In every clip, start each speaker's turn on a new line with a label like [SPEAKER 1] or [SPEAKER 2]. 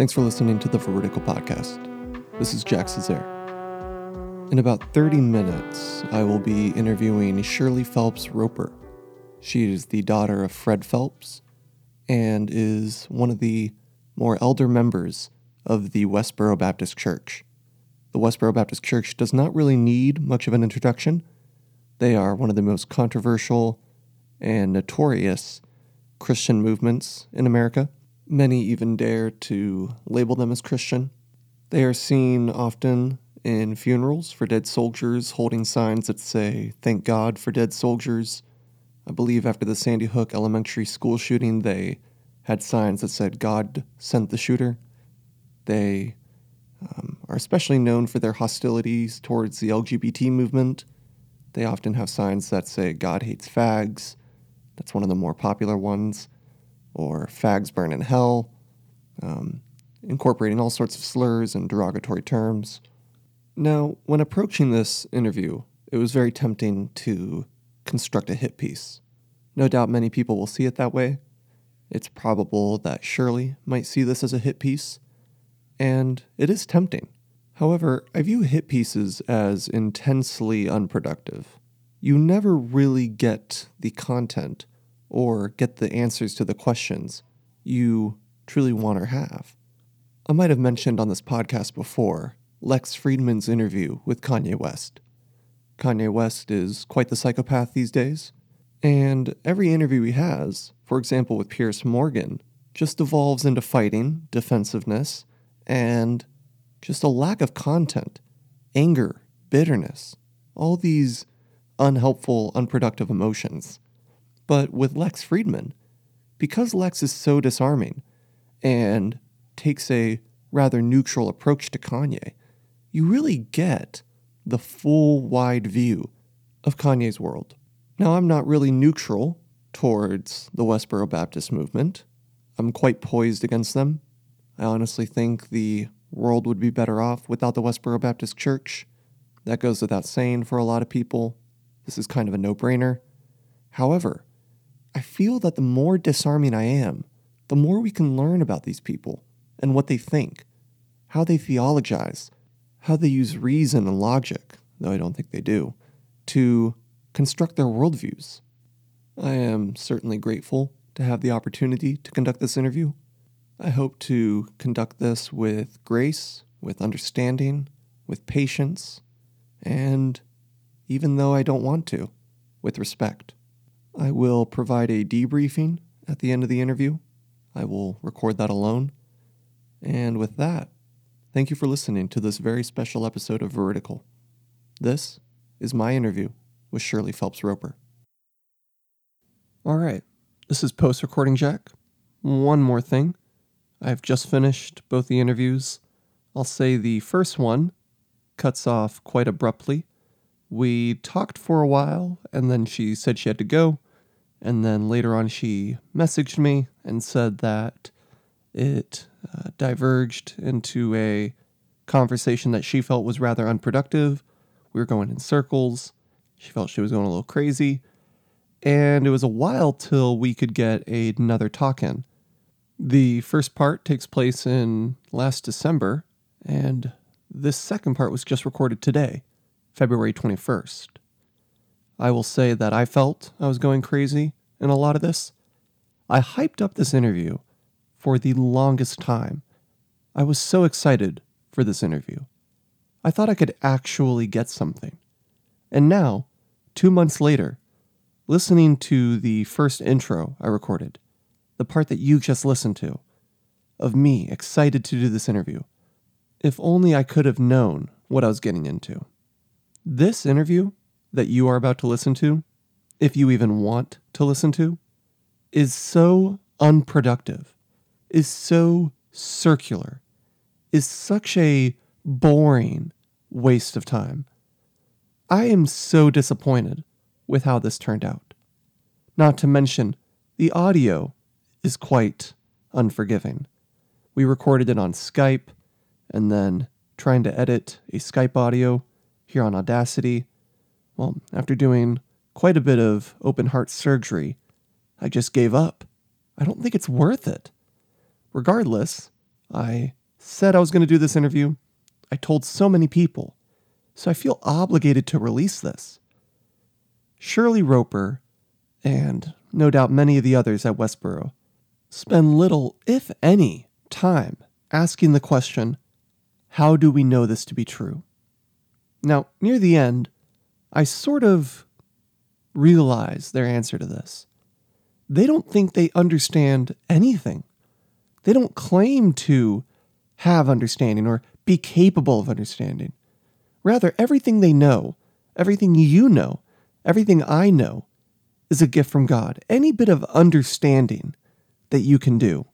[SPEAKER 1] Thanks for listening to the Veridical Podcast. This is Jack Cesaire. In about 30 minutes, I will be interviewing Shirley Phelps Roper. She is the daughter of Fred Phelps and is one of the more elder members of the Westboro Baptist Church. The Westboro Baptist Church does not really need much of an introduction. They are one of the most controversial and notorious Christian movements in America. Many even dare to label them as Christian. They are seen often in funerals for dead soldiers holding signs that say, Thank God for dead soldiers. I believe after the Sandy Hook Elementary School shooting, they had signs that said, God sent the shooter. They um, are especially known for their hostilities towards the LGBT movement. They often have signs that say, God hates fags. That's one of the more popular ones. Or fags burn in hell, um, incorporating all sorts of slurs and derogatory terms. Now, when approaching this interview, it was very tempting to construct a hit piece. No doubt many people will see it that way. It's probable that Shirley might see this as a hit piece, and it is tempting. However, I view hit pieces as intensely unproductive. You never really get the content or get the answers to the questions you truly want or have. I might have mentioned on this podcast before Lex Fridman's interview with Kanye West. Kanye West is quite the psychopath these days, and every interview he has, for example with Piers Morgan, just devolves into fighting, defensiveness, and just a lack of content, anger, bitterness, all these unhelpful, unproductive emotions. But with Lex Fridman, because Lex is so disarming and takes a rather neutral approach to Kanye, you really get the full wide view of Kanye's world. Now, I'm not really neutral towards the Westboro Baptist movement. I'm quite poised against them. I honestly think the world would be better off without the Westboro Baptist Church. That goes without saying for a lot of people. This is kind of a no brainer. However, I feel that the more disarming I am, the more we can learn about these people and what they think, how they theologize, how they use reason and logic, though I don't think they do, to construct their worldviews. I am certainly grateful to have the opportunity to conduct this interview. I hope to conduct this with grace, with understanding, with patience, and even though I don't want to, with respect. I will provide a debriefing at the end of the interview. I will record that alone. And with that, Thank you for listening to this very special episode of Veridical. This is my interview with Shirley Phelps Roper. All right, this is post recording Jack. One more thing. I've just finished both the interviews. I'll say the first one cuts off quite abruptly. We talked for a while, and then she said she had to go. And then later on, she messaged me and said that it uh, diverged into a conversation that she felt was rather unproductive. We were going in circles. She felt she was going a little crazy. And it was a while till we could get another talk in. The first part takes place in last December, and this second part was just recorded today, February 21st. I will say that I felt I was going crazy in a lot of this. I hyped up this interview for the longest time. I was so excited for this interview. I thought I could actually get something. And now, two months later, listening to the first intro I recorded, the part that you just listened to, of me excited to do this interview, if only I could have known what I was getting into. This interview that you are about to listen to, if you even want to listen to, is so unproductive is so circular, is such a boring waste of time. I am so disappointed with how this turned out. Not to mention, the audio is quite unforgiving. We recorded it on Skype and then trying to edit a Skype audio here on Audacity. Well, after doing quite a bit of open heart surgery, I just gave up. I don't think it's worth it. Regardless, I said I was going to do this interview. I told so many people. So I feel obligated to release this. Shirley Roper, and no doubt many of the others at Westboro, spend little, if any, time asking the question how do we know this to be true? Now, near the end, I sort of realize their answer to this. They don't think they understand anything. They don't claim to have understanding or be capable of understanding. Rather, everything they know, everything you know, everything I know, is a gift from God. Any bit of understanding that you can do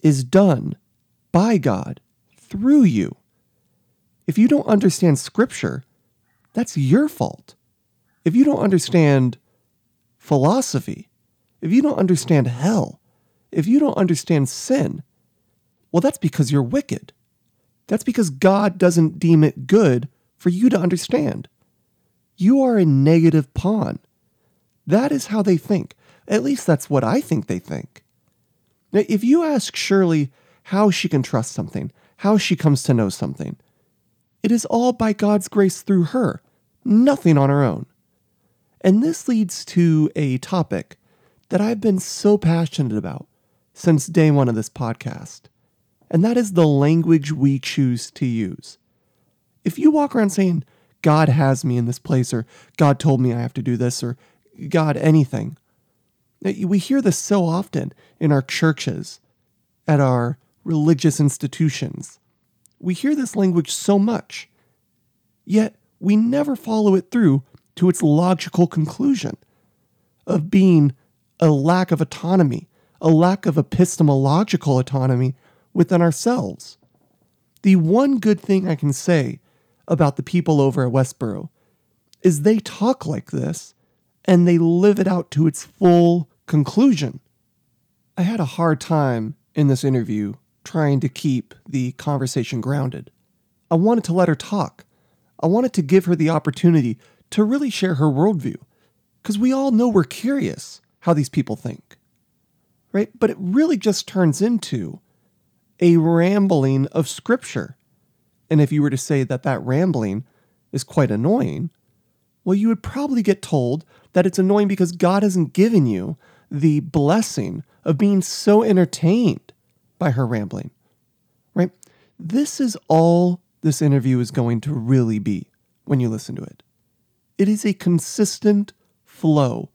[SPEAKER 1] is done by God through you. If you don't understand Scripture, that's your fault. If you don't understand philosophy, if you don't understand hell, if you don't understand sin, well, that's because you're wicked. That's because God doesn't deem it good for you to understand. You are a negative pawn. That is how they think. At least that's what I think they think. Now, if you ask Shirley how she can trust something, how she comes to know something, it is all by God's grace through her, nothing on her own. And this leads to a topic that I've been so passionate about since day one of this podcast, and that is the language we choose to use. If you walk around saying, God has me in this place, or God told me I have to do this, or God anything, eh, we hear this so often in our churches, at our religious institutions. We hear this language so much, yet we never follow it through to its logical conclusion of being a lack of autonomy, a lack of epistemological autonomy within ourselves. The one good thing I can say about the people over at Westboro is they talk like this and they live it out to its full conclusion. I had a hard time in this interview trying to keep the conversation grounded. I wanted to let her talk. I wanted to give her the opportunity to really share her worldview, because we all know we're curious how these people think, right? But it really just turns into a rambling of scripture. And if you were to say that that rambling is quite annoying, well, you would probably get told that it's annoying because God hasn't given you the blessing of being so entertained by her rambling, right? This is all this interview is going to really be when you listen to it. It is a consistent flow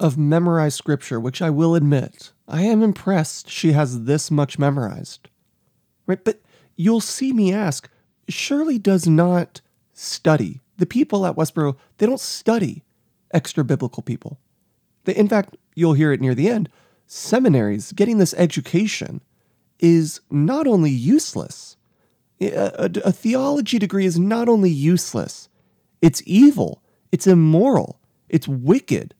[SPEAKER 1] of memorized scripture, which I will admit, I am impressed she has this much memorized. Right? But you'll see me ask, Shirley does not study. The people at Westboro, they don't study extra biblical people. They, in fact, you'll hear it near the end. Seminaries, getting this education is not only useless, a, a, a theology degree is not only useless, it's evil, it's immoral, it's wicked.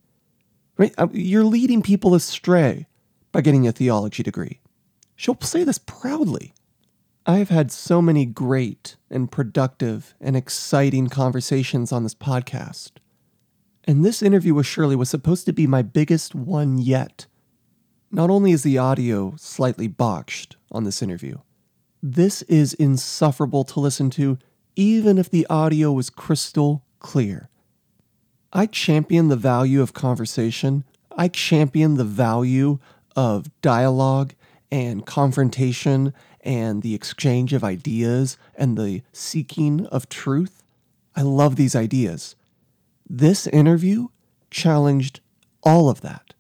[SPEAKER 1] Right? Uh, you're leading people astray by getting a theology degree. She'll say this proudly. I've had so many great and productive and exciting conversations on this podcast. And this interview with Shirley was supposed to be my biggest one yet. Not only is the audio slightly botched on this interview, this is insufferable to listen to, even if the audio was crystal clear. I champion the value of conversation. I champion the value of dialogue and confrontation and the exchange of ideas and the seeking of truth. I love these ideas. This interview challenged all of that.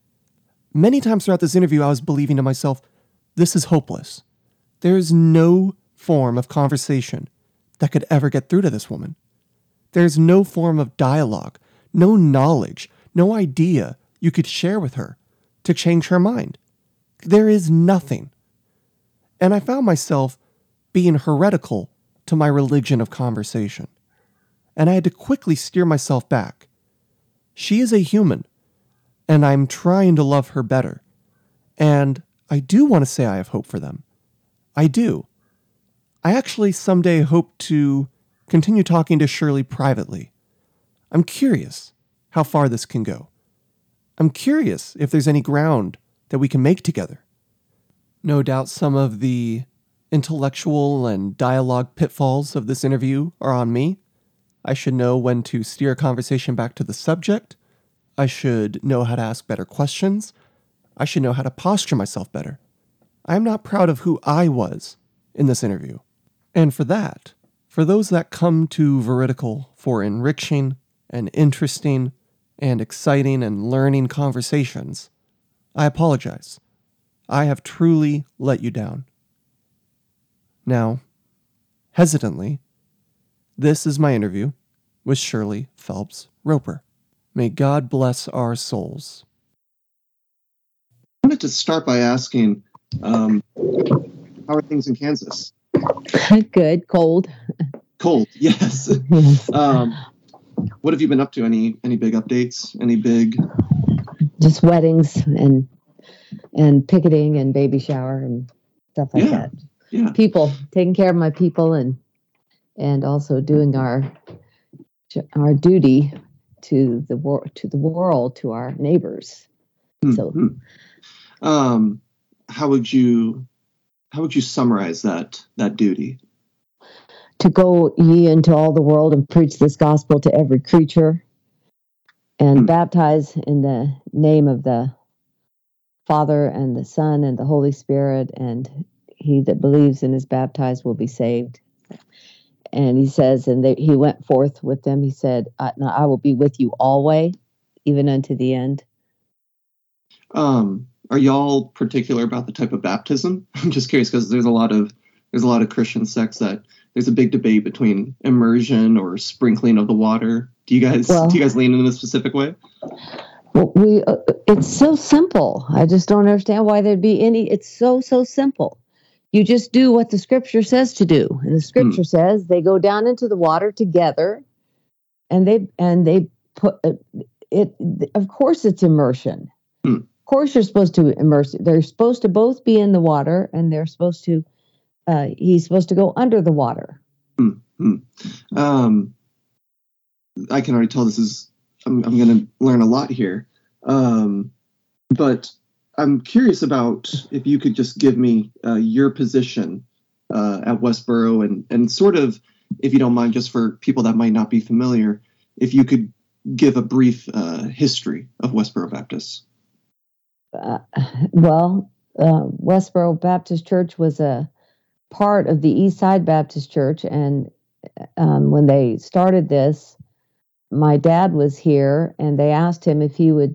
[SPEAKER 1] Many times throughout this interview, I was believing to myself, this is hopeless. There is no form of conversation that could ever get through to this woman. There is no form of dialogue no knowledge, no idea you could share with her to change her mind. There is nothing. And I found myself being heretical to my religion of conversation. And I had to quickly steer myself back. She is a human, and I'm trying to love her better. And I do want to say I have hope for them. I do. I actually someday hope to continue talking to Shirley privately I'm curious how far this can go. I'm curious if there's any ground that we can make together. No doubt some of the intellectual and dialogue pitfalls of this interview are on me. I should know when to steer a conversation back to the subject. I should know how to ask better questions. I should know how to posture myself better. I am not proud of who I was in this interview. And for that, for those that come to Veridical for enriching and interesting and exciting and learning conversations, I apologize. I have truly let you down. Now, hesitantly, this is my interview with Shirley Phelps Roper. May God bless our souls. I wanted to start by asking um, how are things in Kansas?
[SPEAKER 2] Good, cold.
[SPEAKER 1] Cold, yes. Um, what have you been up to? Any any big updates? Any big?
[SPEAKER 2] Just weddings and and picketing and baby shower and stuff like
[SPEAKER 1] Yeah.
[SPEAKER 2] that.
[SPEAKER 1] Yeah.
[SPEAKER 2] People taking care of my people and and also doing our our duty to the world to the world to our neighbors. So-
[SPEAKER 1] Mhm. Um, how would you how would you summarize that that duty?
[SPEAKER 2] To go ye into all the world and preach this gospel to every creature and
[SPEAKER 1] Hmm.
[SPEAKER 2] baptize in the name of the Father and the Son and the Holy Spirit, and he that believes and is baptized will be saved. And he says, and they, he went forth with them. He said, I, now I will be with you always, even unto the end.
[SPEAKER 1] Um, are y'all particular about the type of baptism? I'm just curious because there's a lot of there's a lot of Christian sects that there's a big debate between immersion or sprinkling of the water. Do you guys
[SPEAKER 2] Well-
[SPEAKER 1] do you guys lean in a specific way?
[SPEAKER 2] Well, we uh, it's so simple. I just don't understand why there'd be any. It's so so simple. You just do what the scripture says to do, and the scripture says they go down into the water together, and they and they put uh, it. Of course, it's immersion.
[SPEAKER 1] Hmm.
[SPEAKER 2] Of course, you're supposed to immerse. They're supposed to both be in the water, and they're supposed to. Uh, he's supposed to go under the water.
[SPEAKER 1] Um, I can already tell this is I'm, I'm going to learn a lot here. Um, but I'm curious about if you could just give me uh, your position uh, at Westboro and and sort of, if you don't mind, just for people that might not be familiar, if you could give a brief uh, history of Westboro Baptist.
[SPEAKER 2] uh, well, uh, Westboro Baptist Church was a part of the East Side Baptist Church, and um, when they started this, my dad was here, and they asked him if he would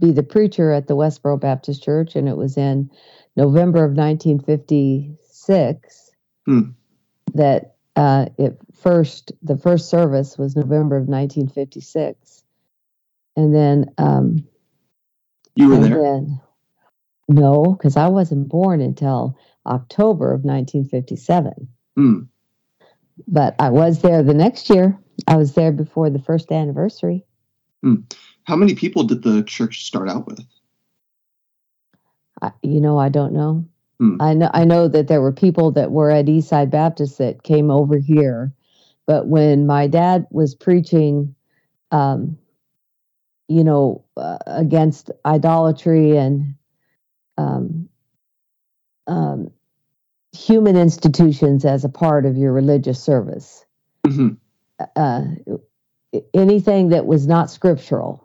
[SPEAKER 2] be the preacher at the Westboro Baptist Church, and it was in November of 1956
[SPEAKER 1] Hmm.
[SPEAKER 2] that uh, it first the first service was November of 1956, and then. Um,
[SPEAKER 1] You were there.
[SPEAKER 2] then- no, because I wasn't born until October of 1957.
[SPEAKER 1] Hmm.
[SPEAKER 2] But I was there the next year. I was there before the first anniversary.
[SPEAKER 1] How many people did the church start out with?
[SPEAKER 2] I, you know, I don't know.
[SPEAKER 1] Hmm.
[SPEAKER 2] I know. I know that there were people that were at Eastside Baptist that came over here, but when my dad was preaching, um, you know, uh, against idolatry and um, um, human institutions as a part of your religious service,
[SPEAKER 1] Mhm.
[SPEAKER 2] uh, anything that was not scriptural.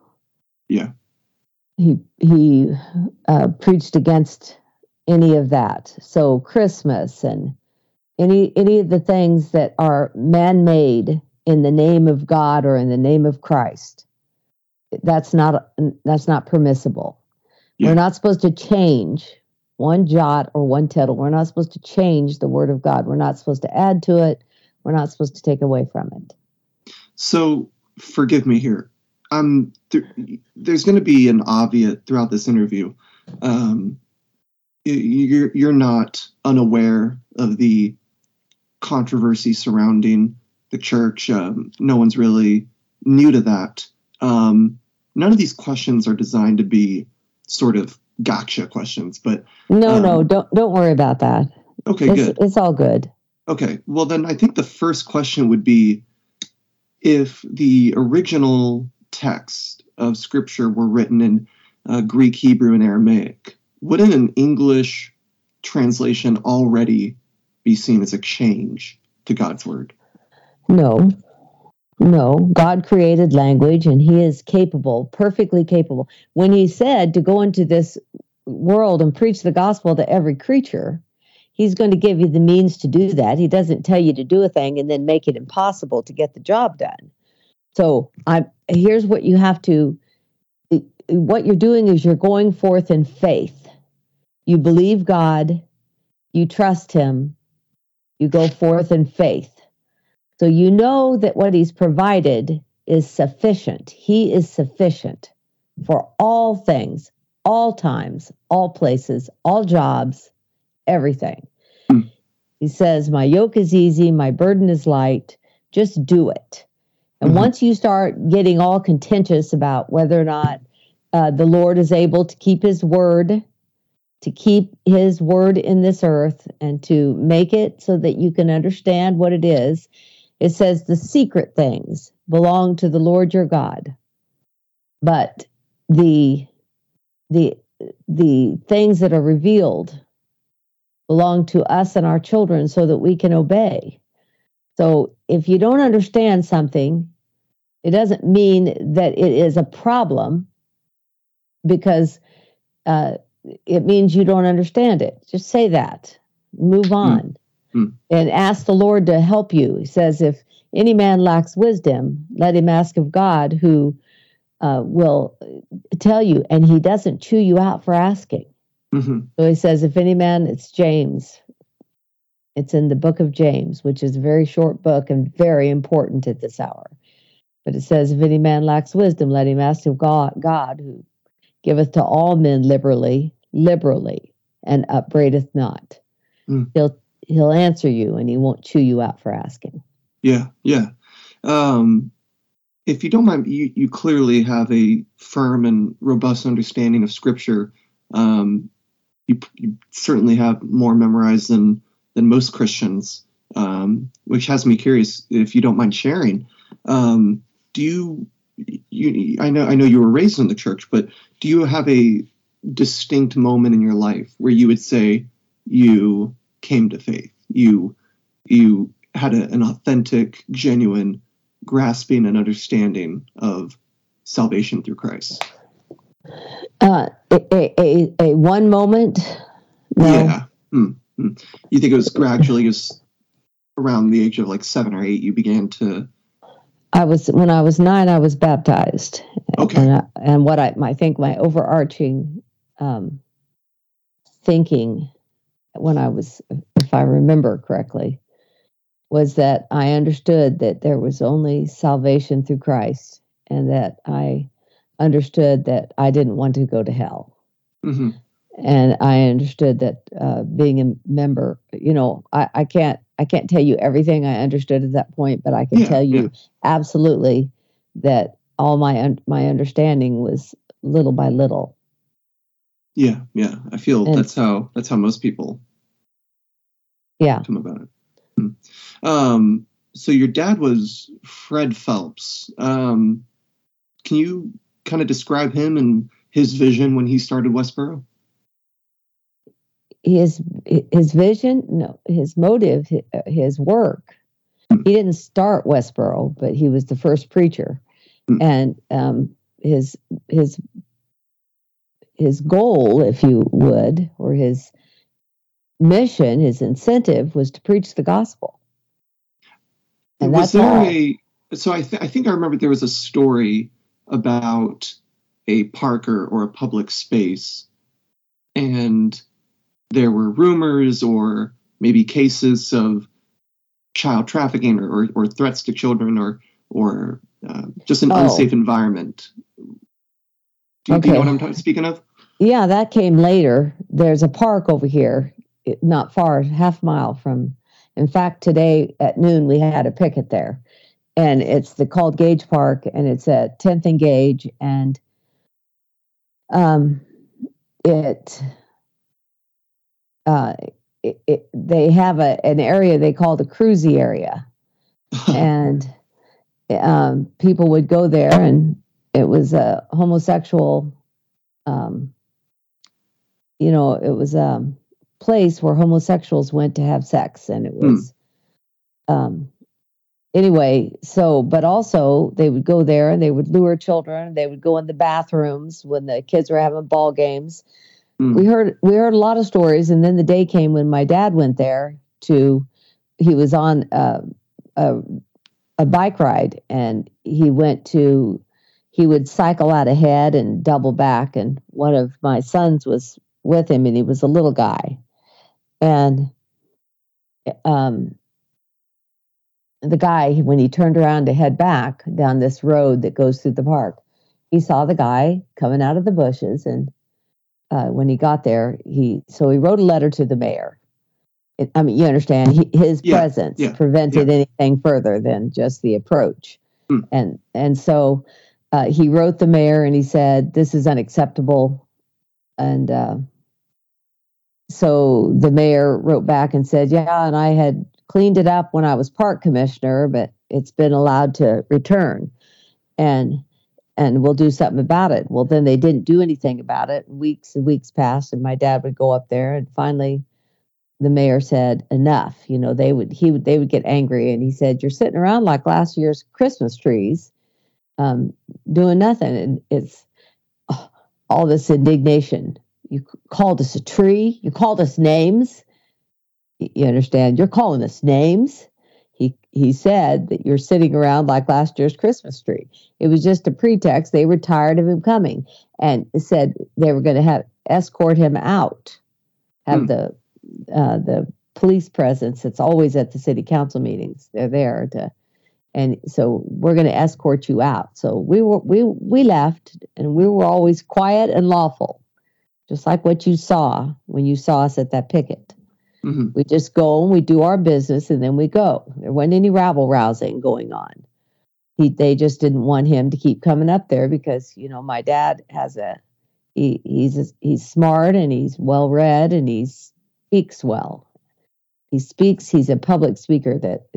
[SPEAKER 1] Yeah.
[SPEAKER 2] He he uh, preached against any of that. So Christmas and any any of the things that are man-made in the name of God or in the name of Christ, that's not that's not permissible.
[SPEAKER 1] Yeah.
[SPEAKER 2] We're not supposed to change one jot or one tittle. We're not supposed to change the word of God. We're not supposed to add to it. We're not supposed to take away from it.
[SPEAKER 1] So forgive me here. Um, th- there's going to be an obvious throughout this interview. Um, you're you're not unaware of the controversy surrounding the church. Um, no one's really new to that. Um, none of these questions are designed to be sort of gotcha questions, but
[SPEAKER 2] No,
[SPEAKER 1] Um,
[SPEAKER 2] no, don't don't worry about that.
[SPEAKER 1] okay,
[SPEAKER 2] it's,
[SPEAKER 1] good.
[SPEAKER 2] it's all good.
[SPEAKER 1] Okay, well, then I think the first question would be if the original text of Scripture were written in uh, Greek, Hebrew, and Aramaic, wouldn't an English translation already be seen as a change to God's word.
[SPEAKER 2] No, no. God created language and he is capable, perfectly capable. When he said to go into this world and preach the gospel to every creature, he's going to give you the means to do that. He doesn't tell you to do a thing and then make it impossible to get the job done. So I here's what you have to what you're doing is you're going forth in faith. You believe God, you trust him, you go forth in faith. So you know that what he's provided is sufficient. He is sufficient for all things, all times, all places, all jobs, everything. Hmm. He says, My yoke is easy, my burden is light. Just do it. And mm-hmm. once you start getting all contentious about whether or not uh, the Lord is able to keep his word, to keep his word in this earth, and to make it so that you can understand what it is, it says the secret things belong to the Lord your God. But the the the things that are revealed belong to us and our children so that we can obey. So if you don't understand something, it doesn't mean that it is a problem because uh, it means you don't understand it. Just say that. Move hmm. on mm. and ask the Lord to help you. He says, if any man lacks wisdom, let him ask of God who uh, will tell you, and he doesn't chew you out for asking. Mm-hmm. So he says, if any man, it's James. It's in the book of James, which is a very short book and very important at this hour. But it says, if any man lacks wisdom, let him ask of God, God who giveth to all men liberally, liberally, and upbraideth not. Mm. He'll he'll answer you and he won't chew you out for asking.
[SPEAKER 1] Yeah, yeah. Um, if you don't mind, you, you clearly have a firm and robust understanding of Scripture. Um, you, you certainly have more memorized than than most Christians, um, which has me curious. If you don't mind sharing, um, do you you, I know I know you were raised in the church, but do you have a distinct moment in your life where you would say you came to faith? You you had a, an authentic, genuine grasping and understanding of salvation through Christ.
[SPEAKER 2] Uh, a, a, a one moment.
[SPEAKER 1] No. Yeah. Mm-hmm. You think it was gradually just around the age of like seven or eight, you began to
[SPEAKER 2] I was when I was nine, I was baptized.
[SPEAKER 1] Okay.
[SPEAKER 2] And, I, and what I, I think my overarching um, thinking when I was, if I remember correctly, was that I understood that there was only salvation through Christ, and that I understood that I didn't want to go to hell. Mm-hmm. And I understood that uh, being a member, you know, I, I can't I can't tell you everything I understood at that point, but I can yeah, tell you yeah. absolutely that all my un- my understanding was little by little.
[SPEAKER 1] Yeah, yeah. I feel and, that's how that's how most people
[SPEAKER 2] yeah
[SPEAKER 1] come about it. Hmm. Um, so your dad was Fred Phelps. Um, can you kind of describe him and his vision when he started Westboro?
[SPEAKER 2] His his vision, no, his motive, his work. He didn't start Westboro, but he was the first preacher, mm. and um, his his his goal, if you would, or his mission, his incentive was to preach the gospel.
[SPEAKER 1] And was there all. a so I, th- I think I remember there was a story about a park or, or a public space and there were rumors or maybe cases of child trafficking or, or, or threats to children or or uh, just an oh. unsafe environment. Do you, okay. do you know what I'm speaking of?
[SPEAKER 2] Yeah, that came later. There's a park over here, not far, half mile from. In fact, today at noon we had a picket there, and it's the called Gage Park, and it's at 10th and Gage, and um, it uh, it, it, they have a an area they call the cruisy area, and um, people would go there, and it was a homosexual. Um, you know, it was a place where homosexuals went to have sex, and it was. Um, anyway, so but also they would go there and they would lure children. They would go in the bathrooms when the kids were having ball games.
[SPEAKER 1] Mm.
[SPEAKER 2] We heard we heard a lot of stories, and then the day came when my dad went there to. He was on a a bike ride, and he went to. He would cycle out ahead and double back, and one of my sons was with him, and he was a little guy, and um, the guy when he turned around to head back down this road that goes through the park he saw the guy coming out of the bushes and uh, when he got there he so he wrote a letter to the mayor it, i mean you understand he, his
[SPEAKER 1] Yeah,
[SPEAKER 2] presence
[SPEAKER 1] yeah,
[SPEAKER 2] prevented anything further than just the approach
[SPEAKER 1] Hmm.
[SPEAKER 2] and and so uh, he wrote the mayor and he said this is unacceptable and uh, so the mayor wrote back and said, Yeah, and I had cleaned it up when I was park commissioner, but it's been allowed to return. And and we'll do something about it. Well, then they didn't do anything about it. Weeks and weeks passed, and my dad would go up there, and finally, the mayor said, "Enough." You know, they would he would they would get angry, and he said, "You're sitting around like last year's Christmas trees, um, doing nothing." And it's oh, all this indignation. You called us a tree. You called us names. You understand? You're calling us names. He said that you're sitting around like last year's Christmas tree. It was just a pretext. They were tired of him coming, and said they were going to have escort him out. Have
[SPEAKER 1] Hmm.
[SPEAKER 2] the uh, the police presence that's always at the city council meetings. They're there to, and so we're going to escort you out. So we were we we left, and we were always quiet and lawful, just like what you saw when you saw us at that picket.
[SPEAKER 1] Hmm
[SPEAKER 2] We just go and we do our business, and then we go. There wasn't any rabble rousing going on. He they just didn't want him to keep coming up there because you know my dad has a he he's he's smart and he's well read and he speaks well. He speaks. He's a public speaker that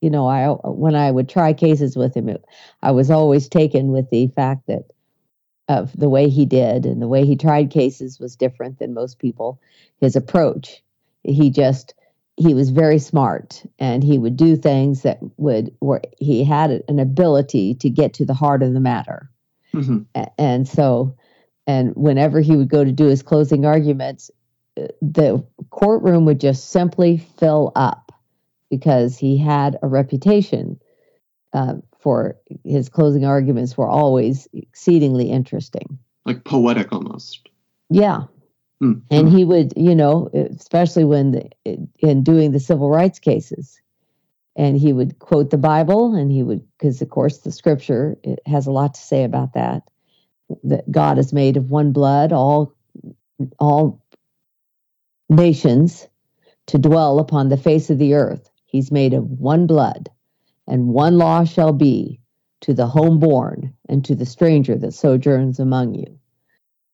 [SPEAKER 2] you know I when I would try cases with him, it, I was always taken with the fact that of the way he did and the way he tried cases was different than most people. His approach, he just he was very smart and he would do things that would where he had an ability to get to the heart of the matter.
[SPEAKER 1] hmm
[SPEAKER 2] and so and whenever he would go to do his closing arguments uh, the courtroom would just simply fill up because he had a reputation uh, for his closing arguments were always exceedingly interesting
[SPEAKER 1] Like poetic almost.
[SPEAKER 2] yeah
[SPEAKER 1] Mm.
[SPEAKER 2] and he would you know especially when the, in doing the civil rights cases. And he would quote the bible and he would because of course the scripture it has a lot to say about that that god is made of one blood all all nations to dwell upon the face of the earth. He's made of one blood and one law shall be to the homeborn and to the stranger that sojourns among you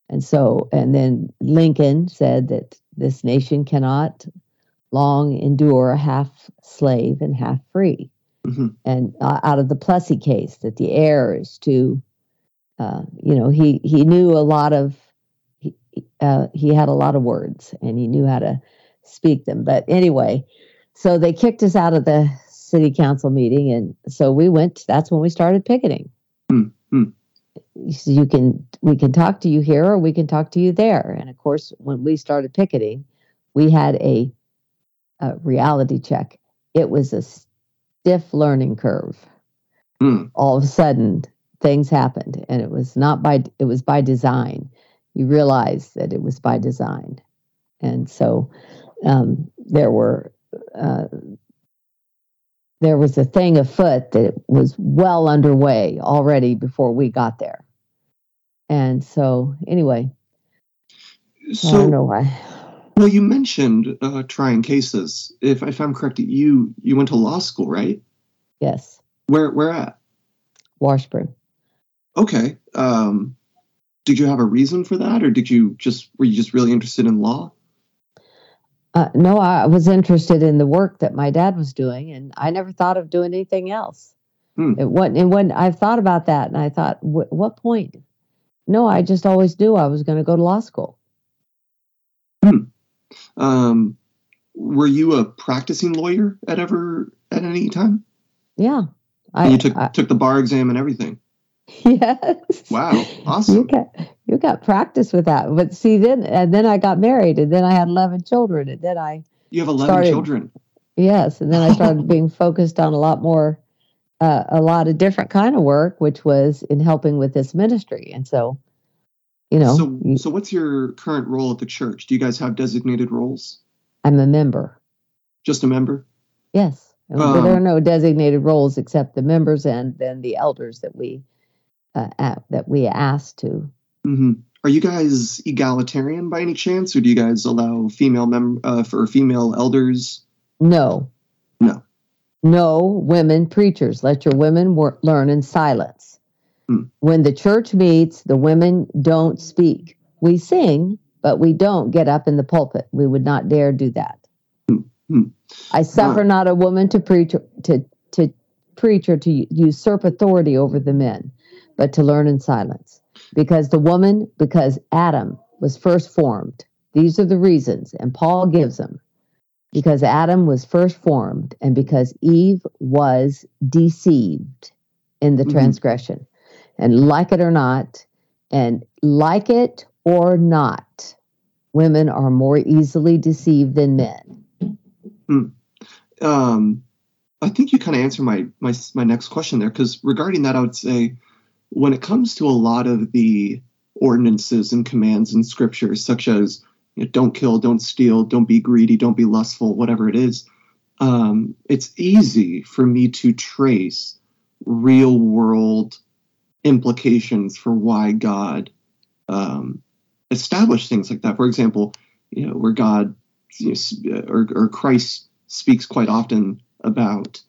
[SPEAKER 2] and so, and then Lincoln said that this nation cannot long endure half slave and half free.
[SPEAKER 1] hmm
[SPEAKER 2] And uh, out of the Plessy case, that the heir is to, uh, you know, he he knew a lot of, he uh, he had a lot of words and he knew how to speak them. But anyway, so they kicked us out of the city council meeting, and so we went. That's when we started picketing
[SPEAKER 1] Hmm, hmm.
[SPEAKER 2] so you can we can talk to you here or we can talk to you there. And of course when we started picketing we had a, a reality check. It was a stiff learning curve.
[SPEAKER 1] Mm.
[SPEAKER 2] all of a sudden things happened and it was not by it was by design. You realize that it was by design. And so um, there were uh, there was a thing afoot that was well underway already before we got there and so anyway I don't
[SPEAKER 1] So,
[SPEAKER 2] know why
[SPEAKER 1] well, you mentioned uh, trying cases. If, if I'm correct, you you went to law school, right?
[SPEAKER 2] yes
[SPEAKER 1] Where where at?
[SPEAKER 2] washburn
[SPEAKER 1] Okay. Um, did you have a reason for that, or did you just were you just really interested in law?
[SPEAKER 2] Uh, no i was interested in the work that my dad was doing and i never thought of doing anything else
[SPEAKER 1] Hmm.
[SPEAKER 2] it wasn't and when i've thought about that and i thought "Wh- what point no i just always knew i was going to go to law school
[SPEAKER 1] Um, were you a practicing lawyer at ever at any time?
[SPEAKER 2] Yeah.
[SPEAKER 1] I, you took I, took the bar exam and everything.
[SPEAKER 2] Yes.
[SPEAKER 1] Wow. Awesome.
[SPEAKER 2] You got you got practice with that. But see then and then I got married and then I had 11 children and then I
[SPEAKER 1] You have 11 started, children.
[SPEAKER 2] Yes, and then I started being focused on a lot more uh, a lot of different kind of work which was in helping with this ministry. And so you know.
[SPEAKER 1] So so what's your current role at the church? Do you guys have designated roles?
[SPEAKER 2] I'm a member.
[SPEAKER 1] Just a member?
[SPEAKER 2] Yes. Um, there are no designated roles except the members and then the elders that we uh, at, that we asked to.
[SPEAKER 1] Mm-hmm. Are you guys egalitarian by any chance, or do you guys allow female mem uh, for female elders?
[SPEAKER 2] No.
[SPEAKER 1] No.
[SPEAKER 2] No women preachers. Let your women wor- learn in silence. Mm. When the church meets, the women don't speak. We sing, but we don't get up in the pulpit. We would not dare do that.
[SPEAKER 1] Mm.
[SPEAKER 2] I suffer not a woman to preach to to preach or to usurp authority over the men but to learn in silence. Because the woman, because Adam was first formed. These are the reasons, and Paul gives them. Because Adam was first formed, and because Eve was deceived in the mm-hmm. transgression. And like it or not, and like it or not, women are more easily deceived than men.
[SPEAKER 1] Mm. Um, I think you kind of answered my my my next question there because regarding that, I would say when it comes to a lot of the ordinances and commands in scripture, such as you know, don't kill, don't steal, don't be greedy, don't be lustful, whatever it is, um, it's easy for me to trace real world implications for why God um, established things like that. For example, you know, where God you know, or, or Christ speaks quite often about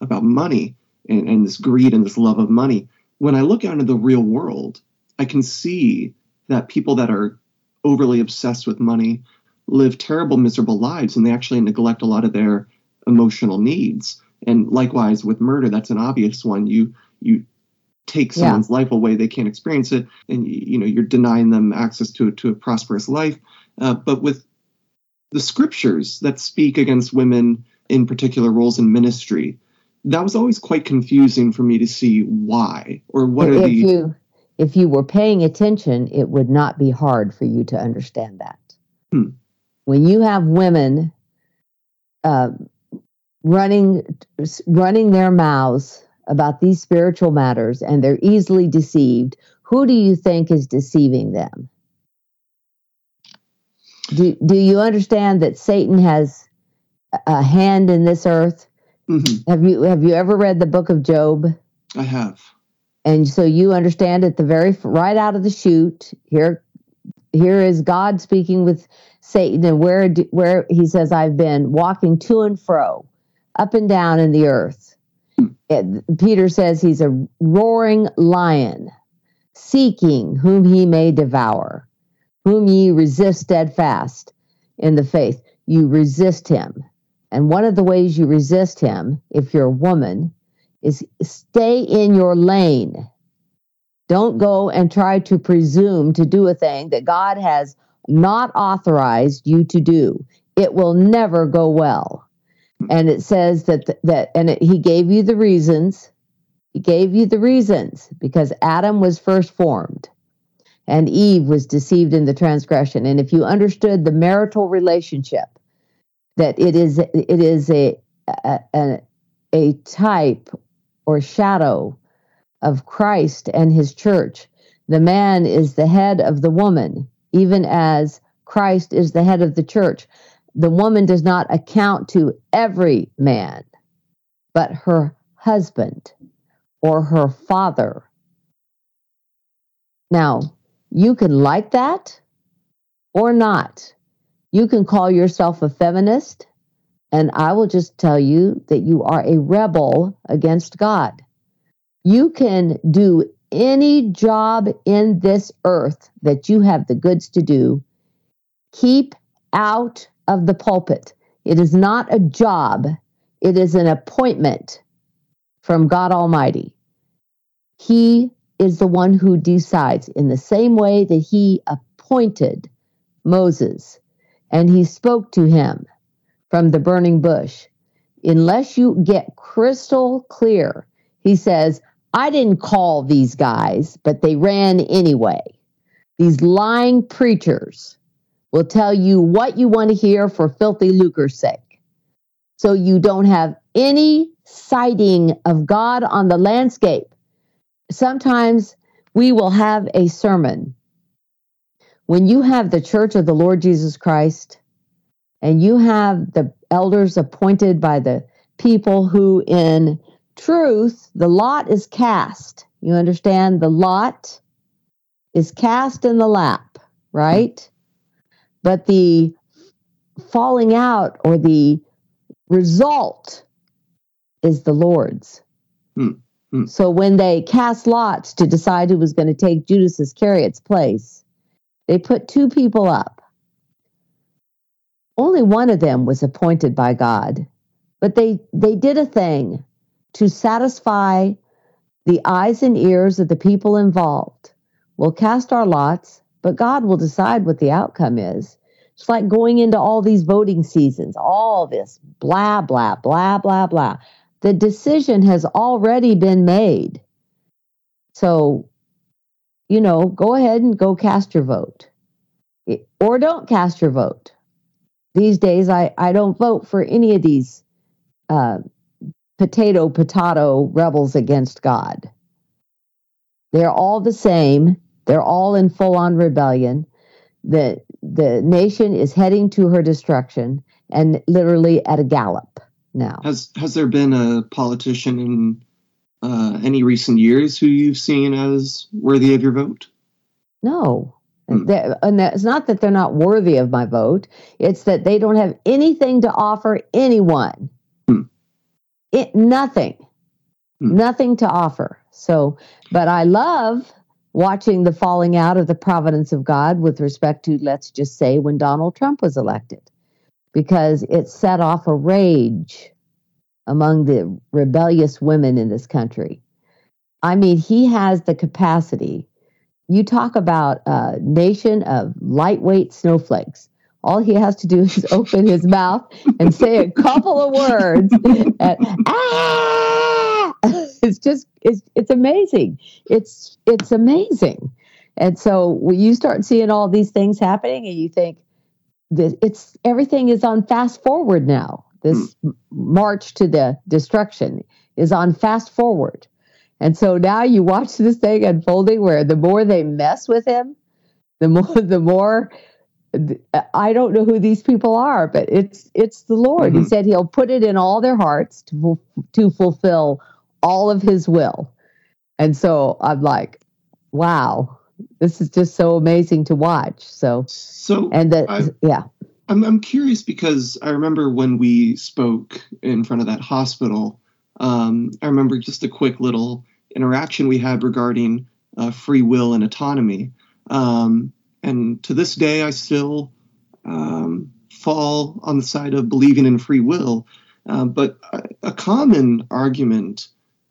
[SPEAKER 1] about money and, and this greed and this love of money when I look out into the real world, I can see that people that are overly obsessed with money live terrible, miserable lives, and they actually neglect a lot of their emotional needs. And likewise with murder, that's an obvious one. You you take someone's yeah. life away, they can't experience it, and you know you're denying them access to to a prosperous life. Uh, but with the scriptures that speak against women in particular roles in ministry, that was always quite confusing for me to see why or what
[SPEAKER 2] if
[SPEAKER 1] are the
[SPEAKER 2] you if you were paying attention it would not be hard for you to understand that.
[SPEAKER 1] Hmm.
[SPEAKER 2] when you have women uh, running running their mouths about these spiritual matters and they're easily deceived who do you think is deceiving them? Do, do you understand that satan has a hand in this earth
[SPEAKER 1] Mm-hmm.
[SPEAKER 2] Have you have you ever read the book of Job?
[SPEAKER 1] I have.
[SPEAKER 2] And so you understand at the very right out of the chute here here is God speaking with Satan and where where he says I've been walking to and fro up and down in the earth. Mm. Peter says he's a roaring lion seeking whom he may devour. Whom ye resist steadfast in the faith. You resist him. And one of the ways you resist him, if you're a woman, is stay in your lane. Don't go and try to presume to do a thing that God has not authorized you to do. It will never go well. And it says that that and it, he gave you the reasons. He gave you the reasons because Adam was first formed and Eve was deceived in the transgression. And if you understood the marital relationship that it is it is a a, a type or shadow of Christ and his church. The man is the head of the woman, even as Christ is the head of the church. The woman does not account to every man, but her husband or her father. Now, you can like that or not. You can call yourself a feminist, and I will just tell you that you are a rebel against God. You can do any job in this earth that you have the goods to do. Keep out of the pulpit. It is not a job, it is an appointment from God Almighty. He is the one who decides in the same way that he appointed Moses and he spoke to him from the burning bush. Unless you get crystal clear, he says, I didn't call these guys, but they ran anyway. These lying preachers will tell you what you want to hear for filthy lucre's sake. So you don't have any sighting of God on the landscape. Sometimes we will have a sermon. When you have the church of the Lord Jesus Christ and you have the elders appointed by the people who, in truth, the lot is cast. You understand? The lot is cast in the lap, right? But the falling out or the result is the Lord's.
[SPEAKER 1] Hmm. Hmm.
[SPEAKER 2] So when they cast lots to decide who was going to take Judas Iscariot's place, they put two people up. Only one of them was appointed by God, but they they did a thing to satisfy the eyes and ears of the people involved. We'll cast our lots, but God will decide what the outcome is. It's like going into all these voting seasons, all this blah, blah, blah, blah, blah. The decision has already been made. So, you know, go ahead and go cast your vote or don't cast your vote. These days, I, I don't vote for any of these uh, potato, potato rebels against God. They're all the same. They're all in full on rebellion. The, the nation is heading to her destruction and literally at a gallop now.
[SPEAKER 1] Has has there been a politician in uh, any recent years who you've seen as worthy of your vote?
[SPEAKER 2] No. Hmm. And it's not that they're not worthy of my vote. It's that they don't have anything to offer anyone. Hmm. It, nothing. Hmm. Nothing to offer. So, but I love watching the falling out of the providence of God with respect to, let's just say, when Donald Trump was elected because it set off a rage among the rebellious women in this country. I mean, he has the capacity. You talk about a nation of lightweight snowflakes. All he has to do is open his mouth and say a couple of words. And, ah! It's just it's it's amazing. It's it's amazing. And so when you start seeing all these things happening and you think, this, it's everything is on fast forward now. This mm. march to the destruction is on fast forward. And so now you watch this thing unfolding where the more they mess with him, the more the more I don't know who these people are, but it's it's the Lord. Mm-hmm. He said he'll put it in all their hearts to to fulfill all of his will. And so I'm like, wow, this is just so amazing to watch. So,
[SPEAKER 1] so
[SPEAKER 2] and that, yeah.
[SPEAKER 1] I'm I'm curious because I remember when we spoke in front of that hospital. Um, I remember just a quick little interaction we had regarding uh, free will and autonomy. Um, and to this day, I still um, fall on the side of believing in free will. Uh, but a, common argument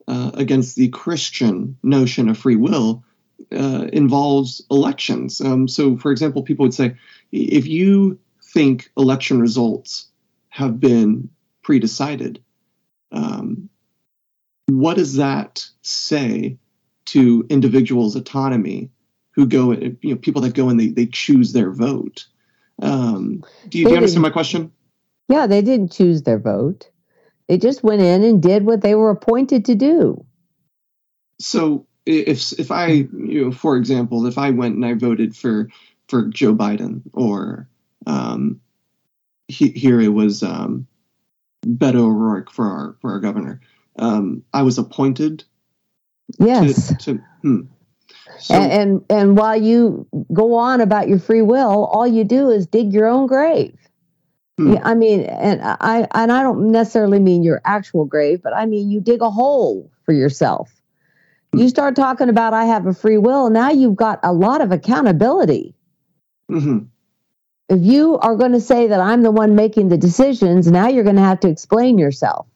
[SPEAKER 1] uh, against the Christian notion of free will uh, involves elections. Um, so, for example, people would say, if you think election results have been pre-decided, um, what does that say to individuals' autonomy who go, you know, people that go and they, they choose their vote? Um, do, you, do you understand my question?
[SPEAKER 2] Yeah, they didn't choose their vote. They just went in and did what they were appointed to do.
[SPEAKER 1] So if if I you know for example if I went and I voted for for Joe Biden or um, he, here it was um, Beto O'Rourke for our for our governor. Um, I was appointed.
[SPEAKER 2] Yes.
[SPEAKER 1] To, to, hmm.
[SPEAKER 2] so, and, and and while you go on about your free will, all you do is dig your own grave. Hmm. I mean, and I and I don't necessarily mean your actual grave, but I mean you dig a hole for yourself you start talking about I have a free will, now you've got a lot of accountability. Mm-hmm. If you are going to say that I'm the one making the decisions, now you're going to have to explain yourself.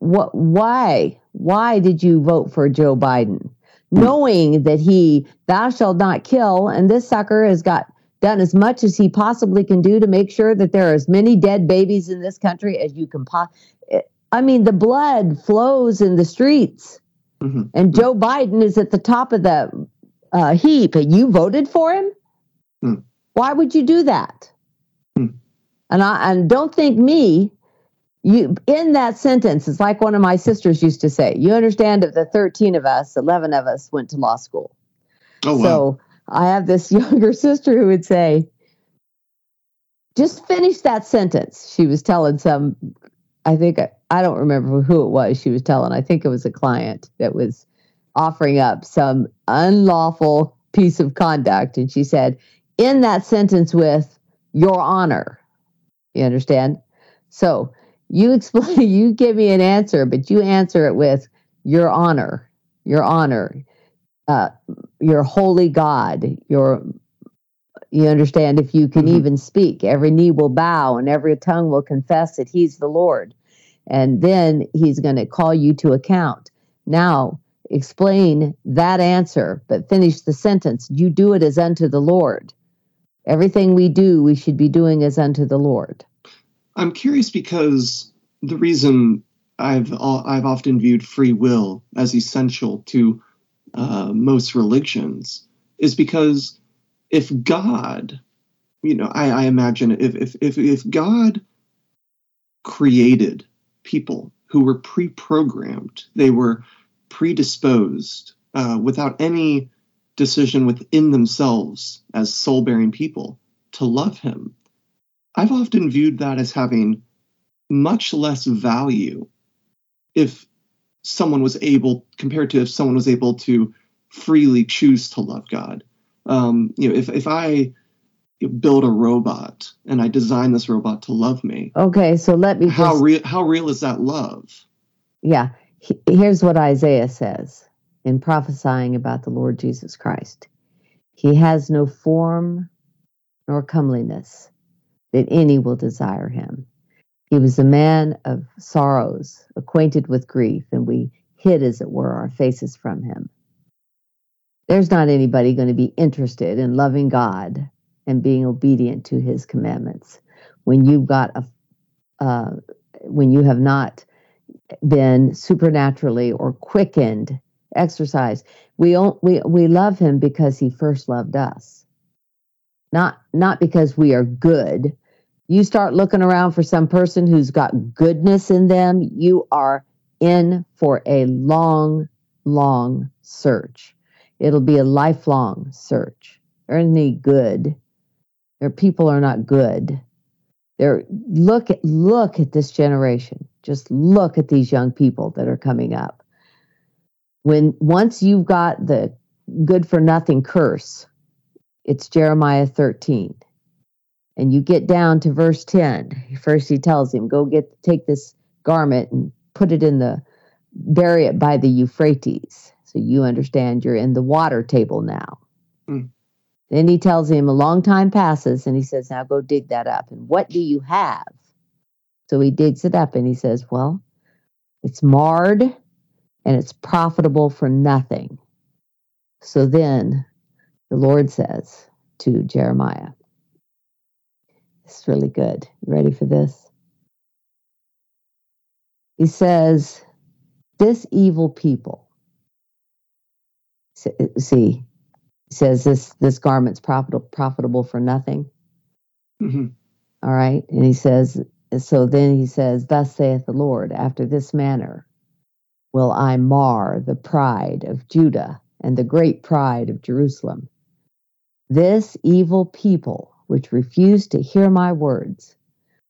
[SPEAKER 2] What? Why? Why did you vote for Joe Biden, knowing that he "Thou shalt not kill," and this sucker has got done as much as he possibly can do to make sure that there are as many dead babies in this country as you can po- I mean, the blood flows in the streets. Mm-hmm. And Joe Biden is at the top of the uh, heap, and you voted for him? Mm. Why would you do that? Mm. And I and don't think me. You in that sentence, it's like one of my sisters used to say. You understand? Of the thirteen of us, eleven of us went to law school. Oh wow! So I have this younger sister who would say, "Just finish that sentence." She was telling some, I think I don't remember who it was. She was telling. I think it was a client that was offering up some unlawful piece of conduct, and she said, "In that sentence with your honor." You understand? So you explain, you give me an answer, but you answer it with your honor, your honor, uh, your holy God, your you understand if you can mm-hmm. even speak every knee will bow and every tongue will confess that he's the lord and then he's going to call you to account now explain that answer but finish the sentence you do it as unto the lord everything we do we should be doing as unto the lord.
[SPEAKER 1] I'm curious because the reason I've I've often viewed free will as essential to uh, most religions is because if God, you know, I, I imagine if, if if if God created people who were pre-programmed, they were predisposed uh, without any decision within themselves as soul-bearing people to love Him I've often viewed that as having much less value if someone was able, compared to if someone was able to freely choose to love God. Um, you know, if, if I build a robot and I design this robot to love me.
[SPEAKER 2] Okay, so let me.
[SPEAKER 1] How just, real? How real is that love?
[SPEAKER 2] Yeah, here's what Isaiah says in prophesying about the Lord Jesus Christ. He has no form nor comeliness, that any will desire him. He was a man of sorrows, acquainted with grief, and we hid, as it were, our faces from him. There's not anybody going to be interested in loving God and being obedient to his commandments when you've got a uh, when you have not been supernaturally or quickened exercise we all we we love him because he first loved us not not because we are good you start looking around for some person who's got goodness in them, you are in for a long, long search. It'll be a lifelong search. There isn't any good. Their people are not good. They're look at look at this generation. Just look at these young people that are coming up. When once you've got the good for nothing curse, it's Jeremiah 13 and you get down to verse 10 first he tells him go get take this garment and put it in the bury it by the euphrates. So you understand you're in the water table now. Mm. then he tells him a long time passes and he says now go dig that up. And what do you have? So he digs it up and he says well it's marred and it's profitable for nothing so then the lord says to jeremiah it's really good. You ready for this? He says, This evil people, see, he says this, this garment's profitable, profitable for nothing. Mm-hmm. All right. And he says, so then he says, Thus saith the Lord, after this manner will I mar the pride of Judah and the great pride of Jerusalem. This evil people which refuse to hear my words,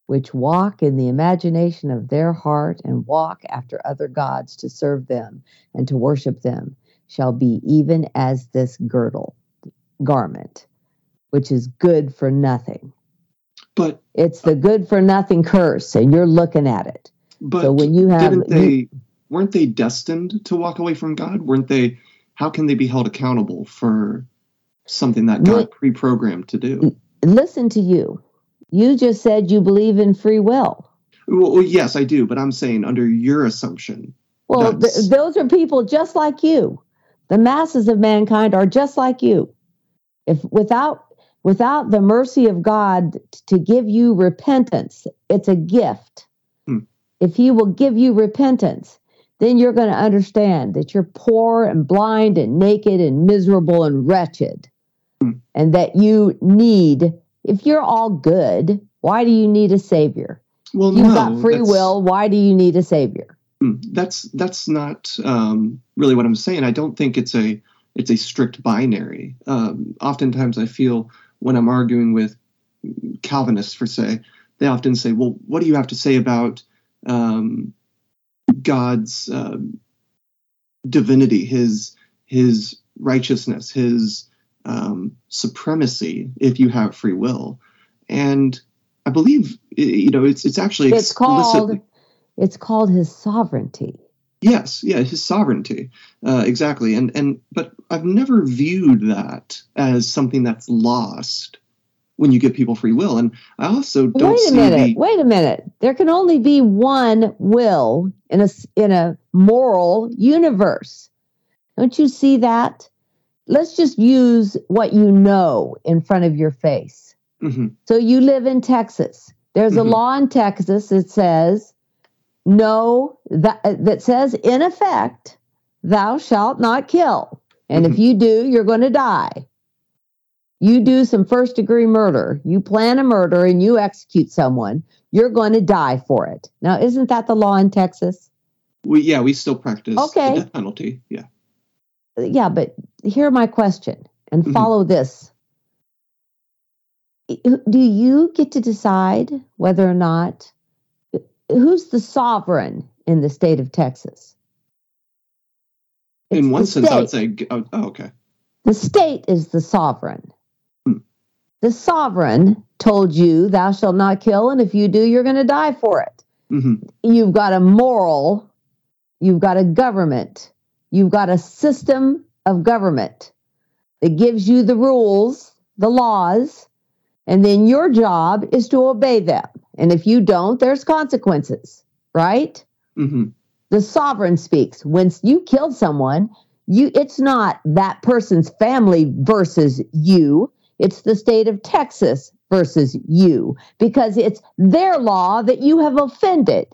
[SPEAKER 2] which walk in the imagination of their heart and walk after other gods to serve them and to worship them, shall be even as this girdle, garment, which is good for nothing.
[SPEAKER 1] But
[SPEAKER 2] it's the good for nothing curse, and you're looking at it.
[SPEAKER 1] But so when you have, didn't they you, weren't they destined to walk away from God? Weren't they? How can they be held accountable for something that God pre-programmed to do?
[SPEAKER 2] listen to you. You just said you believe in free will.
[SPEAKER 1] Well, yes, I do, but I'm saying under your assumption.
[SPEAKER 2] Well, th- those are people just like you. The masses of mankind are just like you. If without without the mercy of God to give you repentance, it's a gift.
[SPEAKER 1] Hmm.
[SPEAKER 2] If He will give you repentance, then you're going to understand that you're poor and blind and naked and miserable and wretched.
[SPEAKER 1] Hmm.
[SPEAKER 2] And that you need, if you're all good, why do you need a savior?
[SPEAKER 1] Well,
[SPEAKER 2] You've
[SPEAKER 1] no,
[SPEAKER 2] got free will. Why do you need a savior?
[SPEAKER 1] Mm, that's that's not um, really what I'm saying. I don't think it's a it's a strict binary. Um, oftentimes, I feel when I'm arguing with Calvinists, for say, they often say, "Well, what do you have to say about um, God's um divinity, His His righteousness, His um, supremacy, if you have free will?" And I believe, you know, it's it's actually
[SPEAKER 2] It's called it's called his sovereignty.
[SPEAKER 1] Yes, yeah, his sovereignty, uh, exactly, and and but I've never viewed that as something that's lost when you give people free will, and I also don't
[SPEAKER 2] wait a
[SPEAKER 1] see
[SPEAKER 2] minute.
[SPEAKER 1] the
[SPEAKER 2] Wait a minute. There can only be one will in a in a moral universe. Don't you see that? Let's just use what you know in front of your face.
[SPEAKER 1] Mhm,
[SPEAKER 2] So you live in Texas. There's a
[SPEAKER 1] Mhm.
[SPEAKER 2] law in Texas that says no that that says in effect thou shalt not kill. And if
[SPEAKER 1] Mhm.
[SPEAKER 2] you do, you're going to die. You do some first degree murder, you plan a murder and you execute someone, you're going to die for it. Now, isn't that the law in Texas?
[SPEAKER 1] we yeah we still practice
[SPEAKER 2] Okay.
[SPEAKER 1] the death penalty. Yeah,
[SPEAKER 2] Yeah, but hear my question and
[SPEAKER 1] Mhm.
[SPEAKER 2] follow this. Do you get to decide whether or not who's the sovereign in the state of Texas? It's
[SPEAKER 1] in one sense, I would say, oh, oh, okay,
[SPEAKER 2] The state is the sovereign. The sovereign told you, Thou shalt not kill, and if you do, you're going to die for it.
[SPEAKER 1] hmm
[SPEAKER 2] You've got a moral, you've got a government, you've got a system of government that gives you the rules, the laws, and then your job is to obey them. And if you don't, there's consequences, right?
[SPEAKER 1] hmm
[SPEAKER 2] the sovereign speaks when you kill someone you it's not that person's family versus you it's the state of texas versus you because it's their law that you have offended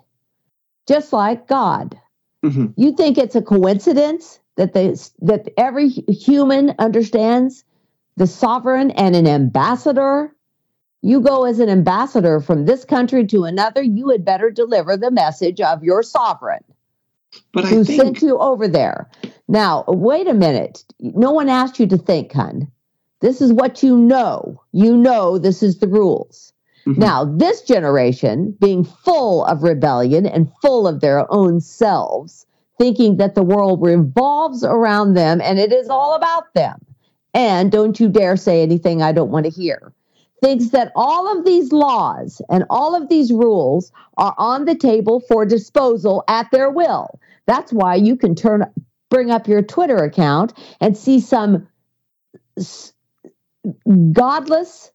[SPEAKER 2] just like god
[SPEAKER 1] hmm
[SPEAKER 2] you think it's a coincidence that they that every human understands the sovereign and an ambassador you go as an ambassador from this country to another you had better deliver the message of your sovereign
[SPEAKER 1] But I
[SPEAKER 2] who
[SPEAKER 1] think
[SPEAKER 2] sent you over there. Now, wait a minute. No one asked you to think, hun. This is what you know. You know this is the rules.
[SPEAKER 1] Mhm.
[SPEAKER 2] Now, this generation, being full of rebellion and full of their own selves, thinking that the world revolves around them and it is all about them. And don't you dare say anything I don't want to hear. Thinks that all of these laws and all of these rules are on the table for disposal at their will. That's why you can turn bring up your Twitter account and see some godless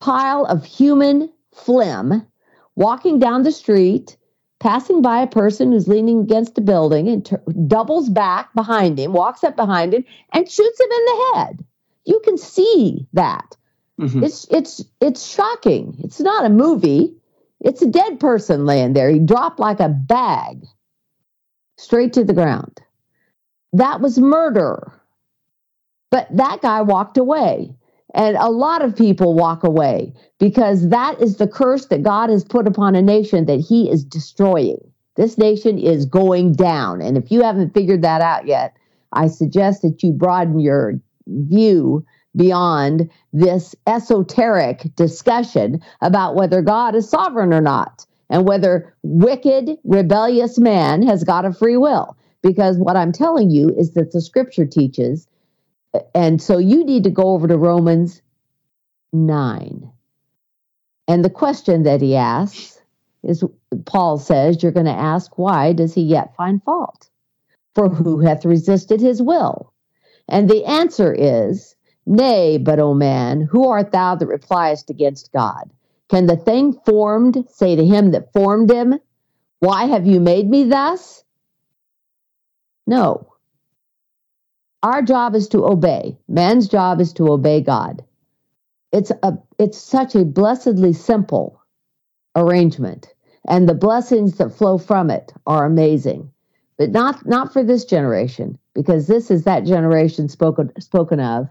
[SPEAKER 2] pile of human phlegm walking down the street, passing by a person who's leaning against a building and tur doubles back behind him, walks up behind him, and shoots him in the head. You can see that.
[SPEAKER 1] Mhm.
[SPEAKER 2] It's it's it's shocking. It's not a movie. It's a dead person laying there. He dropped like a bag straight to the ground. That was murder. But that guy walked away. And a lot of people walk away because that is the curse that God has put upon a nation that he is destroying. This nation is going down. And if you haven't figured that out yet, I suggest that you broaden your view beyond this esoteric discussion about whether God is sovereign or not and whether wicked, rebellious man has got a free will. Because what I'm telling you is that the scripture teaches, and so you need to go over to Romans 9. And the question that he asks is Paul says, You're going to ask, why does he yet find fault? For who hath resisted his will? And the answer is, Nay, but, O man, who art thou that repliest against God? Can the thing formed say to him that formed him, Why have you made me thus? No. Our job is to obey. Man's job is to obey God. it's a it's such a blessedly simple arrangement and the blessings that flow from it are amazing but not not for this generation because this is that generation spoken spoken of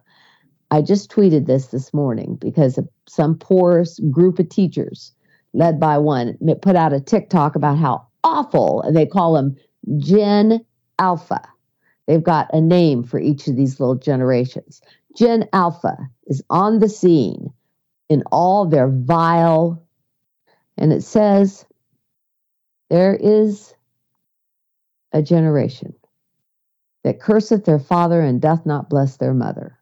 [SPEAKER 2] i just tweeted this this morning because some poor group of teachers led by one put out a tiktok about how awful they call them gen alpha they've got a name for each of these little generations gen alpha is on the scene in all their vile and it says there is a generation that curseth their father and doth not bless their mother.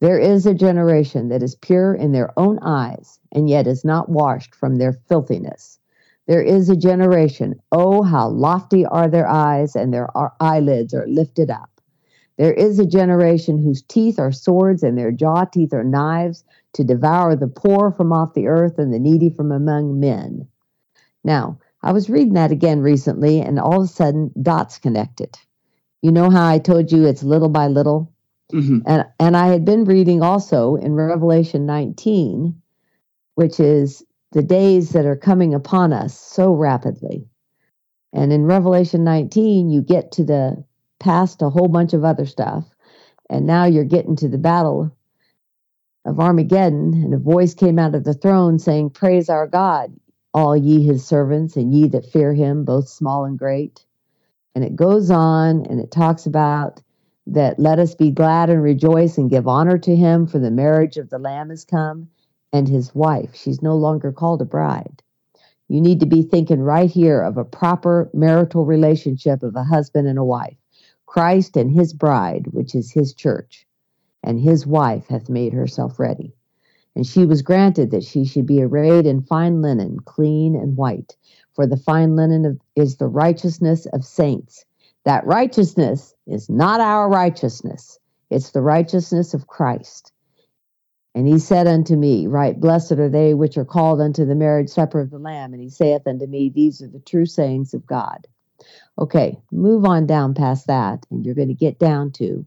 [SPEAKER 2] There is a generation that is pure in their own eyes and yet is not washed from their filthiness. There is a generation, oh, how lofty are their eyes, and their eyelids are lifted up. There is a generation whose teeth are swords and their jaw teeth are knives to devour the poor from off the earth and the needy from among men. Now, I was reading that again recently, and all of a sudden, dots connected. You know how I told you it's little by little? Mm-hmm. And, and I had been reading also in Revelation 19, which is the days that are coming upon us so rapidly. And in Revelation 19, you get to the past a whole bunch of other stuff. And now you're getting to the battle of Armageddon. And a voice came out of the throne saying, Praise our God all ye his servants and ye that fear him, both small and great. And it goes on and it talks about that let us be glad and rejoice and give honor to him, for the marriage of the Lamb is come, and his wife. She's no longer called a bride. You need to be thinking right here of a proper marital relationship of a husband and a wife. Christ and his bride, which is his church, and his wife hath made herself ready. And she was granted that she should be arrayed in fine linen, clean and white. For the fine linen is the righteousness of saints. That righteousness is not our righteousness, it's the righteousness of Christ. And he said unto me, Right, blessed are they which are called unto the marriage supper of the Lamb. And he saith unto me, These are the true sayings of God. Okay, move on down past that, and you're going to get down to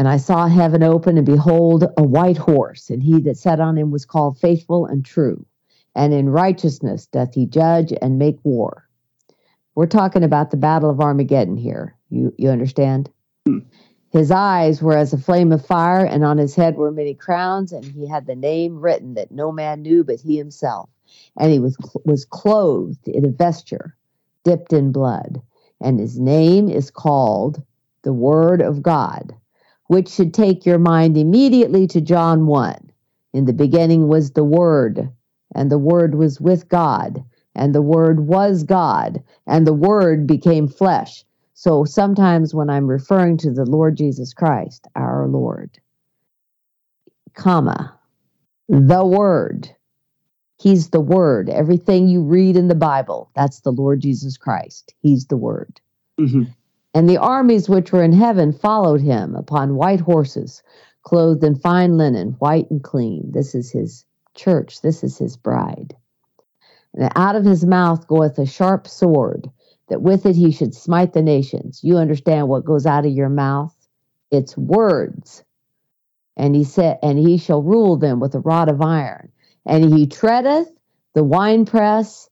[SPEAKER 2] and I saw heaven open, and behold, a white horse, and he that sat on him was called faithful and true. And in righteousness doth he judge and make war. We're talking about the battle of Armageddon here. You, you understand? Hmm. His eyes were as a flame of fire, and on his head were many crowns, and he had the name written that no man knew but he himself. And he was, was clothed in a vesture dipped in blood. And his name is called the Word of God which should take your mind immediately to John 1. In the beginning was the Word, and the Word was with God, and the Word was God, and the Word became flesh. So sometimes when I'm referring to the Lord Jesus Christ, our Lord, comma, the Word, He's the Word. Everything you read in the Bible, that's the Lord Jesus Christ. He's the Word. Mm-hmm. And the armies which were in heaven followed him upon white horses, clothed in fine linen, white and clean. This is his church, this is his bride. And out of his mouth goeth a sharp sword, that with it he should smite the nations. You understand what goes out of your mouth? It's words. And he said, and he shall rule them with a rod of iron. And he treadeth the winepress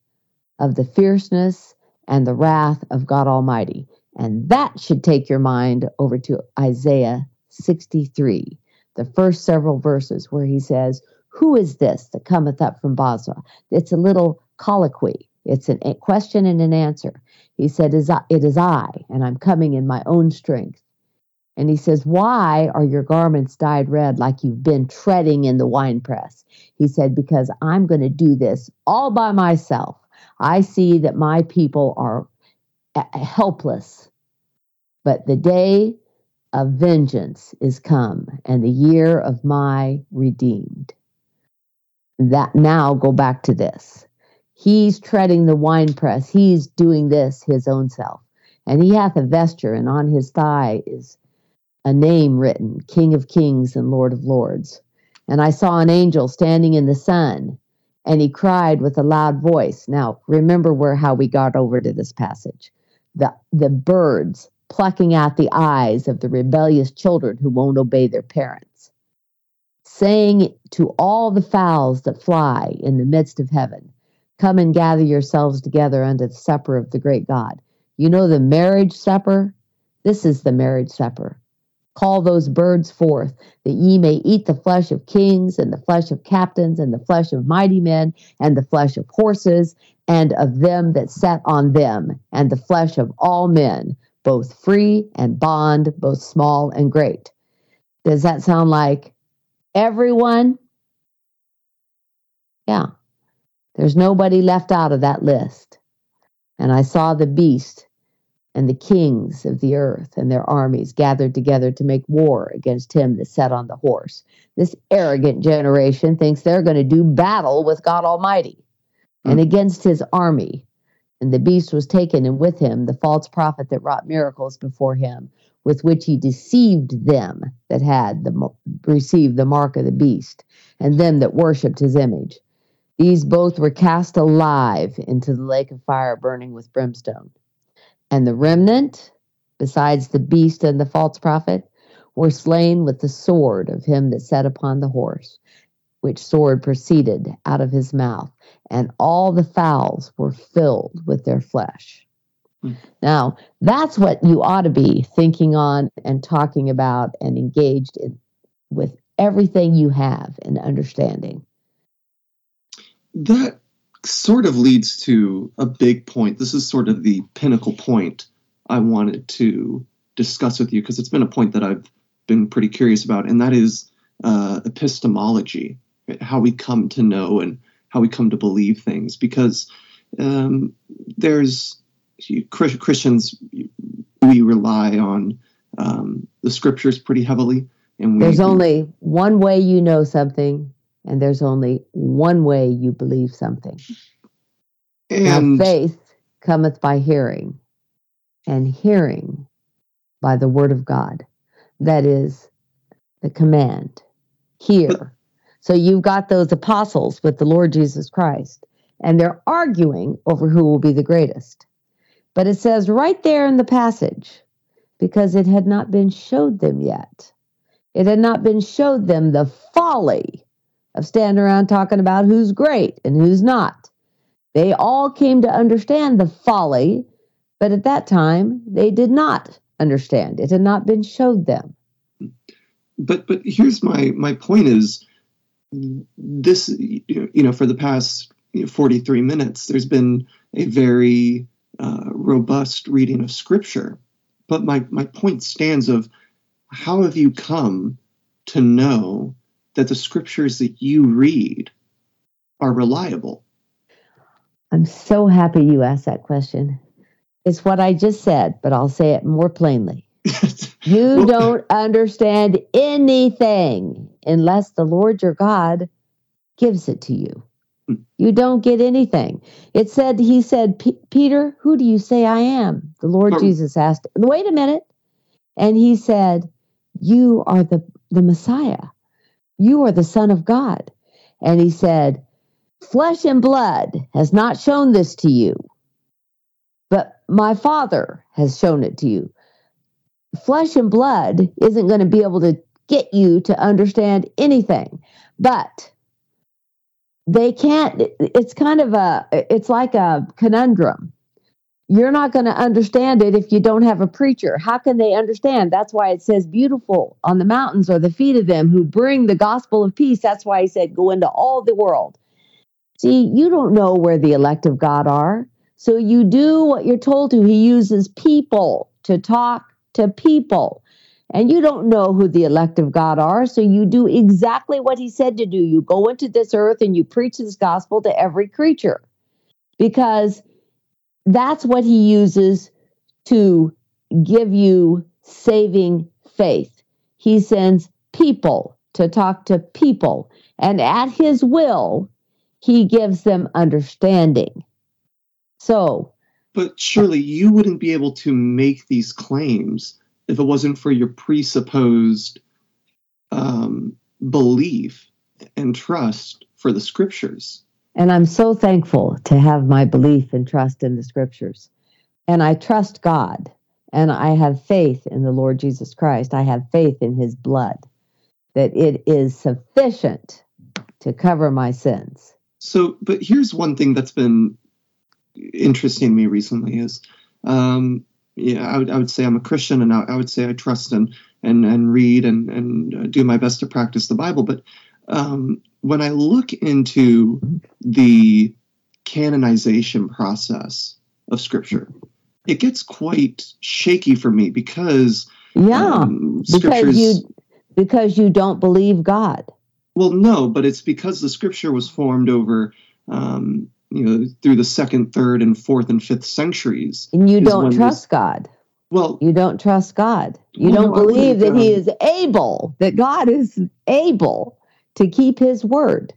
[SPEAKER 2] of the fierceness and the wrath of God Almighty. And that should take your mind over to Isaiah 63, the first several verses where he says, Who is this that cometh up from Bozrah? It's a little colloquy. It's a question and an answer. He said, It is I, and I'm coming in my own strength. And he says, Why are your garments dyed red like you've been treading in the winepress? He said, Because I'm going to do this all by myself. I see that my people are eh, eh, helpless. But the day of vengeance is come, and the year of my redeemed. That now go back to this. He's treading the winepress. He's doing this his own self. And he hath a vesture, and on his thigh is a name written King of Kings and Lord of Lords. And I saw an angel standing in the sun, and he cried with a loud voice. Now, remember where how we got over to this passage the, the birds plucking out the eyes of the rebellious children who won't obey their parents. saying to all the fowls that fly in the midst of heaven, Come and gather yourselves together unto the supper of the great God. You know the marriage supper? This is the marriage supper. Call those birds forth, that ye may eat the flesh of kings, and the flesh of captains, and the flesh of mighty men, and the flesh of horses, and of them that sat on them, and the flesh of all men, both free and bond, both small and great. Does that sound like everyone? Yeah. There's nobody left out of that list. And I saw the beast and the kings of the earth and their armies gathered together to make war against him that sat on the horse. This arrogant generation thinks they're going to do battle with God Almighty mm. and against his army. And the beast was taken, and with him the false prophet that wrought miracles before him, with which he deceived them that had the, received the mark of the beast, and them that worshipped his image. These both were cast alive into the lake of fire burning with brimstone. And the remnant, besides the beast and the false prophet, were slain with the sword of him that sat upon the horse, which sword proceeded out of his mouth, and all the fowls were filled with their flesh. Hmm. Now, that's what you ought to be thinking on and talking about and engaged in with everything you have and understanding.
[SPEAKER 1] That sort of leads to a big point. This is sort of the pinnacle point I wanted to discuss with you because it's been a point that I've been pretty curious about, and that is uh, epistemology, how we come to know and how we come to believe things. Because um, there's Christians, we rely on um, the scriptures pretty heavily,
[SPEAKER 2] and we, there's only one way you know something, and there's only one way you believe something. And now, faith cometh by hearing, and hearing by the word of God. That is the command. Hear. So you've got those apostles with the Lord Jesus Christ, and they're arguing over who will be the greatest. But it says right there in the passage, because it had not been showed them yet. It had not been showed them the folly of standing around talking about who's great and who's not. They all came to understand the folly, but at that time they did not understand. It had not been showed them.
[SPEAKER 1] But but here's my my point is this you know for the past 43 minutes there's been a very uh, robust reading of scripture but my my point stands of how have you come to know that the scriptures that you read are reliable?
[SPEAKER 2] I'm so happy you asked that question. It's what I just said, but I'll say it more plainly. you don't understand anything unless the Lord your God gives it to you. Hmm. You don't get anything. It said, He said, Peter, who do you say I am? The Lord. Jesus asked, Wait a minute. And he said, You are the, the Messiah. You are the Son of God. And he said, Flesh and blood has not shown this to you, but my Father has shown it to you. Flesh and blood isn't going to be able to get you to understand anything, but they can't. It's kind of a, it's like a conundrum you're not going to understand it if you don't have a preacher. How can they understand? That's why it says beautiful on the mountains are the feet of them who bring the gospel of peace. That's why he said go into all the world. See, you don't know where the elect of God are. So you do what you're told to. He uses people to talk to people. And you don't know who the elect of God are. So you do exactly what he said to do. You go into this earth and you preach this gospel to every creature because that's what he uses to give you saving faith. He sends people to talk to people, and at his will, he gives them understanding. So,
[SPEAKER 1] but surely you wouldn't be able to make these claims if it wasn't for your presupposed um, belief and trust for the scriptures.
[SPEAKER 2] And I'm so thankful to have my belief and trust in the scriptures. And I trust God and I have faith in the Lord Jesus Christ. I have faith in his blood that it is sufficient to cover my sins.
[SPEAKER 1] So, but here's one thing that's been interesting to me recently is, um, yeah, I would, I would say I'm a Christian and I, I would say I trust and, and, and read and, and uh, do my best to practice the Bible. But um, when I look into the canonization process of Scripture, it gets quite shaky for me because
[SPEAKER 2] yeah, um, because you because you don't believe God.
[SPEAKER 1] Well, no, but it's because the Scripture was formed over. Um, you know, through the second, third, and fourth and fifth centuries.
[SPEAKER 2] And you don't trust God.
[SPEAKER 1] Well,
[SPEAKER 2] you don't trust God. You well, don't no, believe that um, He is able, that God is able to keep His word.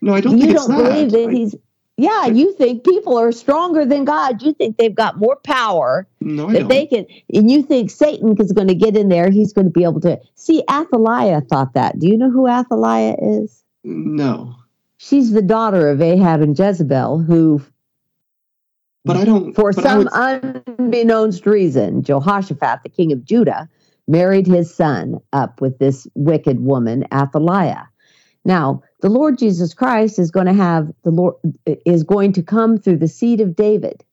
[SPEAKER 1] No, I don't.
[SPEAKER 2] You
[SPEAKER 1] don't
[SPEAKER 2] believe
[SPEAKER 1] that,
[SPEAKER 2] that He's yeah, you think people are stronger than God. You think they've got more power
[SPEAKER 1] no,
[SPEAKER 2] that they can, and you think Satan is going to get in there. He's going to be able to see. Athaliah thought that. Do you know who Athaliah is?
[SPEAKER 1] No.
[SPEAKER 2] She's the daughter of Ahab and Jezebel, who.
[SPEAKER 1] But I don't.
[SPEAKER 2] For some would, unbeknownst reason, Jehoshaphat, the king of Judah, married his son up with this wicked woman, Athaliah. Now, the Lord Jesus Christ is going to have the Lord is going to come through the seed of David.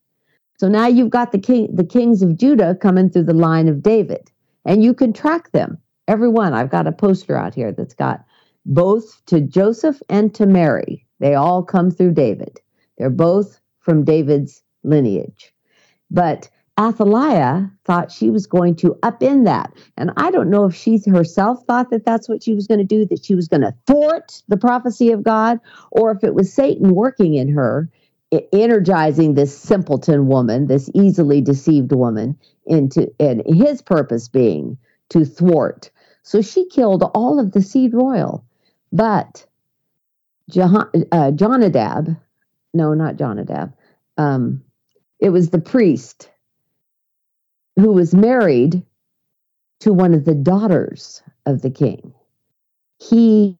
[SPEAKER 2] So now you've got the king the kings of Judah coming through the line of David. And you can track them. Everyone. I've got a poster out here that's got both to Joseph and to Mary. They all come through David. They're both from David's lineage. But Athaliah thought she was going to upend that. And I don't know if she herself thought that that's what she was going to do, that she was going to thwart the prophecy of God, or if it was Satan working in her, energizing this simpleton woman, this easily deceived woman, into and his purpose being to thwart. So she killed all of the seed royal. But uh, Jonadab, no, not Jonadab, um, it was the priest who was married to one of the daughters of the king. He,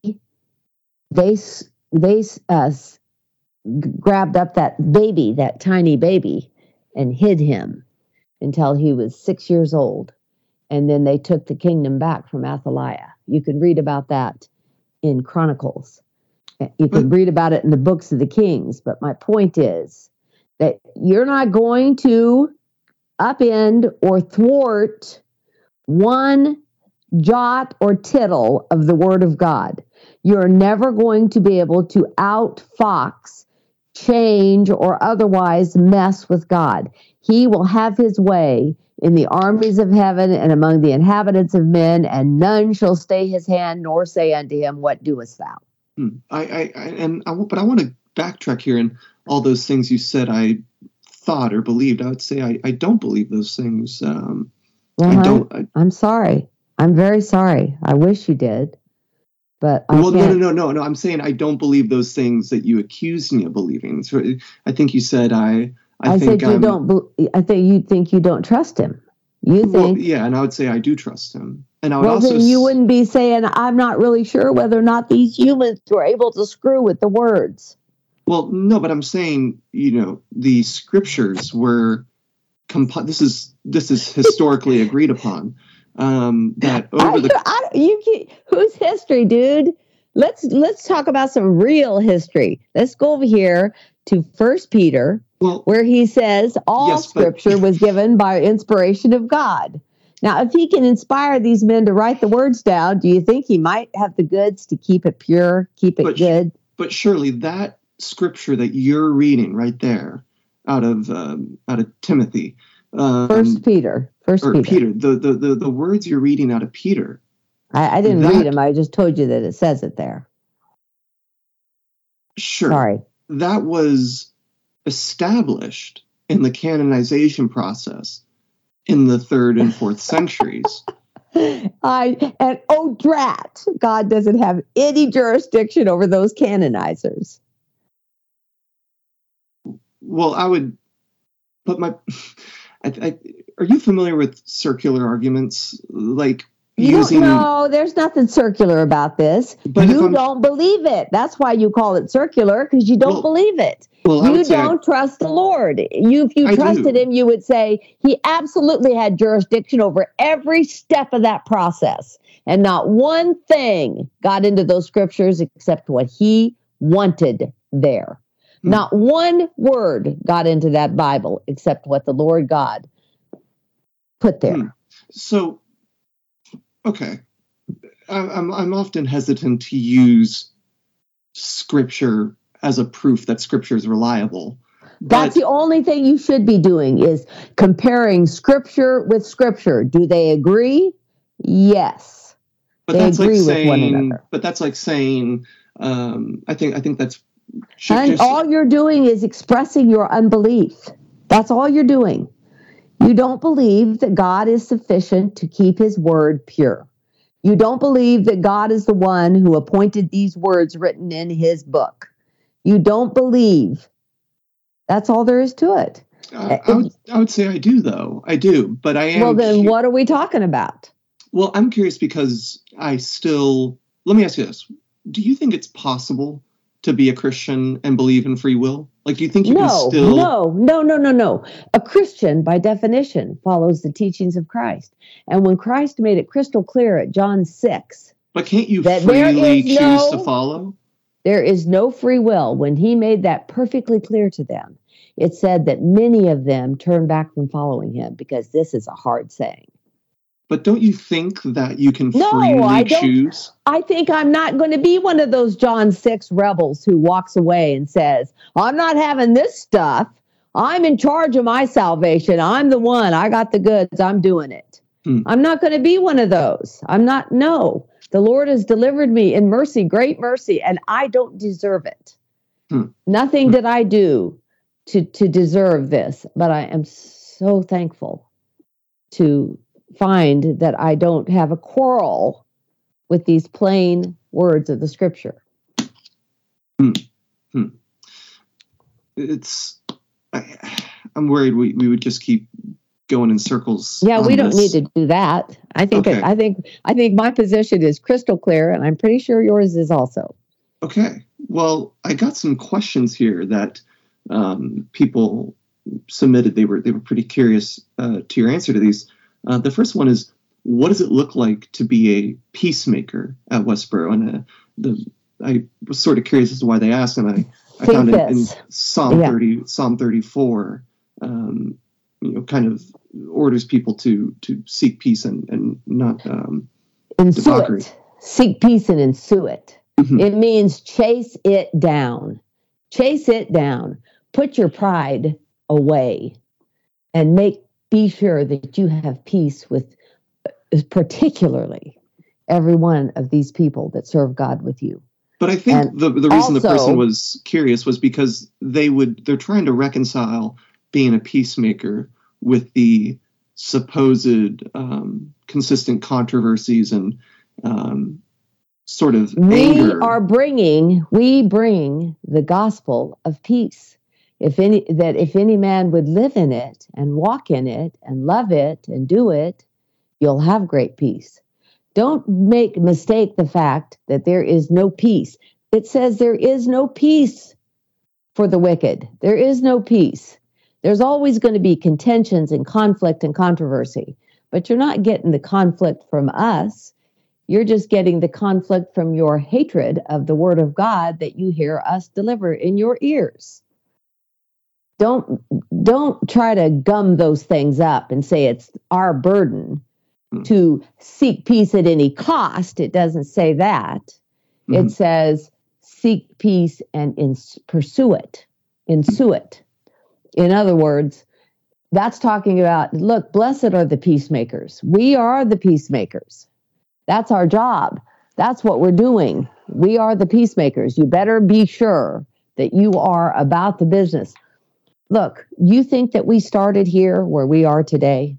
[SPEAKER 2] they, they uh, grabbed up that baby, that tiny baby, and hid him until he was six years old. And then they took the kingdom back from Athaliah. You can read about that in Chronicles. You can read about it in the books of the kings. But my point is that you're not going to upend or thwart one jot or tittle of the word of God. You're never going to be able to outfox, change, or otherwise mess with God. He will have his way in the armies of heaven and among the inhabitants of men, and none shall stay his hand nor say unto him, What doest thou?
[SPEAKER 1] Hmm. I, I, I, and I, but I want to backtrack here and all those things you said. I thought or believed. I would say I, I don't believe those things. Um,
[SPEAKER 2] well, I don't. I, am sorry. I'm very sorry. I wish you did, but I
[SPEAKER 1] well, no, no, no, no, no. I'm saying I don't believe those things that you accused me of believing. So I think you said I.
[SPEAKER 2] I, I said you I'm, don't. I think you think you don't trust him. You think? Well,
[SPEAKER 1] yeah, and I would say I do trust him. And I would
[SPEAKER 2] well,
[SPEAKER 1] also.
[SPEAKER 2] Then you wouldn't be saying I'm not really sure whether or not these humans were able to screw with the words.
[SPEAKER 1] Well, no, but I'm saying, you know, the scriptures were comp- this is this is historically agreed upon. Um, that over the
[SPEAKER 2] I, you whose history, dude? Let's let's talk about some real history. Let's go over here to First Peter, well, where he says all yes, scripture but, was given by inspiration of God. Now, if he can inspire these men to write the words down, do you think he might have the goods to keep it pure, keep it
[SPEAKER 1] but,
[SPEAKER 2] good?
[SPEAKER 1] But surely that scripture that you're reading right there out of um, out of Timothy.
[SPEAKER 2] Um, First Peter. First
[SPEAKER 1] or
[SPEAKER 2] Peter.
[SPEAKER 1] Peter. The, the the the words you're reading out of Peter.
[SPEAKER 2] I, I didn't that, read them. I just told you that it says it there.
[SPEAKER 1] Sure.
[SPEAKER 2] Sorry.
[SPEAKER 1] That was established in the canonization process in the third and fourth centuries.
[SPEAKER 2] I and oh drat, God doesn't have any jurisdiction over those canonizers
[SPEAKER 1] well, I would, but my, I, I, are you familiar with circular arguments? Like,
[SPEAKER 2] You
[SPEAKER 1] using
[SPEAKER 2] don't know. There's nothing circular about this.
[SPEAKER 1] But
[SPEAKER 2] you don't believe it. That's why you call it circular because you don't
[SPEAKER 1] Well,
[SPEAKER 2] believe it.
[SPEAKER 1] well,
[SPEAKER 2] You
[SPEAKER 1] say I-
[SPEAKER 2] don't trust the Lord. You, if you
[SPEAKER 1] I
[SPEAKER 2] trusted
[SPEAKER 1] do.
[SPEAKER 2] Him, you would say He absolutely had jurisdiction over every step of that process, and not one thing got into those scriptures except what He wanted there. Not one word got into that Bible except what the Lord God put there.
[SPEAKER 1] Hmm. So, okay, I, I'm I'm often hesitant to use scripture as a proof that scripture is reliable.
[SPEAKER 2] That's the only thing you should be doing is comparing scripture with scripture. Do they agree? Yes.
[SPEAKER 1] but
[SPEAKER 2] they
[SPEAKER 1] that's like
[SPEAKER 2] agree with one
[SPEAKER 1] saying,
[SPEAKER 2] another.
[SPEAKER 1] but that's like saying, um, I think I think that's
[SPEAKER 2] And
[SPEAKER 1] just-
[SPEAKER 2] all you're doing is expressing your unbelief. That's all you're doing. You don't believe that God is sufficient to keep his word pure. You don't believe that God is the one who appointed these words written in his book. You don't believe. That's all there is to it.
[SPEAKER 1] I, I would I would say I do though I do, but I am
[SPEAKER 2] Well, then
[SPEAKER 1] cu-
[SPEAKER 2] what are we talking about?
[SPEAKER 1] Well, I'm curious because I still let me ask you this: Do you think it's possible to be a Christian and believe in free will? Like, do you think you can still?
[SPEAKER 2] no, no, no, no, no. A Christian, by definition, follows the teachings of Christ. And when Christ made it crystal clear at John 6,
[SPEAKER 1] But can't you
[SPEAKER 2] That
[SPEAKER 1] freely choose to follow?
[SPEAKER 2] there is no free will. When he made that perfectly clear to them, it said that many of them turned back from following him because this is a hard saying.
[SPEAKER 1] But don't you think that you can
[SPEAKER 2] No,
[SPEAKER 1] freely
[SPEAKER 2] I don't-
[SPEAKER 1] choose?
[SPEAKER 2] I think I'm not going to be one of those John 6 rebels who walks away and says, I'm not having this stuff. I'm in charge of my salvation. I'm the one. I got the goods. I'm doing it.
[SPEAKER 1] Hmm.
[SPEAKER 2] I'm not going to be one of those. I'm not, no. The Lord has delivered me in mercy, great mercy, and I don't deserve it.
[SPEAKER 1] Hmm.
[SPEAKER 2] Nothing did I do to, to deserve this, but I am so thankful to find that I don't have a quarrel with these plain words of the scripture. Hmm.
[SPEAKER 1] It's. I, I'm worried we, we would just keep going in circles.
[SPEAKER 2] Yeah, we don't
[SPEAKER 1] this.
[SPEAKER 2] need to do that. I think
[SPEAKER 1] Okay.
[SPEAKER 2] I think I think my position is crystal clear, and I'm pretty sure yours is also.
[SPEAKER 1] Okay. Well, I got some questions here that um, people submitted. They were they were pretty curious uh, to your answer to these. Uh, the first one is, what does it look like to be a peacemaker at Westboro? And uh, the I was sort of curious as to why they asked, and I, I found it in. Psalm
[SPEAKER 2] Yeah.
[SPEAKER 1] thirty, Psalm thirty four. Um, you know, kind of orders people to to seek peace and and not. Um,
[SPEAKER 2] Ensue it. Seek peace and ensue it.
[SPEAKER 1] Mhm.
[SPEAKER 2] It means chase it down. Chase it down. Put your pride away and make be sure that you have peace with uh, particularly every one of these people that serve God with you.
[SPEAKER 1] But I think
[SPEAKER 2] And
[SPEAKER 1] the the reason the person was curious was because they would they're trying to reconcile being a peacemaker with the supposed um, consistent controversies and um, sort of
[SPEAKER 2] we
[SPEAKER 1] anger.
[SPEAKER 2] are bringing we bring the gospel of peace if any that if any man would live in it and walk in it and love it and do it you'll have great peace. Don't make mistake the fact that there is no peace. It says there is no peace for the wicked. There is no peace. There's always going to be contentions and conflict and controversy but you're not getting the conflict from us. You're just getting the conflict from your hatred of the word of God that you hear us deliver in your ears. Don't don't try to gum those things up and say it's our burden
[SPEAKER 1] Hmm.
[SPEAKER 2] to seek peace at any cost. It doesn't say that.
[SPEAKER 1] Mhm.
[SPEAKER 2] It says seek peace and pursue it, ensue it. In other words, that's talking about look, blessed are the peacemakers. We are the peacemakers. That's our job. That's what we're doing. We are the peacemakers. You better be sure that you are about the business. Look, you think that we started here where we are today?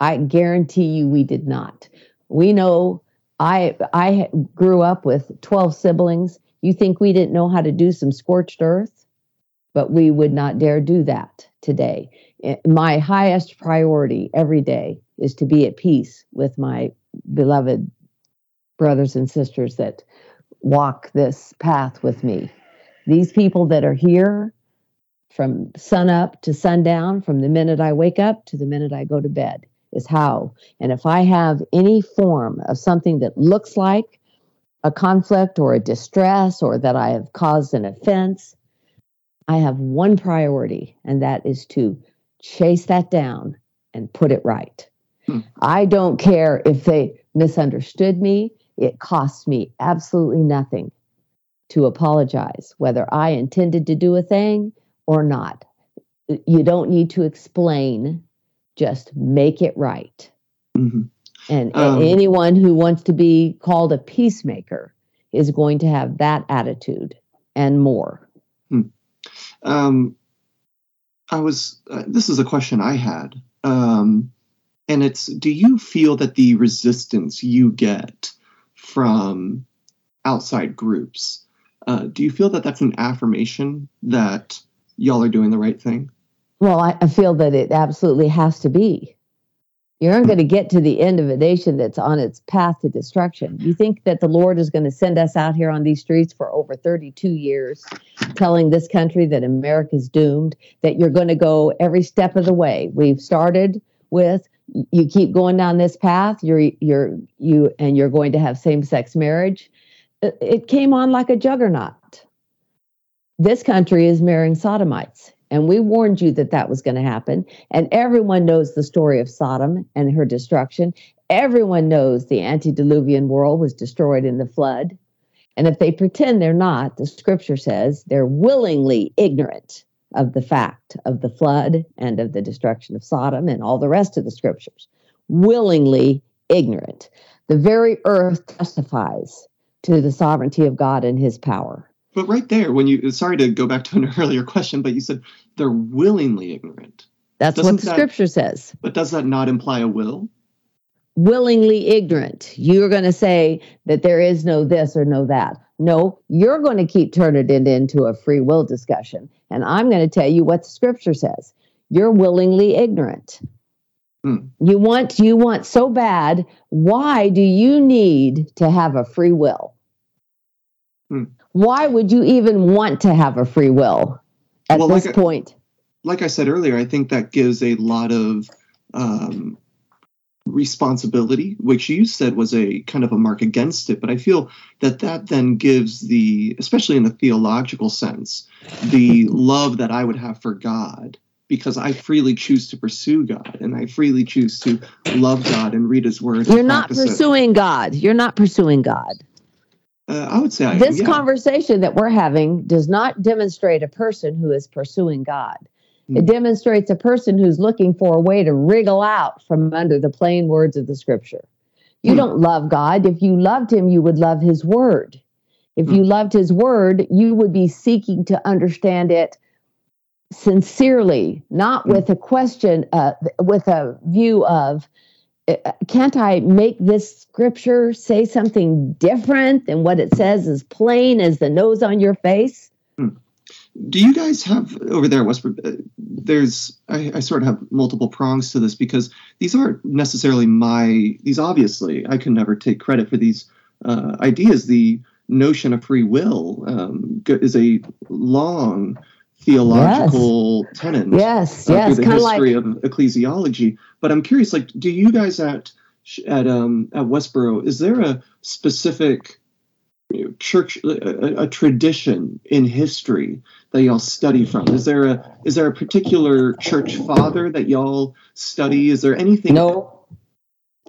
[SPEAKER 2] I guarantee you we did not. We know I I grew up with 12 siblings. You think we didn't know how to do some scorched earth? But we would not dare do that today. Eh, My highest priority every day is to be at peace with my beloved brothers and sisters that walk this path with me. These people that are here from sun up to sundown, from the minute I wake up to the minute I go to bed, is how. And if I have any form of something that looks like a conflict or a distress or that I have caused an offense, I have one priority, and that is to chase that down and put it right. Hmm. I don't care if they misunderstood me. It costs me absolutely nothing to apologize, whether I intended to do a thing or not. You don't need to explain, just make it right. Mm-hmm. And um, anyone who wants to be called a peacemaker is going to have that attitude and more. Hmm.
[SPEAKER 1] Um, I was, uh, this is a question I had. Um, and it's do you feel that the resistance you get from outside groups, uh, do you feel that that's an affirmation that y'all are doing the right thing?
[SPEAKER 2] Well, I, I feel that it absolutely has to be. You aren't going to get to the end of a nation that's on its path to destruction. You think that the Lord is going to send us out here on these streets for over 32 years, telling this country that America's doomed, that you're going to go every step of the way. We've started with you keep going down this path, you're you're you and you're going to have same-sex marriage. It came on like a juggernaut. This country is marrying sodomites. And we warned you that that was going to happen. And everyone knows the story of Sodom and her destruction. Everyone knows the antediluvian world was destroyed in the flood. And if they pretend they're not, the scripture says they're willingly ignorant of the fact of the flood and of the destruction of Sodom and all the rest of the scriptures. Willingly ignorant. The very earth testifies to the sovereignty of God and his power.
[SPEAKER 1] But right there, when you sorry to go back to an earlier question, but you said they're willingly ignorant.
[SPEAKER 2] That's Doesn't what the that, scripture says.
[SPEAKER 1] But does that not imply a will?
[SPEAKER 2] Willingly ignorant. You're going to say that there is no this or no that. No, you're going to keep turning it into a free will discussion. And I'm going to tell you what the scripture says. You're willingly ignorant. Hmm. You want you want so bad. Why do you need to have a free will? Hmm why would you even want to have a free will at well, this
[SPEAKER 1] like
[SPEAKER 2] point?
[SPEAKER 1] I, like I said earlier, I think that gives a lot of um, responsibility, which you said was a kind of a mark against it. But I feel that that then gives the, especially in the theological sense, the love that I would have for God because I freely choose to pursue God and I freely choose to love God and read His Word.
[SPEAKER 2] You're not pursuing it. God. You're not pursuing God.
[SPEAKER 1] Uh, I would say I
[SPEAKER 2] this yeah. conversation that we're having does not demonstrate a person who is pursuing God. Mm. It demonstrates a person who's looking for a way to wriggle out from under the plain words of the scripture. You mm. don't love God. If you loved him, you would love his word. If mm. you loved his word, you would be seeking to understand it sincerely, not hmm. with a question, uh, with a view of, can't I make this scripture say something different than what it says as plain as the nose on your face? Hmm.
[SPEAKER 1] Do you guys have over there? Uh, there's I, I, sort of have multiple prongs to this because these aren't necessarily my these. Obviously, I can never take credit for these uh, ideas. The notion of free will um, is a long theological yes. tenet
[SPEAKER 2] yes, uh, yes,
[SPEAKER 1] through the history like... of ecclesiology. But I'm curious, like, do you guys at at um, at Westboro, is there a specific you know, church a, a, tradition in history that y'all study from? Is there a is there a particular church father that y'all study? Is there anything?
[SPEAKER 2] No,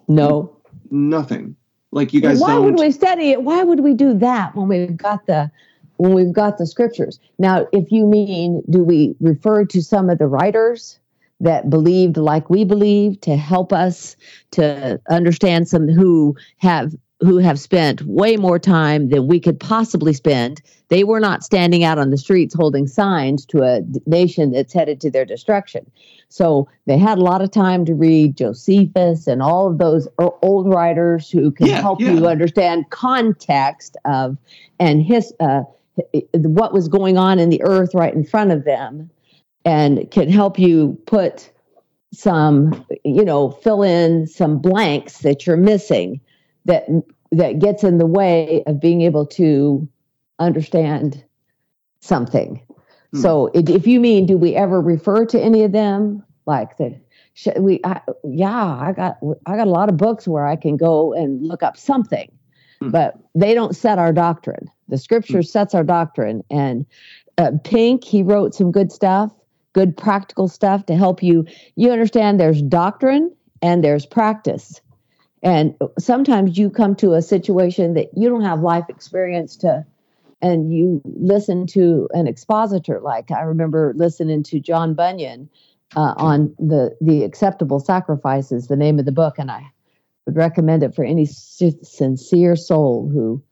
[SPEAKER 2] no,
[SPEAKER 1] nothing. Like you guys. Why
[SPEAKER 2] would we study it? Why would we do that when we've got the when we've got the scriptures. Now, if you mean, do we refer to some of the writers that believed like we believe to help us to understand some who have who have spent way more time than we could possibly spend. They were not standing out on the streets holding signs to a nation that's headed to their destruction. So they had a lot of time to read Josephus and all of those old writers who can yeah, help yeah. you understand context of and his uh, what was going on in the earth right in front of them and can help you put some, you know, fill in some blanks that you're missing that that gets in the way of being able to understand something. Hmm. So if you mean, do we ever refer to any of them like the we I, yeah i got i got a lot of books where i can go and look up something hmm. but they don't set our doctrine the scripture hmm. sets our doctrine and uh, pink he wrote some good stuff good practical stuff to help you you understand there's doctrine and there's practice and sometimes you come to a situation that you don't have life experience to and you listen to an expositor like i remember listening to john bunyan uh, on the the acceptable sacrifices, the name of the book, and I would recommend it for any sincere soul who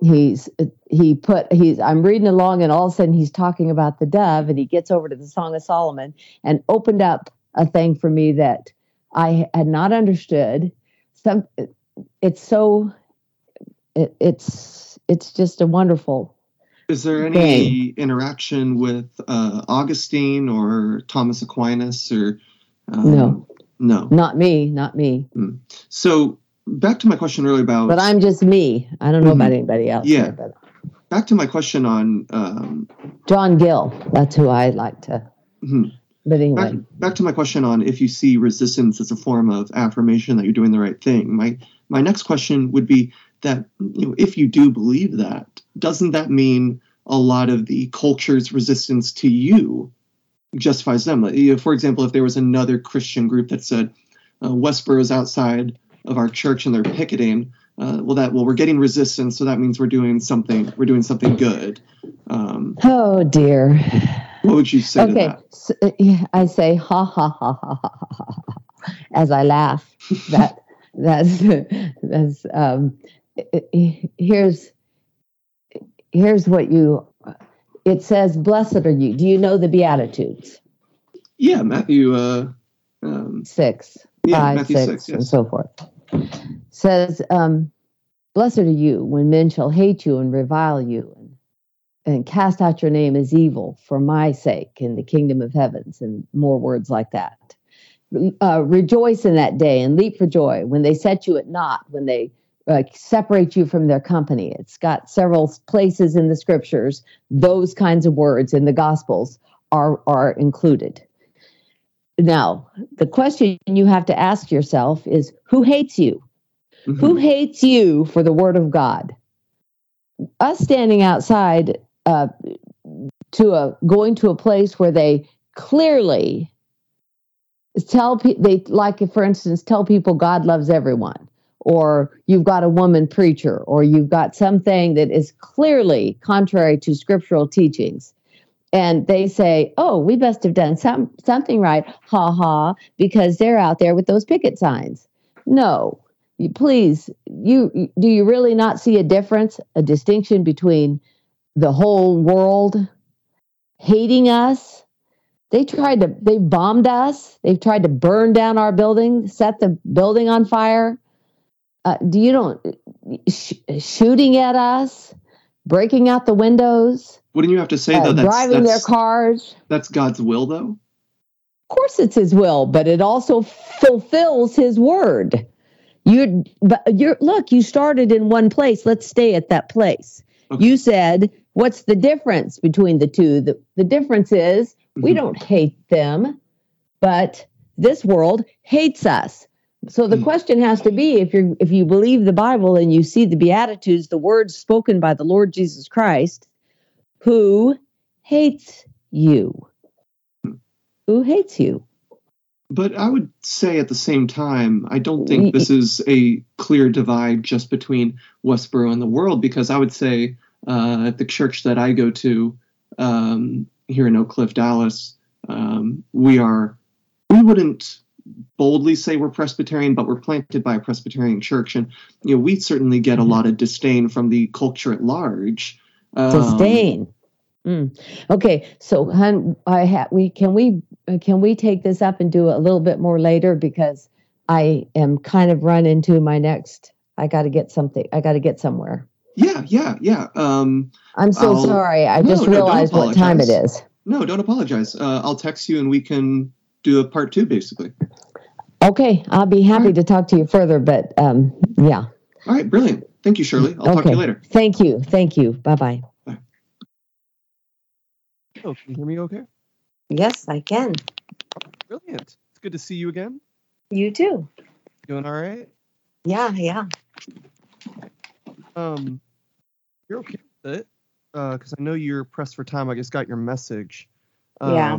[SPEAKER 2] he's he put he's I'm reading along and all of a sudden he's talking about the dove and he gets over to the Song of Solomon and opened up a thing for me that I had not understood. Some it's so it, it's it's just a wonderful
[SPEAKER 1] is there any interaction with uh, Augustine or Thomas Aquinas or?
[SPEAKER 2] Um, no.
[SPEAKER 1] No.
[SPEAKER 2] Not me. Not me.
[SPEAKER 1] Mm. So back to my question earlier about.
[SPEAKER 2] But I'm just me. I don't know mm-hmm. about anybody else.
[SPEAKER 1] Yeah. There, back to my question on. Um,
[SPEAKER 2] John Gill. That's who I like to. Mm-hmm. But anyway.
[SPEAKER 1] Back, back to my question on if you see resistance as a form of affirmation that you're doing the right thing. My my next question would be that you know if you do believe that doesn't that mean a lot of the culture's resistance to you justifies them for example if there was another christian group that said uh, westboro is outside of our church and they're picketing uh, well that well we're getting resistance so that means we're doing something we're doing something good.
[SPEAKER 2] Um, oh dear.
[SPEAKER 1] what would you say okay so,
[SPEAKER 2] i say ha ha ha ha ha ha as i laugh. That that's that's um, here's here's what you it says blessed are you. Do you know the beatitudes?
[SPEAKER 1] Yeah matthew uh, um,
[SPEAKER 2] six
[SPEAKER 1] yeah,
[SPEAKER 2] five
[SPEAKER 1] matthew
[SPEAKER 2] six,
[SPEAKER 1] 6 yes.
[SPEAKER 2] and so forth says um, blessed are you when men shall hate you and revile you and, and cast out your name as evil for my sake in the kingdom of heavens and more words like that uh, rejoice in that day and leap for joy when they set you at naught, when they uh, separate you from their company. It's got several places in the scriptures, those kinds of words in the gospels are, are included. Now, the question you have to ask yourself is who hates you? Mm-hmm. Who hates you for the word of God? Us standing outside uh, to a going to a place where they clearly tell people they like for instance tell people god loves everyone or you've got a woman preacher or you've got something that is clearly contrary to scriptural teachings and they say oh we must have done some something right ha ha because they're out there with those picket signs no you, please you do you really not see a difference a distinction between the whole world hating us they tried to, they bombed us. They've tried to burn down our building, set the building on fire. Uh, do you don't sh- shooting at us, breaking out the windows?
[SPEAKER 1] Wouldn't you have to say uh, though?
[SPEAKER 2] That's, driving that's, their cars.
[SPEAKER 1] That's God's will, though.
[SPEAKER 2] Of course, it's His will, but it also fulfills His word. You, but you're look. You started in one place. Let's stay at that place. Okay. You said, "What's the difference between the two? The the difference is we mm-hmm. don't hate them, but this world hates us. So the mm. question has to be if you if you believe the Bible and you see the beatitudes, the words spoken by the Lord Jesus Christ, who hates you? Who hates you?
[SPEAKER 1] But I would say at the same time, I don't think this is a clear divide just between Westboro and the world, because I would say uh, at the church that I go to, um, here in Oak Cliff, Dallas, um, we are we wouldn't boldly say we're Presbyterian, but we're planted by a Presbyterian church, and you know we certainly get a lot of disdain from the culture at large.
[SPEAKER 2] Um, disdain. Mm. Okay, so hun, I ha- we can we can we take this up and do it a little bit more later because I am kind of run into my next. I got to get something. I got to get somewhere.
[SPEAKER 1] Yeah, yeah, yeah. Um,
[SPEAKER 2] I'm so I'll, sorry. I no, just realized no, what time it is.
[SPEAKER 1] No, don't apologize. Uh, I'll text you and we can
[SPEAKER 3] do a part two, basically.
[SPEAKER 4] Okay, I'll be happy to talk to you further, but um, yeah.
[SPEAKER 3] All right, brilliant. Thank you, Shirley. I'll talk to you later.
[SPEAKER 4] Thank you. Thank you. Bye bye.
[SPEAKER 1] Oh, can you hear me okay?
[SPEAKER 2] Yes, I can.
[SPEAKER 1] Brilliant. It's good to see you again.
[SPEAKER 2] You too.
[SPEAKER 1] Doing all right?
[SPEAKER 2] Yeah, yeah.
[SPEAKER 1] Um, you're okay with it? Because I know you're pressed for time. I just got your message. Um,
[SPEAKER 2] Yeah.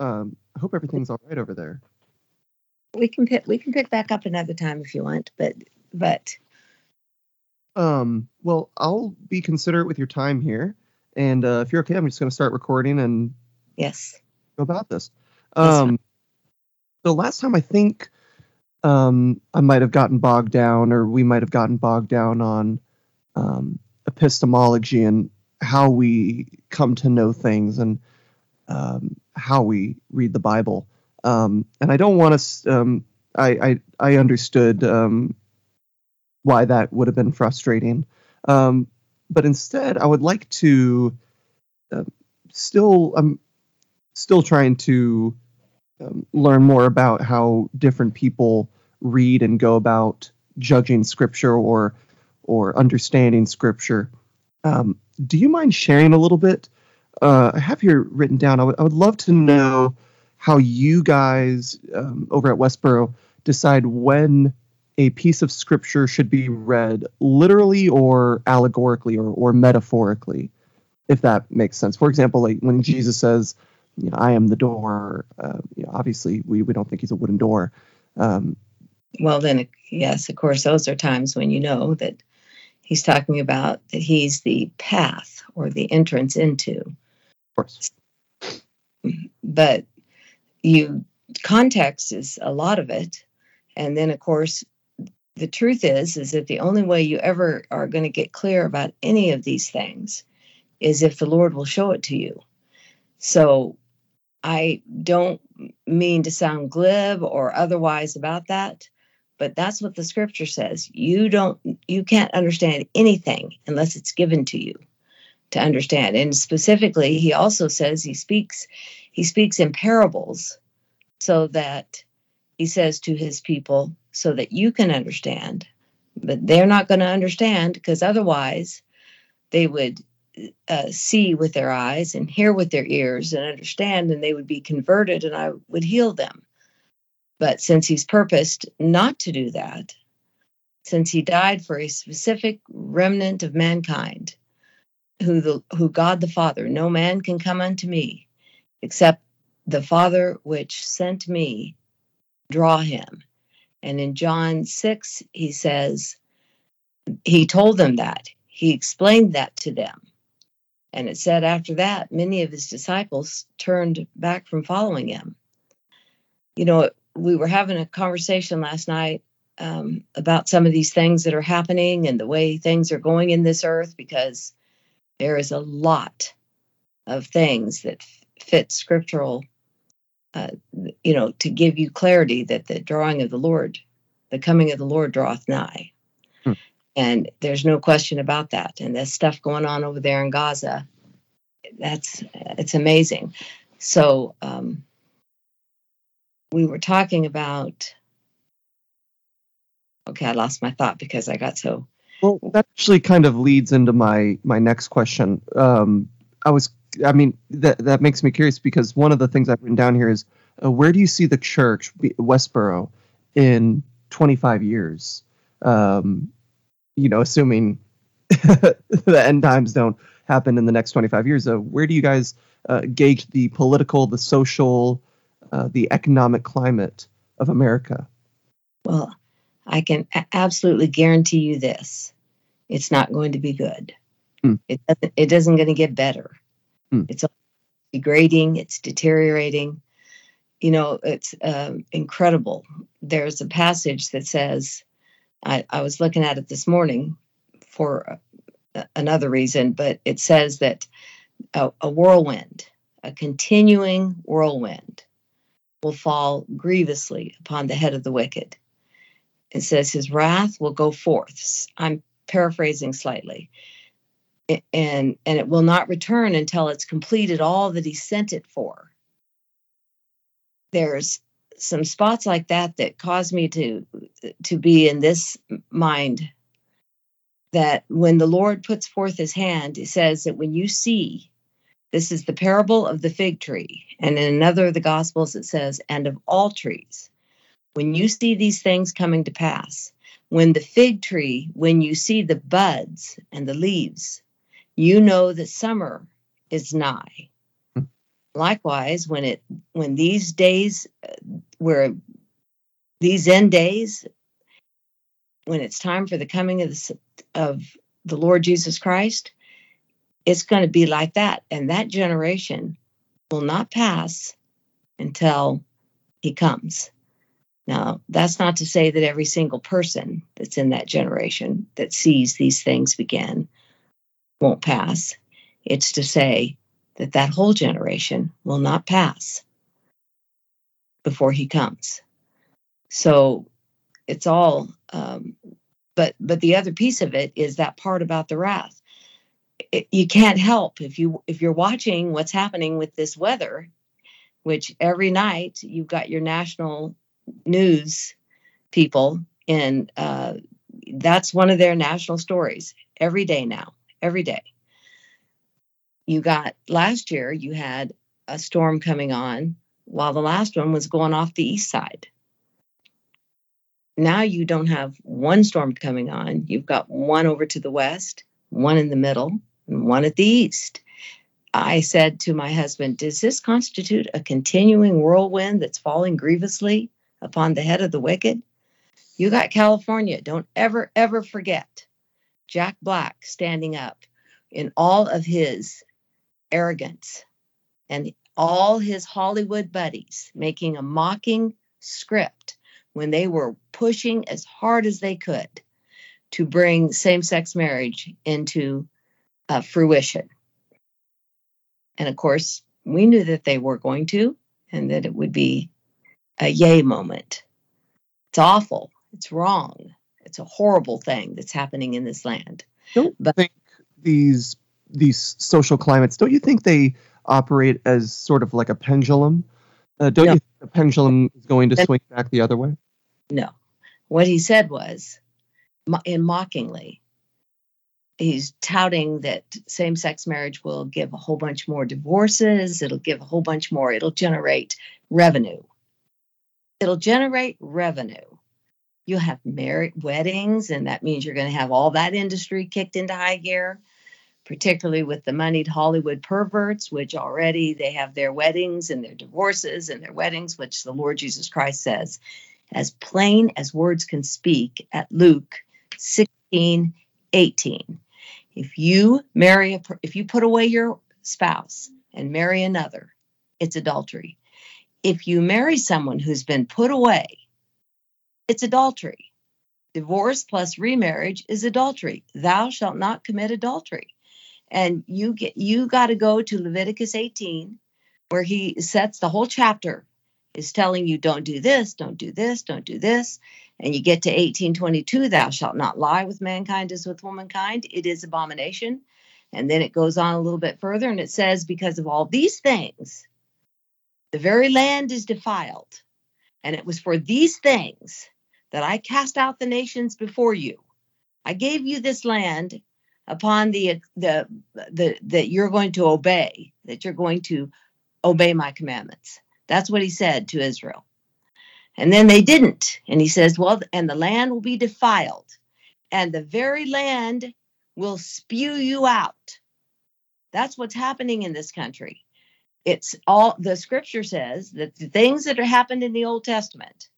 [SPEAKER 1] Um, I hope everything's all right over there.
[SPEAKER 2] We can pick we can pick back up another time if you want, but but
[SPEAKER 1] Um, well, I'll be considerate with your time here, and uh, if you're okay, I'm just going to start recording and
[SPEAKER 2] yes.
[SPEAKER 1] go about this. Um, the last time I think um, I might have gotten bogged down, or we might have gotten bogged down on um, epistemology and how we come to know things and um, how we read the Bible. Um, and I don't want to. Um, I, I I understood um, why that would have been frustrating, um, but instead I would like to uh, still. I'm still trying to um, learn more about how different people read and go about judging scripture or or understanding scripture. Um, do you mind sharing a little bit? Uh, I have here written down. I would I would love to know how you guys um, over at Westboro decide when a piece of scripture should be read literally or allegorically or, or metaphorically, if that makes sense. For example, like when Jesus says, you know, I am the door. Uh, you know, obviously, we, we don't think he's a wooden door. Um,
[SPEAKER 2] Well then yes, of course those are times when you know that he's talking about that he's the path or the entrance into.
[SPEAKER 1] Course.
[SPEAKER 2] But you context is a lot of it. And then of course the truth is is that the only way you ever are going to get clear about any of these things is if the Lord will show it to you. So I don't mean to sound glib or otherwise about that, but that's what the scripture says. You don't you can't understand anything unless it's given to you to understand. And specifically, he also says he speaks he speaks in parables so that he says to his people so that you can understand. But they're not going to understand because otherwise they would uh, see with their eyes and hear with their ears and understand, and they would be converted, and I would heal them. But since he's purposed not to do that, since he died for a specific remnant of mankind, who the who God the Father, no man can come unto me, except the Father which sent me draw him. And in John 6, he says, he told them that. He explained that to them. And it said after that, many of his disciples turned back from following him. You know, we were having a conversation last night um, about some of these things that are happening and the way things are going in this earth because there is a lot of things that fit scriptural, uh, you know, to give you clarity that the drawing of the Lord, the coming of the Lord draweth nigh.
[SPEAKER 1] Hmm.
[SPEAKER 2] And there's no question about that. And there's stuff going on over there in Gaza. That's it's amazing. So um, we were talking about. Okay, I lost my thought because I got so.
[SPEAKER 1] Well, that actually kind of leads into my my next question. Um, I was, I mean, that that makes me curious because one of the things I've written down here is, uh, where do you see the church, Westboro, in 25 years? Um, you know, assuming the end times don't happen in the next 25 years. Uh, where do you guys uh, gauge the political, the social, uh, the economic climate of America?
[SPEAKER 2] Well, I can absolutely guarantee you this: it's not going to be good.
[SPEAKER 1] Hmm.
[SPEAKER 2] It doesn't. It doesn't going to get better.
[SPEAKER 1] Hmm.
[SPEAKER 2] It's degrading. It's deteriorating. You know, it's um, incredible. There's a passage that says, I, I was looking at it this morning for uh, another reason, but it says that a, a whirlwind, a continuing whirlwind, will fall grievously upon the head of the wicked. It says his wrath will go forth. I'm paraphrasing slightly. And and it will not return until it's completed all that he sent it for. there's some spots like that that cause me to to be in this mind that when the Lord puts forth his hand, it says that when you see this is the parable of the fig tree. And in another of the Gospels, it says, and of all trees. When you see these things coming to pass, when the fig tree, when you see the buds and the leaves, you know that summer is nigh. Hmm. Likewise, when it when these days uh, where these end days, when it's time for the coming of the, of the Lord Jesus Christ, it's going to be like that. And that generation will not pass until he comes. Now, that's not to say that every single person that's in that generation that sees these things begin won't pass. It's to say that that whole generation will not pass before he comes. So it's all, um, but but the other piece of it is that part about the wrath you can't help if you if you're watching what's happening with this weather which every night you've got your national news people and uh, that's one of their national stories every day now every day. You got last year you had a storm coming on while the last one was going off the east side. Now you don't have one storm coming on. You've got one over to the west one in the middle and one at the east. I said to my husband, Does this constitute a continuing whirlwind that's falling grievously upon the head of the wicked? You got California. Don't ever, ever forget Jack Black standing up in all of his arrogance and all his Hollywood buddies making a mocking script when they were pushing as hard as they could to bring same sex marriage into uh, fruition. And of course, we knew that they were going to, and that it would be a yay moment. It's awful. It's wrong. It's a horrible thing that's happening in this land.
[SPEAKER 1] Don't but, think these these social climates. Don't you think they operate as sort of like a pendulum? Uh, don't no. you think the pendulum is going to swing back the other way?
[SPEAKER 2] No. What he said was, in mockingly, he's touting that same sex marriage will give a whole bunch more divorces, it'll give a whole bunch more, it'll generate revenue. It'll generate revenue. You'll have married weddings, and that means you're going to have all that industry kicked into high gear, particularly with the moneyed Hollywood perverts, which already they have their weddings and their divorces and their weddings, which the Lord Jesus Christ says, as plain as words can speak at Luke 16 18 if you marry a if you put away your spouse and marry another it's adultery if you marry someone who's been put away it's adultery. Divorce plus remarriage is adultery. Thou shalt not commit adultery. And you get you got to go to leviticus 18 where he sets the whole chapter is telling you don't do this don't do this don't do this. And you get to 1822 thou shalt not lie with mankind as with womankind. It is abomination. And then it goes on a little bit further and it says because of all these things the very land is defiled and it was for these things that i cast out the nations before you i gave you this land upon the the the that you're going to obey that you're going to obey my commandments that's what he said to israel and then they didn't. And he says, Well, and the land will be defiled, and the very land will spew you out. That's what's happening in this country. It's all the scripture says that the things that are happened in the Old Testament,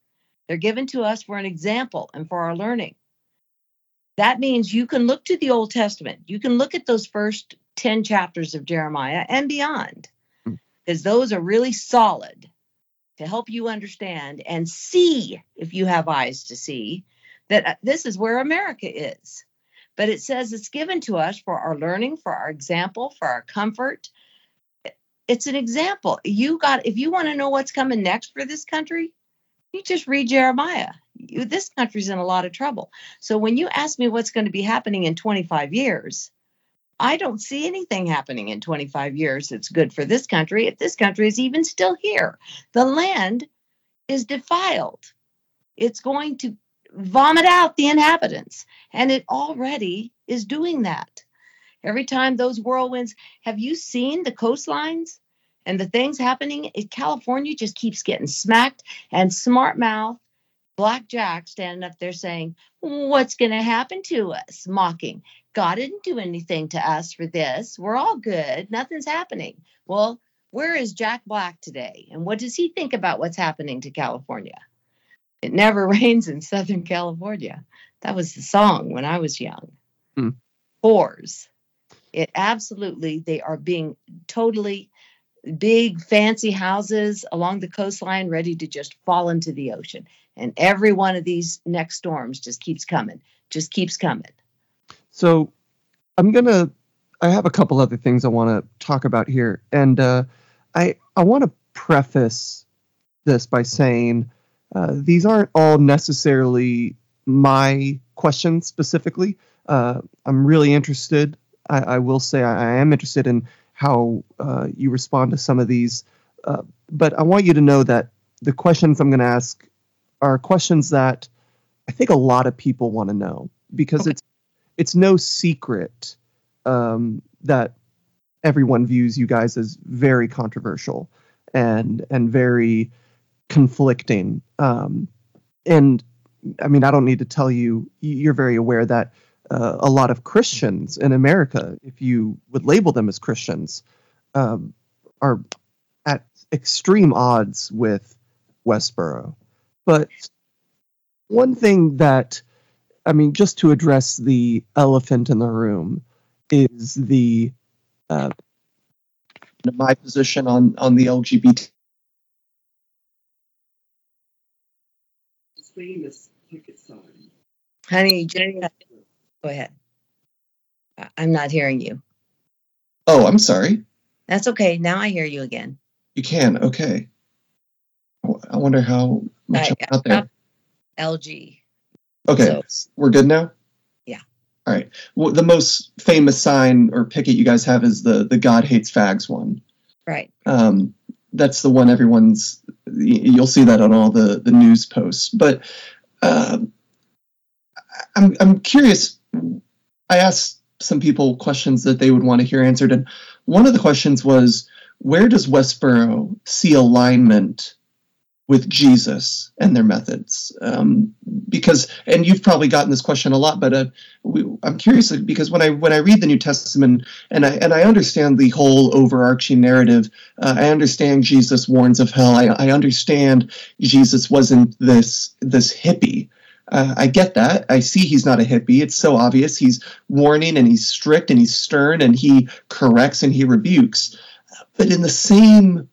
[SPEAKER 2] they're given to us for an example and for our learning. That means you can look to the Old Testament. You can look at those first 10 chapters of Jeremiah and beyond, because hmm. those are really solid to help you understand and see, if you have eyes to see, that uh, this is where America is. But it says it's given to us for our learning, for our example, for our comfort. It's an example. You got, if you want to know what's coming next for this country, you just read Jeremiah. You, this country's in a lot of trouble. So when you ask me what's going to be happening in 25 years, I don't see anything happening in 25 years that's good for this country if this country is even still here. The land is defiled. It's going to vomit out the inhabitants, and it already is doing that. Every time those whirlwinds, have you seen the coastlines and the things happening? In California just keeps getting smacked, and smart mouth Black Jack standing up there saying, What's going to happen to us? Mocking. God didn't do anything to us for this. We're all good. Nothing's happening. Well, where is Jack Black today? And what does he think about what's happening to California? It never rains in Southern California. That was the song when I was young.
[SPEAKER 5] Hmm.
[SPEAKER 2] Whores. It absolutely, they are being totally big, fancy houses along the coastline ready to just fall into the ocean. And every one of these next storms just keeps coming, just keeps coming.
[SPEAKER 5] So I'm gonna. I have a couple other things I want to talk about here, and uh, I I want to preface this by saying uh, these aren't all necessarily my questions specifically. Uh, I'm really interested. I, I will say I, I am interested in how uh, you respond to some of these, uh, but I want you to know that the questions I'm going to ask are questions that I think a lot of people want to know because
[SPEAKER 2] Okay.
[SPEAKER 5] it's it's no secret um, that everyone views you guys as very controversial and and very conflicting. Um, and I mean, I don't need to tell you, you're very aware that uh, a lot of Christians in America, if you would label them as Christians, um, are at extreme odds with Westboro. But one thing that, I mean, just to address the elephant in the room, is the uh, my position on on the LGBT.
[SPEAKER 2] Honey, just go ahead. I'm not hearing you.
[SPEAKER 1] Oh, I'm sorry.
[SPEAKER 2] That's okay. Now I hear you again.
[SPEAKER 1] You can. Okay. I wonder how much
[SPEAKER 2] I-
[SPEAKER 1] out there.
[SPEAKER 2] LG.
[SPEAKER 1] Okay,
[SPEAKER 2] So,
[SPEAKER 1] we're good now.
[SPEAKER 2] Yeah.
[SPEAKER 1] All right. Well, the most famous sign or picket you guys have is the the God hates fags one.
[SPEAKER 2] right.
[SPEAKER 1] Um, that's the one everyone's. You'll see that on all the the news posts. But um, I'm I'm curious. I asked some people questions that they would want to hear answered, and one of the questions was, where does Westboro see alignment with Jesus and their methods? Um, because, and you've probably gotten this question a lot, but uh, we, I'm curious because when I when I read the New Testament and I and I understand the whole overarching narrative, uh, I understand Jesus warns of hell. I, I understand Jesus wasn't this this hippie. Uh, I get that. I see he's not a hippie. It's so obvious. He's warning and he's strict and he's stern and he corrects and he rebukes. But in the same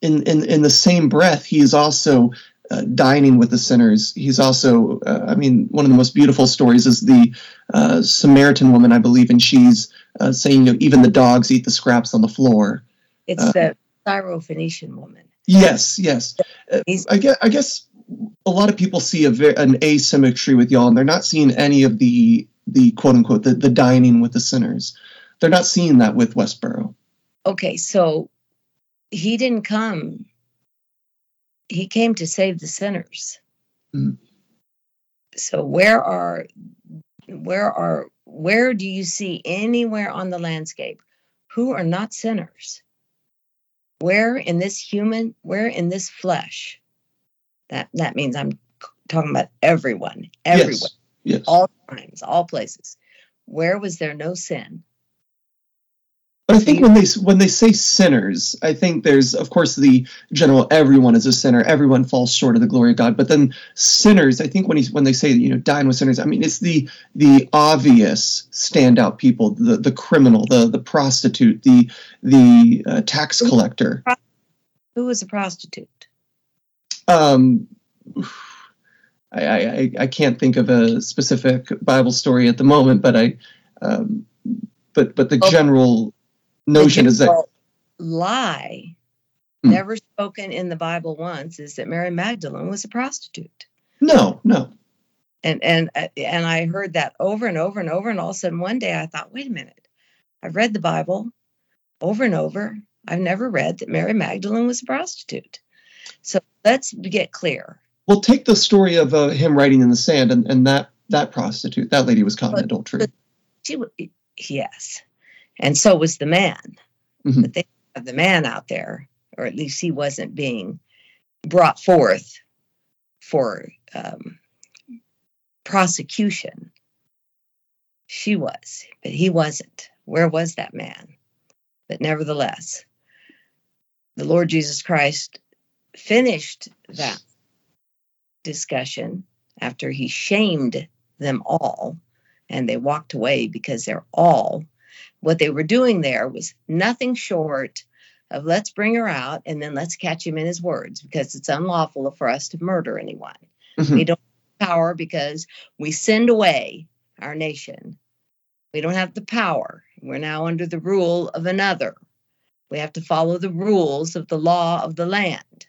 [SPEAKER 1] in in, in the same breath, he is also uh, dining with the sinners. He's also, uh, I mean, one of the most beautiful stories is the uh, Samaritan woman, I believe, and she's uh, saying, you know, even the dogs eat the scraps on the floor.
[SPEAKER 2] It's
[SPEAKER 1] Uh,
[SPEAKER 2] the Syrophoenician woman.
[SPEAKER 1] Yes, yes. Uh, I guess, I guess a lot of people see a an asymmetry with y'all, and they're not seeing any of the the quote unquote the, the dining with the sinners. They're not seeing that with Westboro.
[SPEAKER 2] Okay, so he didn't come. He came to save the sinners.
[SPEAKER 1] Mhm.
[SPEAKER 2] So where are where are where do you see anywhere on the landscape who are not sinners? Where in this human, where in this flesh? That that means I'm talking about everyone, everyone,
[SPEAKER 1] Yes, yes.
[SPEAKER 2] all times, all places. Where was there no sin?
[SPEAKER 1] But I think when they when they say sinners, I think there's of course the general everyone is a sinner, everyone falls short of the glory of God. But then sinners, I think when he's when they say you know dine with sinners, I mean it's the the obvious standout people, the the criminal, the the prostitute, the the uh, tax collector.
[SPEAKER 2] Who was a prostitute?
[SPEAKER 1] Um, I, I I- can't think of a specific Bible story at the moment, but I um, but but the
[SPEAKER 2] Oh.
[SPEAKER 1] general notion is that
[SPEAKER 2] lie
[SPEAKER 1] Hmm.
[SPEAKER 2] never spoken in the bible once is that mary magdalene was a prostitute
[SPEAKER 1] no no
[SPEAKER 2] and and and i heard that over and over and over and all of a sudden one day i thought wait a minute I've read the Bible over and over. I've never read that Mary Magdalene was a prostitute. So let's get clear.
[SPEAKER 1] Well, take the story of uh, him writing in the sand, and, and that that prostitute, that lady was caught in adultery.
[SPEAKER 2] She, yes, and so was the man.
[SPEAKER 1] Mhm.
[SPEAKER 2] But they have the man out there, or at least he wasn't being brought forth for um, prosecution. She was, but he wasn't. Where was that man? But nevertheless, the Lord Jesus Christ finished that discussion after he shamed them all and they walked away because they're all what they were doing there was nothing short of let's bring her out and then let's catch him in his words because it's unlawful for us to murder anyone.
[SPEAKER 1] Mhm.
[SPEAKER 2] We don't have power because we send away our nation. We don't have the power. We're now under the rule of another. We have to follow the rules of the law of the land.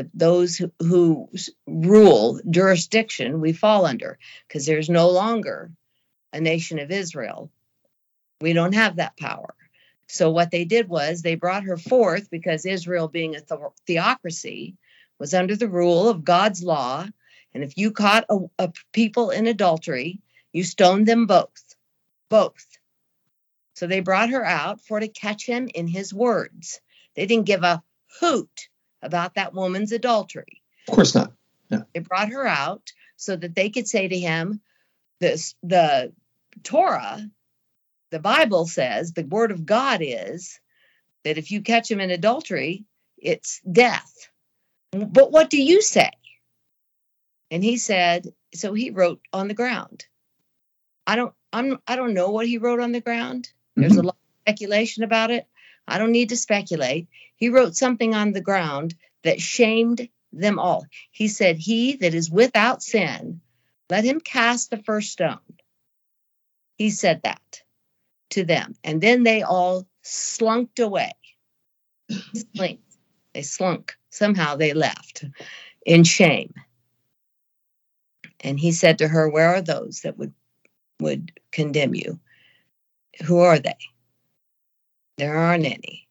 [SPEAKER 2] The, those who, who rule jurisdiction we fall under because there's no longer a nation of Israel. We don't have that power. So what they did was they brought her forth because Israel, being a the- theocracy, was under the rule of God's law. And if you caught a, a people in adultery, you stoned them both. Both. So they brought her out for to catch him in his words. They didn't give a hoot about that woman's adultery.
[SPEAKER 1] Of course not.
[SPEAKER 2] They brought her out so that they could say to him, this the Torah, the Bible says, the word of God is that if you catch him in adultery, it's death. But what do you say? And he said, so he wrote on the ground. I don't I'm I don't know what he wrote on the ground. There's a mm-hmm. lot of speculation about it. I don't need to speculate. He wrote something on the ground that shamed them all. He said, He that is without sin, let him cast the first stone. He said that to them. And then they all slunked away. They slunk. Somehow they left in shame. And he said to her, Where are those that would would condemn you? Who are they? There aren't any.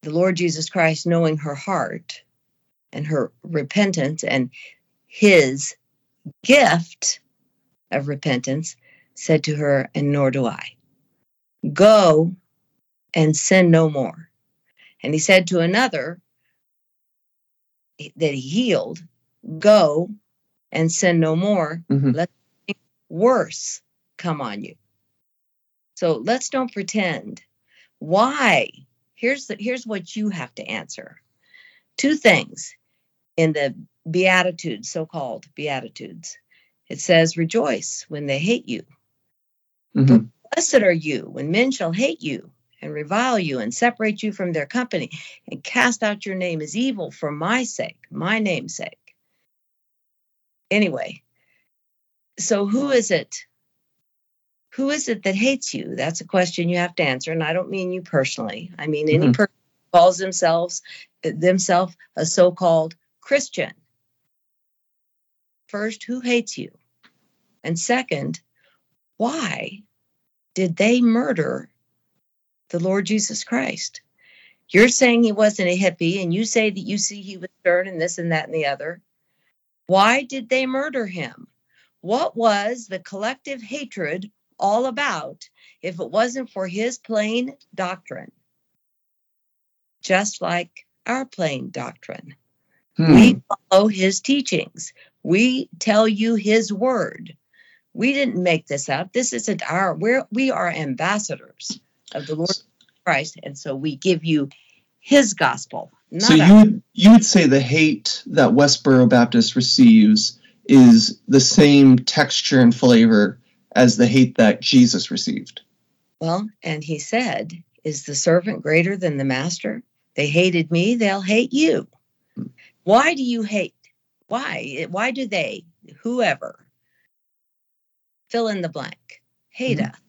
[SPEAKER 2] The Lord Jesus Christ, knowing her heart and her repentance and his gift of repentance, said to her, And nor do I. Go and sin no more. And he said to another that he healed, Go and sin no more,
[SPEAKER 1] Mhm.
[SPEAKER 2] worse come on you. So let's don't pretend. Why? Here's the here's what you have to answer. Two things in the beatitudes, so-called beatitudes. It says, "Rejoice when they hate you.
[SPEAKER 1] Mhm.
[SPEAKER 2] Blessed are you when men shall hate you and revile you and separate you from their company and cast out your name as evil for my sake, my name's sake." Anyway, so who is it who is it that hates you? That's a question you have to answer and i don't mean you personally. I mean any
[SPEAKER 1] Mhm.
[SPEAKER 2] person who calls themselves themselves a so-called christian. First who hates you? And second why did they murder the lord jesus christ? You're saying he wasn't a hippie and you say that you see he was stern and this and that and the other. Why did they murder him? What was the collective hatred all about if it wasn't for his plain doctrine? Just like our plain doctrine.
[SPEAKER 1] Hmm.
[SPEAKER 2] We follow his teachings. We tell you his word. We didn't make this up. This isn't our we're we are ambassadors of the Lord Christ, and so we give you his gospel.
[SPEAKER 1] So you would you would say the hate that Westboro Baptist receives is the same texture and flavor as the hate that Jesus received.
[SPEAKER 2] Well, and he said, Is the servant greater than the master? They hated me, they'll hate you. Why do you hate? Why? Why do they, whoever, fill in the blank, hate
[SPEAKER 1] Mhm.
[SPEAKER 2] us?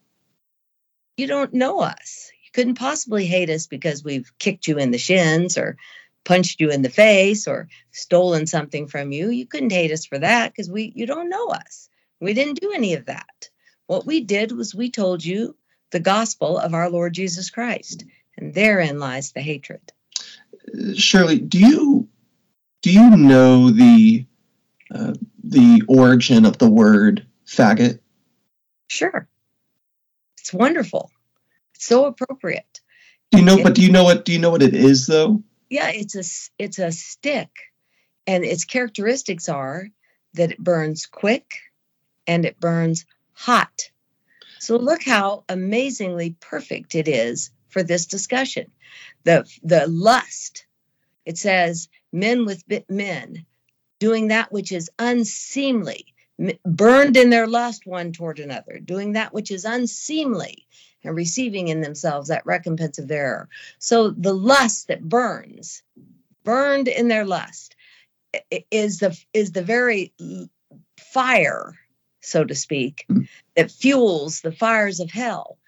[SPEAKER 2] You don't know us. You couldn't possibly hate us because we've kicked you in the shins or punched you in the face or stolen something from you. You couldn't hate us for that because we you don't know us. We didn't do any of that. What we did was we told you the gospel of our Lord Jesus Christ. And therein lies the hatred.
[SPEAKER 1] Shirley, do you do you know the uh, the origin of the word faggot?
[SPEAKER 2] Sure. It's wonderful. It's so appropriate.
[SPEAKER 1] Do you know? But do you know what? Do you know what it is though?
[SPEAKER 2] Yeah, it's a it's a stick, and its characteristics are that it burns quick, and it burns hot. So look how amazingly perfect it is for this discussion. The the lust. It says men with men doing that which is unseemly, burned in their lust one toward another, doing that which is unseemly, and receiving in themselves that recompense of their error. So the lust that burns, burned in their lust, is the is the very fire, so to speak, hmm. that fuels the fires of hell.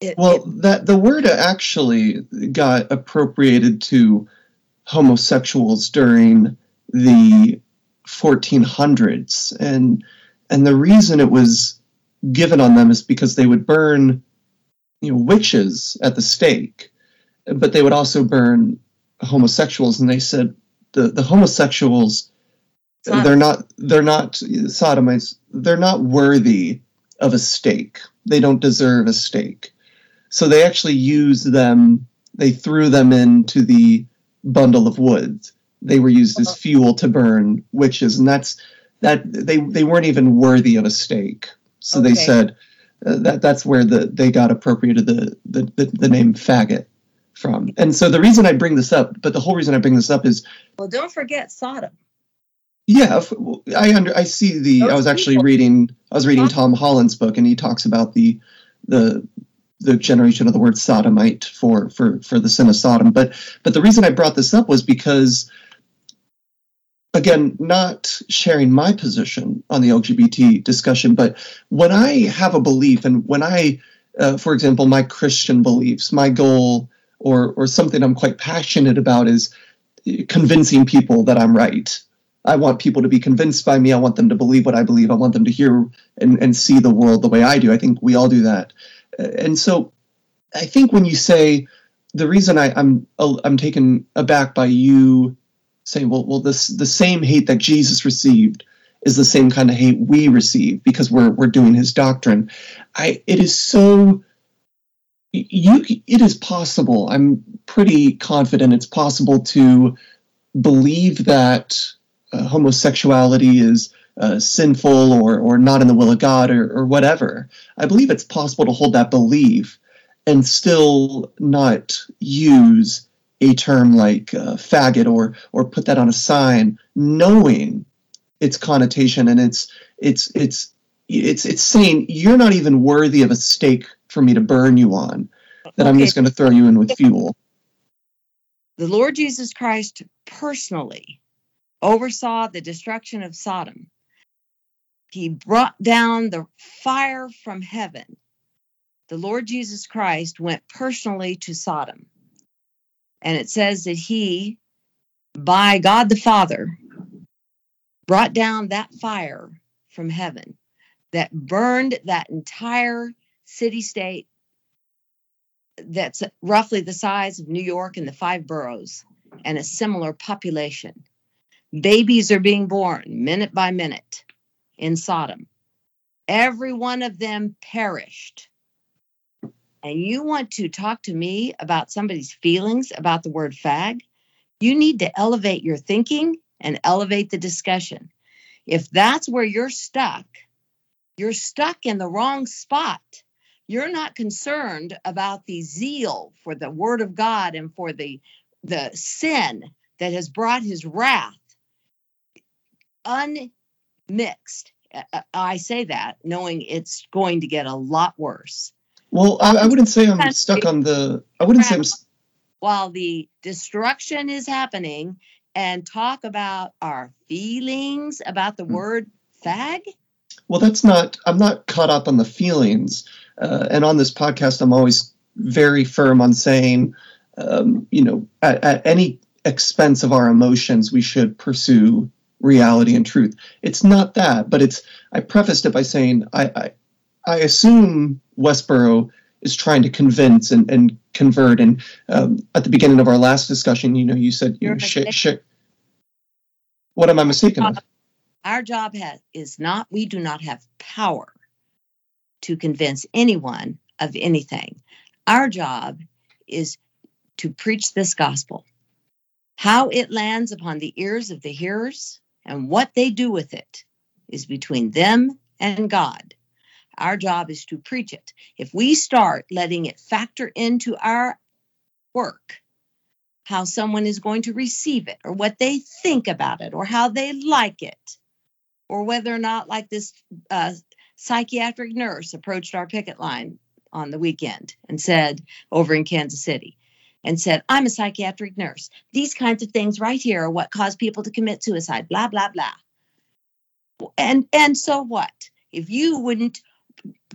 [SPEAKER 1] It, well, it, that the word actually got appropriated to homosexuals during the 1400s and and the reason it was given on them is because they would burn you know witches at the stake but they would also burn homosexuals and they said the the homosexuals they're not they're not sodomites they're not worthy of a stake they don't deserve a stake so they actually used them they threw them into the bundle of wood they were used as fuel to burn witches, and that's that they they weren't even worthy of a stake. So okay. they said uh, that that's where the they got appropriated the, the the, the name faggot from. And so the reason I bring this up, but the whole reason I bring this up is
[SPEAKER 2] well, don't forget Sodom.
[SPEAKER 1] Yeah, I under I see the. Those I was actually people. reading. I was reading Tom Holland's book, and he talks about the the the generation of the word sodomite for for for the sin of Sodom. But but the reason I brought this up was because again, not sharing my position on the LGBT discussion, but when I have a belief and when I, uh, for example, my Christian beliefs, my goal or, or something I'm quite passionate about is convincing people that I'm right. I want people to be convinced by me. I want them to believe what I believe. I want them to hear and, and see the world the way I do. I think we all do that. Uh, and so I think when you say the reason I, I'm uh, I'm taken aback by you saying, well, well, this the same hate that Jesus received is the same kind of hate we receive because we're we're doing his doctrine. I it is so you it is possible. I'm pretty confident it's possible to believe that uh, homosexuality is uh, sinful or or not in the will of God or, or whatever. I believe it's possible to hold that belief and still not use a term like uh, faggot or or put that on a sign, knowing its connotation and it's it's it's it's it's saying you're not even worthy of a stake for me to burn you on. That okay. I'm just going to throw you in with fuel.
[SPEAKER 2] The Lord Jesus Christ personally oversaw the destruction of Sodom. He brought down the fire from heaven. The Lord Jesus Christ went personally to Sodom. And it says that he, by God the Father, brought down that fire from heaven that burned that entire city state that's roughly the size of New York and the five boroughs and a similar population. Babies are being born minute by minute in Sodom. Every one of them perished and you want to talk to me about somebody's feelings about the word fag, you need to elevate your thinking and elevate the discussion. If that's where you're stuck, you're stuck in the wrong spot. You're not concerned about the zeal for the word of God and for the, the sin that has brought his wrath unmixed. I say that knowing it's going to get a lot worse.
[SPEAKER 1] Well, I, I wouldn't say I'm stuck on the. I wouldn't say I'm.
[SPEAKER 2] While the destruction is happening, and talk about our feelings about the hmm. word fag.
[SPEAKER 1] Well, that's not. I'm not caught up on the feelings, uh, and on this podcast, I'm always very firm on saying, um, you know, at, at any expense of our emotions, we should pursue reality and truth. It's not that, but it's. I prefaced it by saying I, I, I assume Westboro is trying to convince and, and convert. And um, at the beginning of our last discussion, you know, you said, you know, sh- sh- what am I mistaken with?
[SPEAKER 2] Our job has, is not, we do not have power to convince anyone of anything. Our job is to preach this gospel. How it lands upon the ears of the hearers and what they do with it is between them and God. Our job is to preach it. If we start letting it factor into our work, how someone is going to receive it, or what they think about it, or how they like it, or whether or not, like this uh, psychiatric nurse approached our picket line on the weekend and said, over in Kansas City, and said, I'm a psychiatric nurse. These kinds of things right here are what cause people to commit suicide, blah, blah, blah. And and so what? If you wouldn't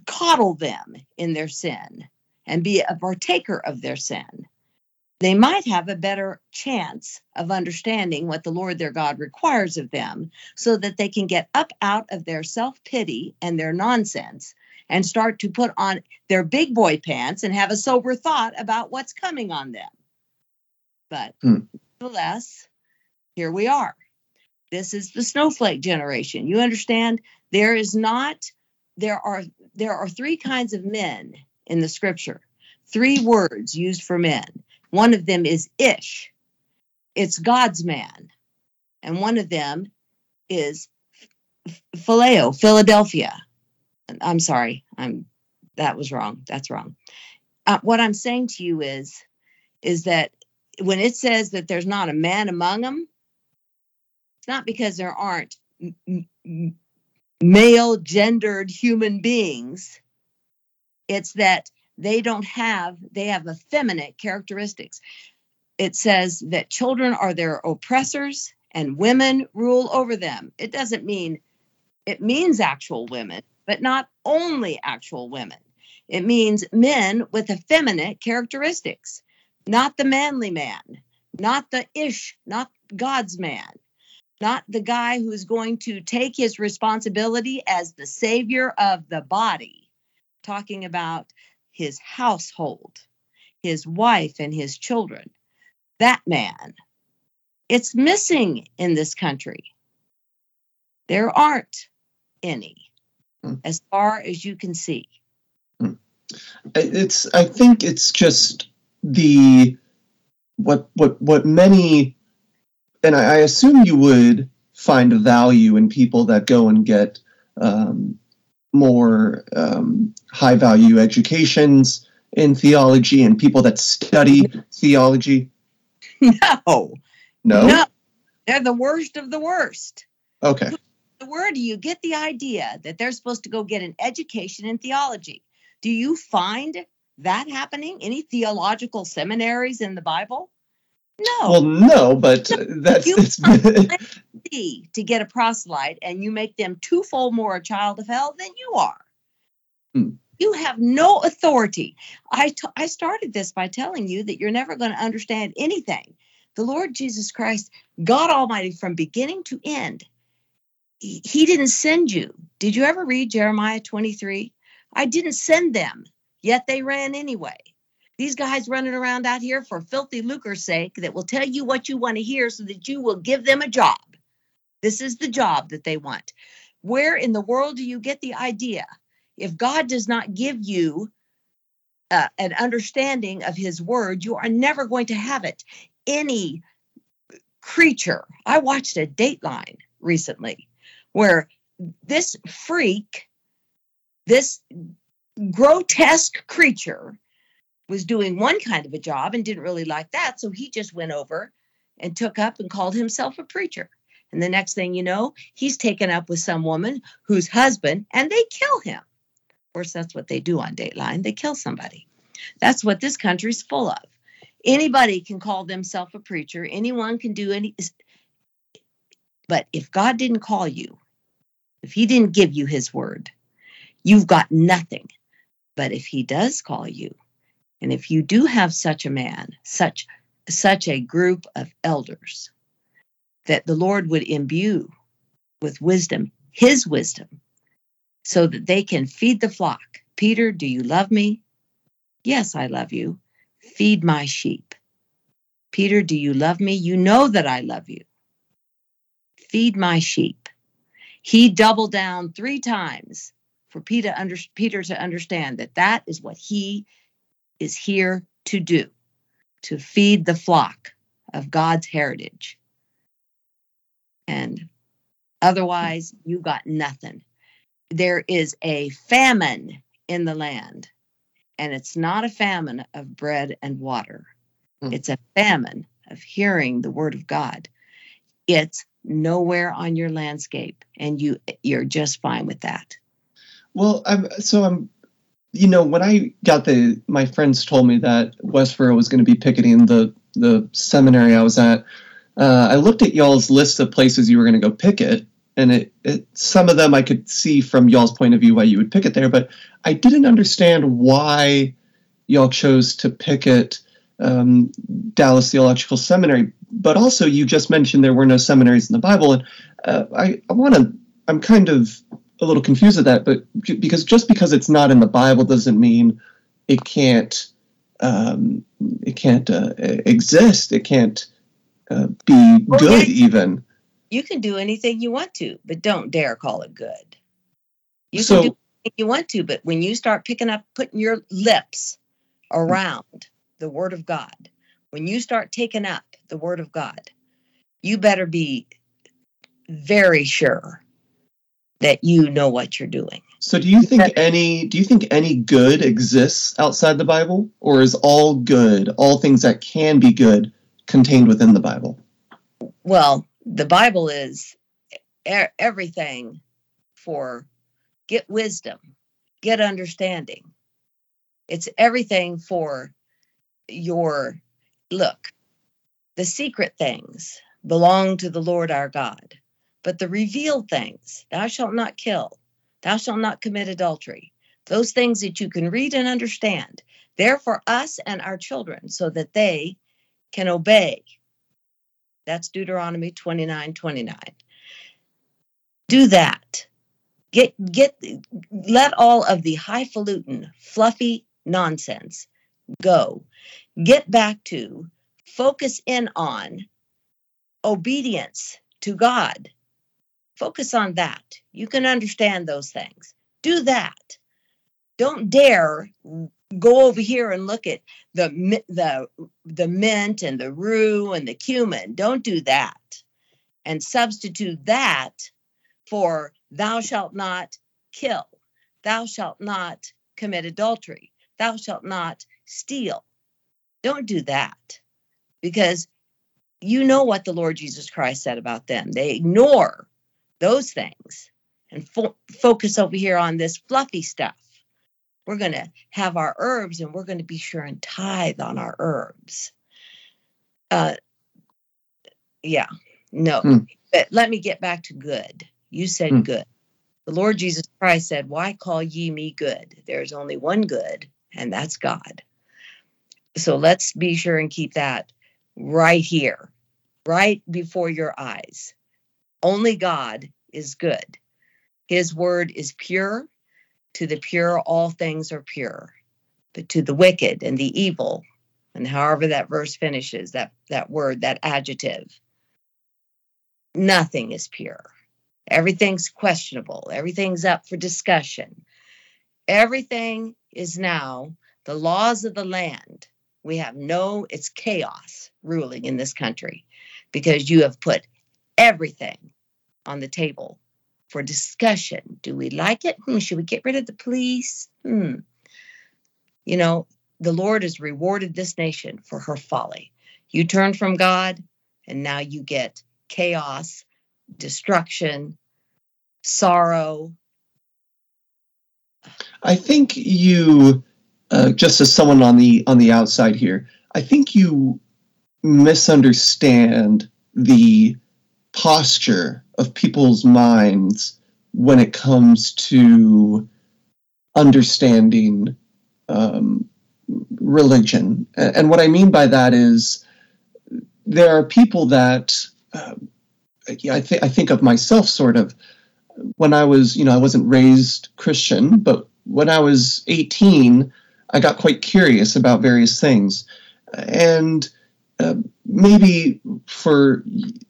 [SPEAKER 2] coddle them in their sin and be a partaker of their sin, they might have a better chance of understanding what the Lord their God requires of them so that they can get up out of their self pity and their nonsense and start to put on their big boy pants and have a sober thought about what's coming on them. But hmm. nevertheless, here we are. This is the snowflake generation. You understand? There is not, there are there are three kinds of men in the scripture, three words used for men. One of them is ish, it's God's man. And one of them is phileo, Philadelphia. I'm sorry, I'm that was wrong. That's wrong. Uh, what I'm saying to you is, is that when it says that there's not a man among them, it's not because there aren't m- m- male gendered human beings. It's that they don't have, they have effeminate characteristics. It says that children are their oppressors and women rule over them. It doesn't mean, it means actual women, but not only actual women. It means men with effeminate characteristics, not the manly man, not the ish, not God's man not the guy who's going to take his responsibility as the savior of the body, talking about his household, his wife, and his children. That man. It's missing in this country. There aren't any, mm. as far as you can see.
[SPEAKER 1] Mm. It's. I think it's just the what what what many and I, I, assume you would find value in people that go and get um, more um, high value educations in theology and people that study theology.
[SPEAKER 2] No.
[SPEAKER 1] No. No.
[SPEAKER 2] They're the worst of the worst.
[SPEAKER 1] Okay.
[SPEAKER 2] Where do you get the idea that they're supposed to go get an education in theology? Do you find that happening? Any theological seminaries in the Bible? No.
[SPEAKER 1] Well, no, but that's
[SPEAKER 2] you
[SPEAKER 1] it's
[SPEAKER 2] to get a proselyte, and you make them twofold more a child of hell than you are. Hmm. You have no authority. I, t- I started this by telling you that you're never going to understand anything. The Lord Jesus Christ, God Almighty, from beginning to end, he, didn't send you. Did you ever read Jeremiah 23? I didn't send them, yet they ran anyway. These guys running around out here for filthy lucre's sake that will tell you what you want to hear so that you will give them a job. This is the job that they want. Where in the world do you get the idea? If God does not give you uh, an understanding of his word, you are never going to have it. Any creature, I watched a Dateline recently where this freak, this grotesque creature was doing one kind of a job and didn't really like that. So he just went over and took up and called himself a preacher. And the next thing you know, he's taken up with some woman whose husband, and they kill him. Of course, that's what they do on Dateline. They kill somebody. That's what this country's full of. Anybody can call themselves a preacher. Anyone can do any. But if God didn't call you, if He didn't give you His word, you've got nothing. But if He does call you, and if you do have such a man, such such a group of elders that the Lord would imbue with wisdom, his wisdom, so that they can feed the flock, Peter, do you love me? Yes, I love you. Feed my sheep. Peter, do you love me? You know that I love you. Feed my sheep. He doubled down three times for Peter, under, Peter to understand that that is what he is here to do to feed the flock of God's heritage. And otherwise, you got nothing. There is a famine in the land, and it's not a famine of bread and water. Mm. It's a famine of hearing the word of God. It's nowhere on your landscape, and you you're just fine with that.
[SPEAKER 1] Well, I'm so I'm you know, when I got the my friends told me that Westboro was going to be picketing the the seminary I was at, uh, I looked at y'all's list of places you were going to go picket, and it, it some of them I could see from y'all's point of view why you would picket there, but I didn't understand why y'all chose to picket um, Dallas Theological Seminary. But also, you just mentioned there were no seminaries in the Bible, and uh, I, I want to. I'm kind of a little confused at that, but because just because it's not in the Bible doesn't mean it can't um, it can't uh, exist. It can't uh, be well, good yeah, even.
[SPEAKER 2] You can do anything you want to, but don't dare call it good. You so, can do anything you want to, but when you start picking up, putting your lips around the Word of God, when you start taking up the Word of God, you better be very sure that you know what you're doing.
[SPEAKER 1] So do you think any do you think any good exists outside the Bible or is all good, all things that can be good contained within the Bible?
[SPEAKER 2] Well, the Bible is everything for get wisdom, get understanding. It's everything for your look. The secret things belong to the Lord our God. But the revealed things, thou shalt not kill, thou shalt not commit adultery, those things that you can read and understand, they're for us and our children so that they can obey. That's Deuteronomy 29 29. Do that. Get, get, let all of the highfalutin, fluffy nonsense go. Get back to focus in on obedience to God Focus on that. You can understand those things. Do that. Don't dare go over here and look at the the the mint and the rue and the cumin. Don't do that. And substitute that for thou shalt not kill. Thou shalt not commit adultery. Thou shalt not steal. Don't do that because you know what the Lord Jesus Christ said about them. They ignore those things and fo- focus over here on this fluffy stuff. We're going to have our herbs and we're going to be sure and tithe on our herbs. Uh, yeah, no. Hmm. But let me get back to good. You said hmm. good. The Lord Jesus Christ said, Why call ye me good? There's only one good, and that's God. So let's be sure and keep that right here, right before your eyes. Only God is good. His word is pure. To the pure, all things are pure. But to the wicked and the evil, and however that verse finishes, that, that word, that adjective, nothing is pure. Everything's questionable. Everything's up for discussion. Everything is now the laws of the land. We have no, it's chaos ruling in this country because you have put everything on the table for discussion. Do we like it? Hmm, should we get rid of the police? Hmm. You know, the Lord has rewarded this nation for her folly. You turn from God, and now you get chaos, destruction, sorrow.
[SPEAKER 1] I think you, uh, just as someone on the on the outside here, I think you misunderstand the posture of people's minds when it comes to understanding um, religion. And what I mean by that is there are people that uh, I, th- I think of myself sort of when I was, you know, I wasn't raised Christian, but when I was 18, I got quite curious about various things. And uh, maybe for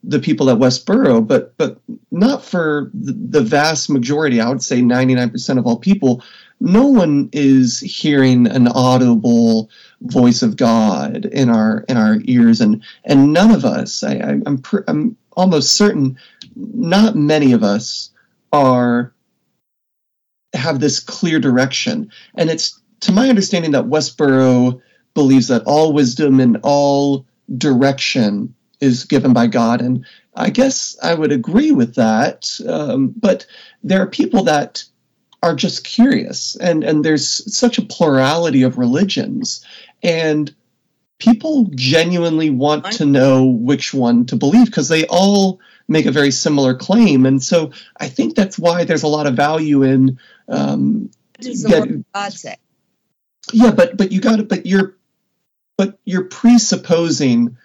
[SPEAKER 1] the people at Westboro, but but not for the, vast majority. I would say 99% of all people. No one is hearing an audible voice of God in our in our ears, and and none of us. I, I, I'm pr- I'm almost certain, not many of us are have this clear direction, and it's to my understanding that Westboro believes that all wisdom and all direction is given by God. And I guess I would agree with that. Um, but there are people that are just curious, and, and there's such a plurality of religions. And people genuinely want to know which one to believe because they all make a very similar claim. And so I think that's why there's a lot of value in. Um,
[SPEAKER 2] does the get, God say?
[SPEAKER 1] Yeah, but but you got to but you're but you're presupposing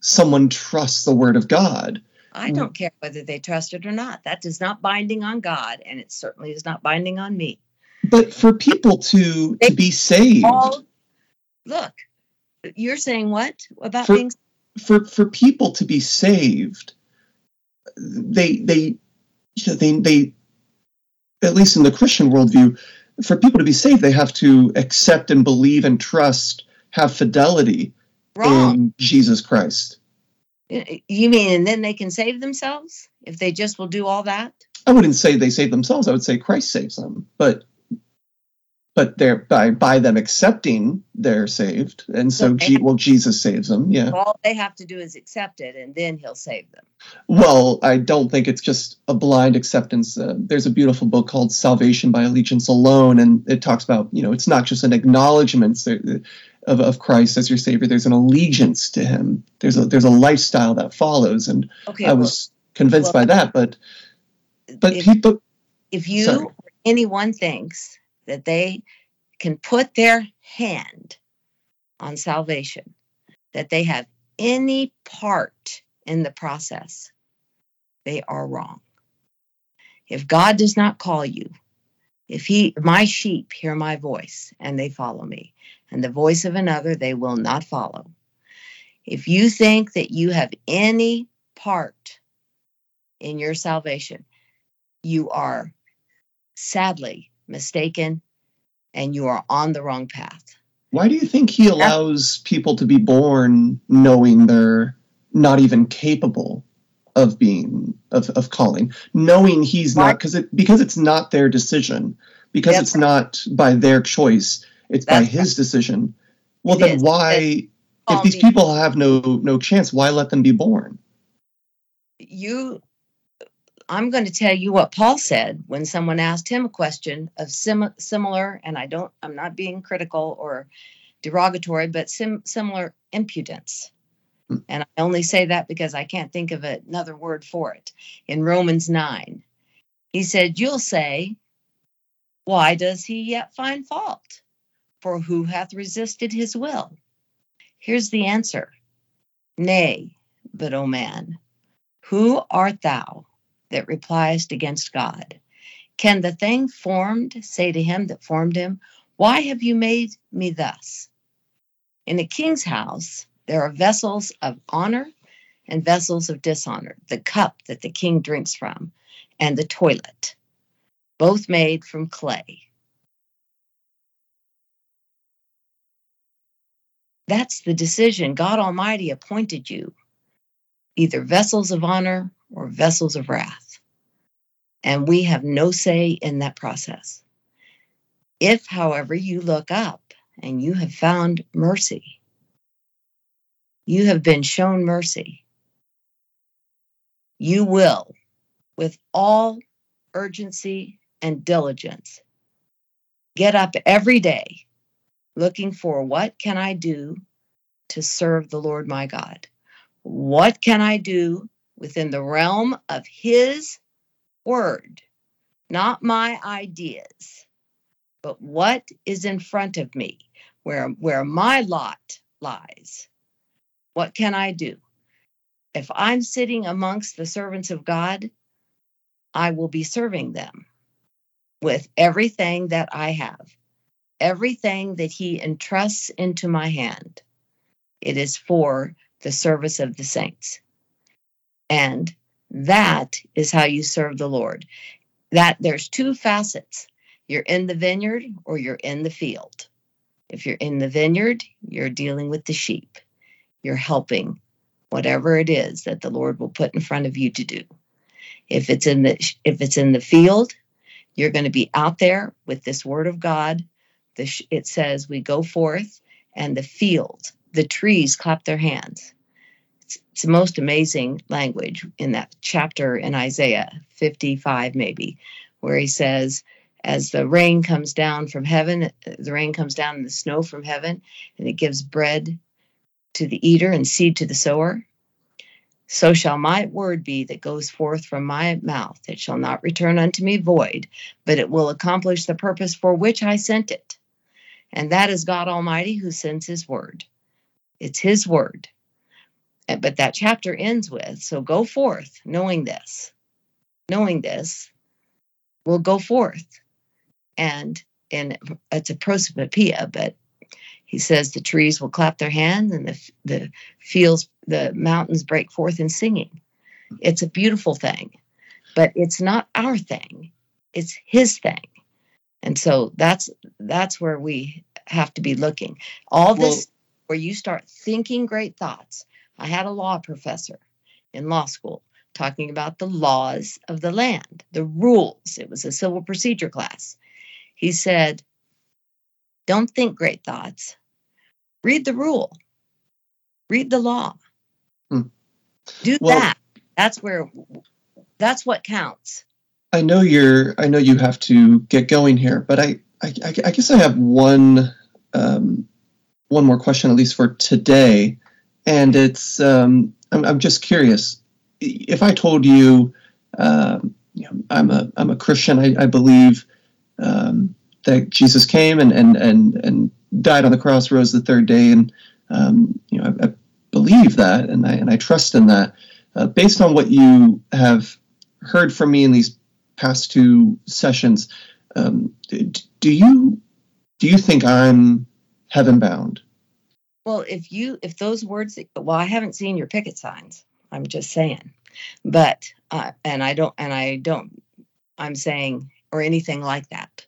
[SPEAKER 1] someone trusts the word of God.
[SPEAKER 2] I don't care whether they trust it or not. That is not binding on God, and it certainly is not binding on me.
[SPEAKER 1] But for people to to be saved, all,
[SPEAKER 2] look, you're saying what about
[SPEAKER 1] for,
[SPEAKER 2] being
[SPEAKER 1] for for people to be saved? They they you know, they they at least in the Christian worldview, for people to be saved, they have to accept and believe and trust have fidelity Wrong. in Jesus Christ.
[SPEAKER 2] You mean, and then they can save themselves if they just will do all that?
[SPEAKER 1] I wouldn't say they save themselves. I would say Christ saves them. But but they're by by them accepting they're saved. And so, so G, well jesus saves them yeah.
[SPEAKER 2] All they have to do is accept it and then he'll save them.
[SPEAKER 1] Well i don't think it's just a blind acceptance. Uh, there's a beautiful book called salvation by allegiance alone and it talks about you know it's not just an acknowledgement of, of christ as your savior. There's an allegiance to him. There's a there's a lifestyle that follows and okay, i was well, convinced well, by that but but
[SPEAKER 2] if,
[SPEAKER 1] people
[SPEAKER 2] if you sorry. anyone thinks that they can put their hand on salvation, that they have any part in the process, they are wrong. If God does not call you, if he my sheep hear my voice and they follow me, and the voice of another they will not follow. If you think that you have any part in your salvation, you are sadly mistaken and you are on the wrong path.
[SPEAKER 1] Why do you think he allows people to be born knowing they're not even capable of being of, of calling, knowing he's not because it because it's not their decision, because That's it's right. not by their choice, it's That's by his right. decision. Well, it then is. why, if these people have no no chance, why let them be born?
[SPEAKER 2] You I'm going to tell you what Paul said when someone asked him a question of sim- similar, and I don't, I'm not being critical or derogatory, but sim- similar impudence. Hmm. And I only say that because I can't think of another word for it. In Romans 9, he said, You'll say, Why does he yet find fault? For who hath resisted his will? Here's the answer Nay, but, O man, who art thou? That repliest against God? Can the thing formed say to him that formed him, Why have you made me thus? In a king's house, there are vessels of honor and vessels of dishonor, the cup that the king drinks from, and the toilet, both made from clay. That's the decision. God Almighty appointed you, either vessels of honor or vessels of wrath. And we have no say in that process. If, however, you look up and you have found mercy, you have been shown mercy, you will, with all urgency and diligence, get up every day looking for what can I do to serve the Lord my God? What can I do within the realm of His Word, not my ideas, but what is in front of me, where, where my lot lies. What can I do? If I'm sitting amongst the servants of God, I will be serving them. with everything that I have, everything that He entrusts into my hand. It is for the service of the saints. And that is how you serve the Lord. That there's two facets. You're in the vineyard or you're in the field. If you're in the vineyard, you're dealing with the sheep. You're helping whatever it is that the Lord will put in front of you to do. If it's in the if it's in the field, you're going to be out there with this word of God. The, it says we go forth and the field, the trees clap their hands. It's, the most amazing language in that chapter in Isaiah 55 maybe where he says as the rain comes down from heaven, the rain comes down and the snow from heaven, and it gives bread to the eater and seed to the sower. So shall my word be that goes forth from my mouth. It shall not return unto me void, but it will accomplish the purpose for which I sent it. And that is God Almighty who sends his word. It's his word. But that chapter ends with so go forth knowing this. Knowing this, will go forth. And and it's a prosopopoeia, but he says the trees will clap their hands and the, the fields, the mountains break forth in singing. It's a beautiful thing, but it's not our thing. It's his thing. And so that's that's where we have to be looking. All this well, where you start thinking great thoughts. I had a law professor in law school talking about the laws of the land, the rules. It was a civil procedure class. He said, don't think great thoughts. Read the rule. Read the law. Hmm. Do well, that. That's where that's what counts.
[SPEAKER 1] I know you're I know you have to get going here, but I I, I guess I have one um, one more question at least for today, and it's um, I'm, I'm just curious if I told you, um, you know, I'm a I'm a Christian, I, I believe um, that Jesus came and and and and died on the cross, rose the third day, and um, you know I, I, believe that, and I and I trust in that. Uh, based on what you have heard from me in these past two sessions, um, do you do you think I'm heaven bound?
[SPEAKER 2] Well, if you if those words, well, I haven't seen your picket signs. I'm just saying, but uh, and I don't and I don't. I'm saying or anything like that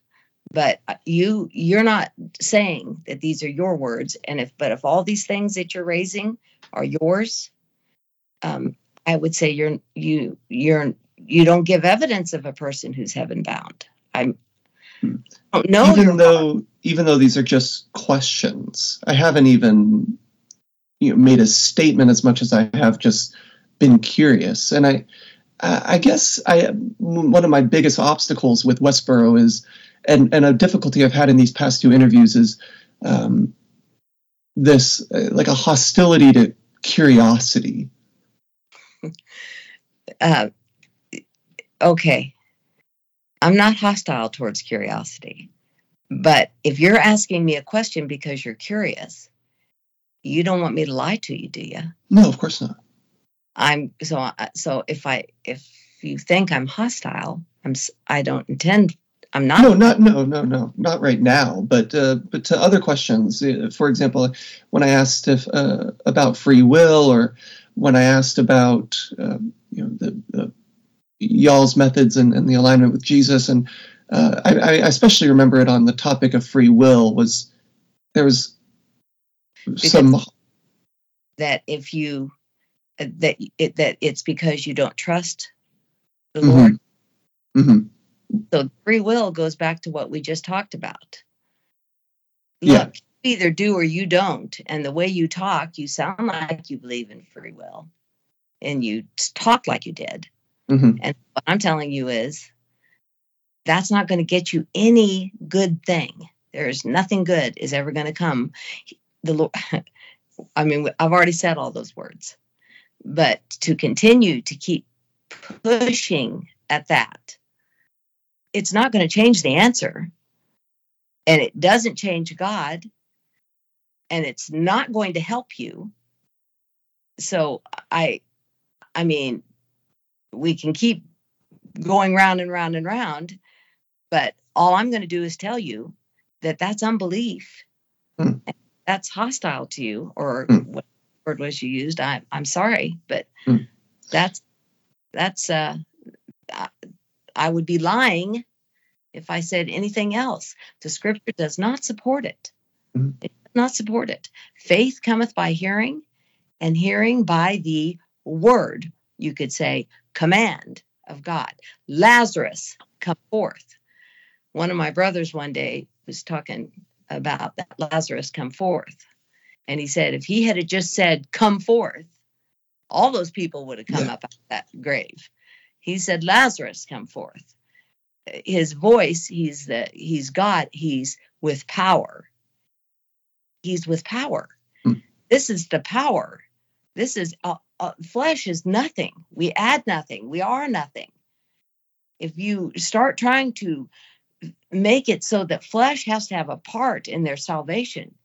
[SPEAKER 2] but uh, you you're not saying that these are your words and if but if all these things that you're raising are yours um, i would say you're you you're you don't give evidence of a person who's heaven bound i'm
[SPEAKER 1] I don't know even though even though these are just questions i haven't even you know made a statement as much as i have just been curious. And i i guess i one of my biggest obstacles with westboro is and and a difficulty I've had in these past two interviews is um, this uh, like a hostility to curiosity.
[SPEAKER 2] Uh, okay, I'm not hostile towards curiosity, but if you're asking me a question because you're curious, you don't want me to lie to you, do you?
[SPEAKER 1] No, of course not.
[SPEAKER 2] I'm so uh, so if I if you think I'm hostile, I'm I don't intend I'm not.
[SPEAKER 1] No, not no, no, no, not right now. But uh, but to other questions, uh, for example, when I asked if uh, about free will, or when I asked about um, you know the, the y'all's methods and, and, the alignment with Jesus, and uh, I, I, especially remember it on the topic of free will was there was because some
[SPEAKER 2] that if you uh, that it, that it's because you don't trust the mm-hmm. Lord. Mm-hmm so free will goes back to what we just talked about. Yeah. You either do or you don't. And the way you talk, you sound like you believe in free will and you talk like you did. Mm-hmm. And what I'm telling you is that's not going to get you any good thing. There's nothing good is ever going to come. The Lord, I mean, I've already said all those words, but to continue to keep pushing at that it's not going to change the answer and it doesn't change God and it's not going to help you. So I I mean we can keep going round and round and round But all I'm going to do is tell you that that's unbelief.
[SPEAKER 1] Hmm.
[SPEAKER 2] That's hostile to you, or
[SPEAKER 1] Hmm.
[SPEAKER 2] what word was you used? I, I'm sorry, but
[SPEAKER 1] Hmm.
[SPEAKER 2] that's that's uh, I- would be lying if I said anything else. The scripture does not support it. It does not support it. Faith cometh by hearing, and hearing by the word. You could say command of God. Lazarus, come forth. One of my brothers one day was talking about that Lazarus come forth. And he said, if he had just said, come forth, all those people would have come
[SPEAKER 1] Yeah.
[SPEAKER 2] up out of that grave. He said, Lazarus, come forth. His voice, he's the he's God, he's with power. He's with power.
[SPEAKER 1] Hmm.
[SPEAKER 2] This is the power. This is uh, uh, flesh is nothing. We add nothing. We are nothing. If you start trying to make it so that flesh has to have a part in their salvation,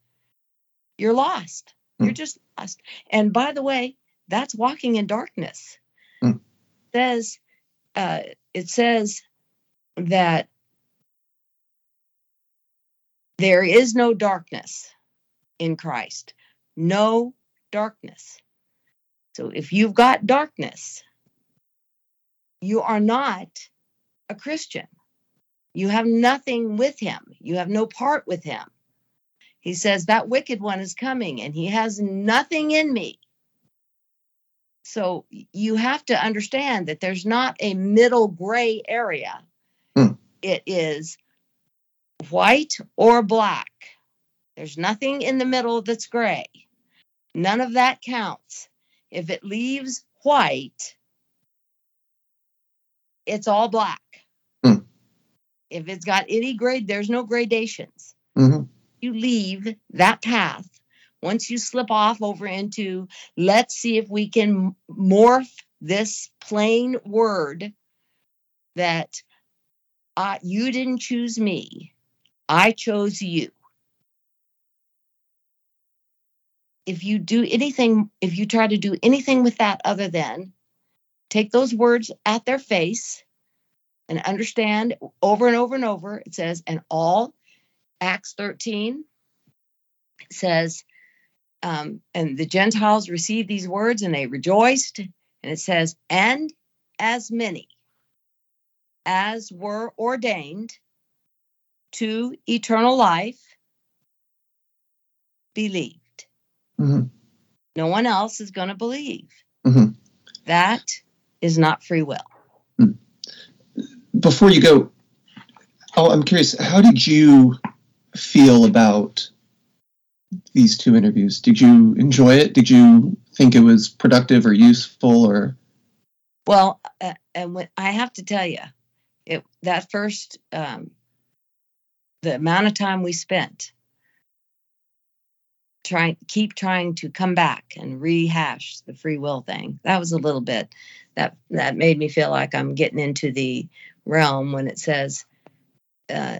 [SPEAKER 2] you're lost.
[SPEAKER 1] Hmm.
[SPEAKER 2] You're just lost. And by the way, that's walking in darkness.
[SPEAKER 1] Hmm.
[SPEAKER 2] says uh, it says that there is no darkness in Christ. No darkness. So if you've got darkness, you are not a Christian. You have nothing with him. You have no part with him. He says that wicked one is coming and he has nothing in me. So you have to understand that there's not a middle gray area.
[SPEAKER 1] Hmm.
[SPEAKER 2] It is white or black. There's nothing in the middle that's gray. None of that counts. If it leaves white, it's all black.
[SPEAKER 1] Hmm.
[SPEAKER 2] If it's got any grade, there's no gradations.
[SPEAKER 1] Mhm.
[SPEAKER 2] You leave that path. Once you slip off over into, let's see if we can morph this plain word that uh, you didn't choose me, I chose you. If you do anything, if you try to do anything with that other than take those words at their face and understand over and over and over, it says, and all, Acts 13 says, um, and the Gentiles received these words and they rejoiced. And it says, and as many as were ordained to eternal life believed.
[SPEAKER 1] Mhm.
[SPEAKER 2] No one else is going to believe.
[SPEAKER 1] Mhm.
[SPEAKER 2] That is not free will.
[SPEAKER 1] Before you go, oh, I'm curious. How did you feel about these two interviews? Did you enjoy it? Did you think it was productive or useful? Or
[SPEAKER 2] Well, uh, and when, I have to tell you, it that first um, the amount of time we spent trying keep trying to come back and rehash the free will thing. That was a little bit that that made me feel like I'm getting into the realm when it says. Uh,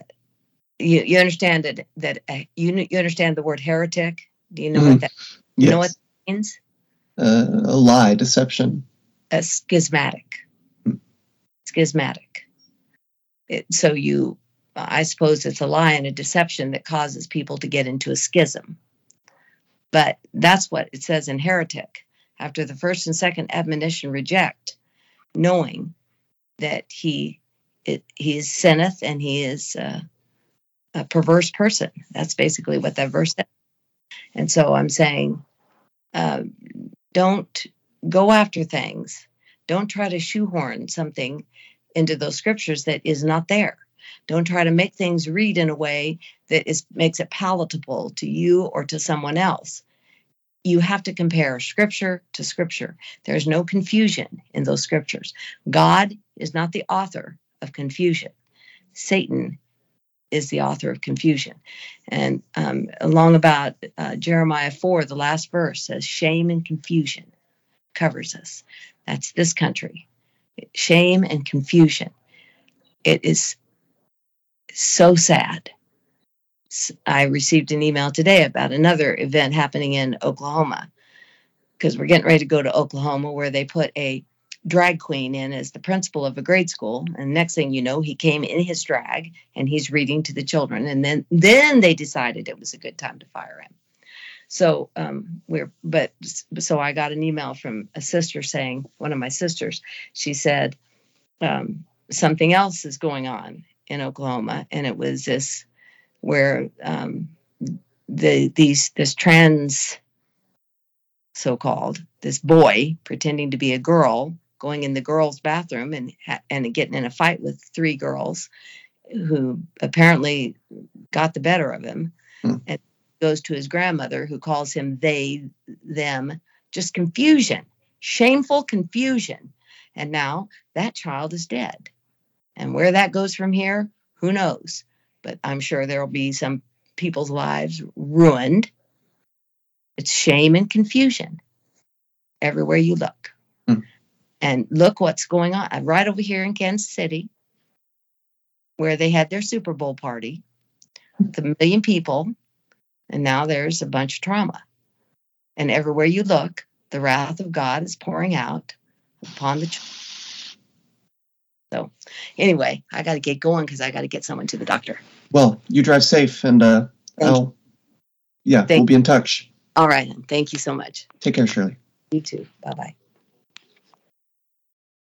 [SPEAKER 2] you, you understand that that uh, you you understand the word heretic? Do you know
[SPEAKER 1] Mhm.
[SPEAKER 2] what that you know what that means?
[SPEAKER 1] uh, a lie, deception.
[SPEAKER 2] a schismatic. Schismatic. It, so you, I suppose it's a lie and a deception that causes people to get into a schism. But that's what it says in heretic. After the first and second admonition, reject, knowing that he it, he is sinneth and he is uh, a perverse person. That's basically what that verse says. And so I'm saying, uh, don't go after things. Don't try to shoehorn something into those scriptures that is not there. Don't try to make things read in a way that is makes it palatable to you or to someone else. You have to compare scripture to scripture. There's no confusion in those scriptures. God is not the author of confusion. Satan is the author of confusion. And um, along about uh, Jeremiah 4, the last verse says, Shame and confusion covers us. That's this country. Shame and confusion. It is so sad. I received an email today about another event happening in Oklahoma because we're getting ready to go to Oklahoma where they put a drag queen in as the principal of a grade school. And next thing you know, he came in his drag and he's reading to the children. And then then they decided it was a good time to fire him. So um, we're, but so I got an email from a sister saying, one of my sisters, she said, um, something else is going on in Oklahoma, and it was this where um, the these this trans so-called this boy pretending to be a girl going in the girls' bathroom and and getting in a fight with three girls who apparently got the better of him hmm. and goes to his grandmother who calls him they them. Just confusion shameful confusion. And now that child is dead and where that goes from here who knows but i'm sure there'll be some people's lives ruined it's shame and confusion everywhere you look mm. and look what's going on right over here in kansas city where they had their super bowl party with a million people and now there's a bunch of trauma. And everywhere you look, the wrath of God is pouring out upon the children. So, anyway, I got to get going because I got to get someone to the doctor.
[SPEAKER 1] Well, you drive safe, and uh, I'll, yeah, Thank we'll be in touch.
[SPEAKER 2] All right. Thank you so much.
[SPEAKER 1] Take care, Shirley.
[SPEAKER 2] You too. Bye bye.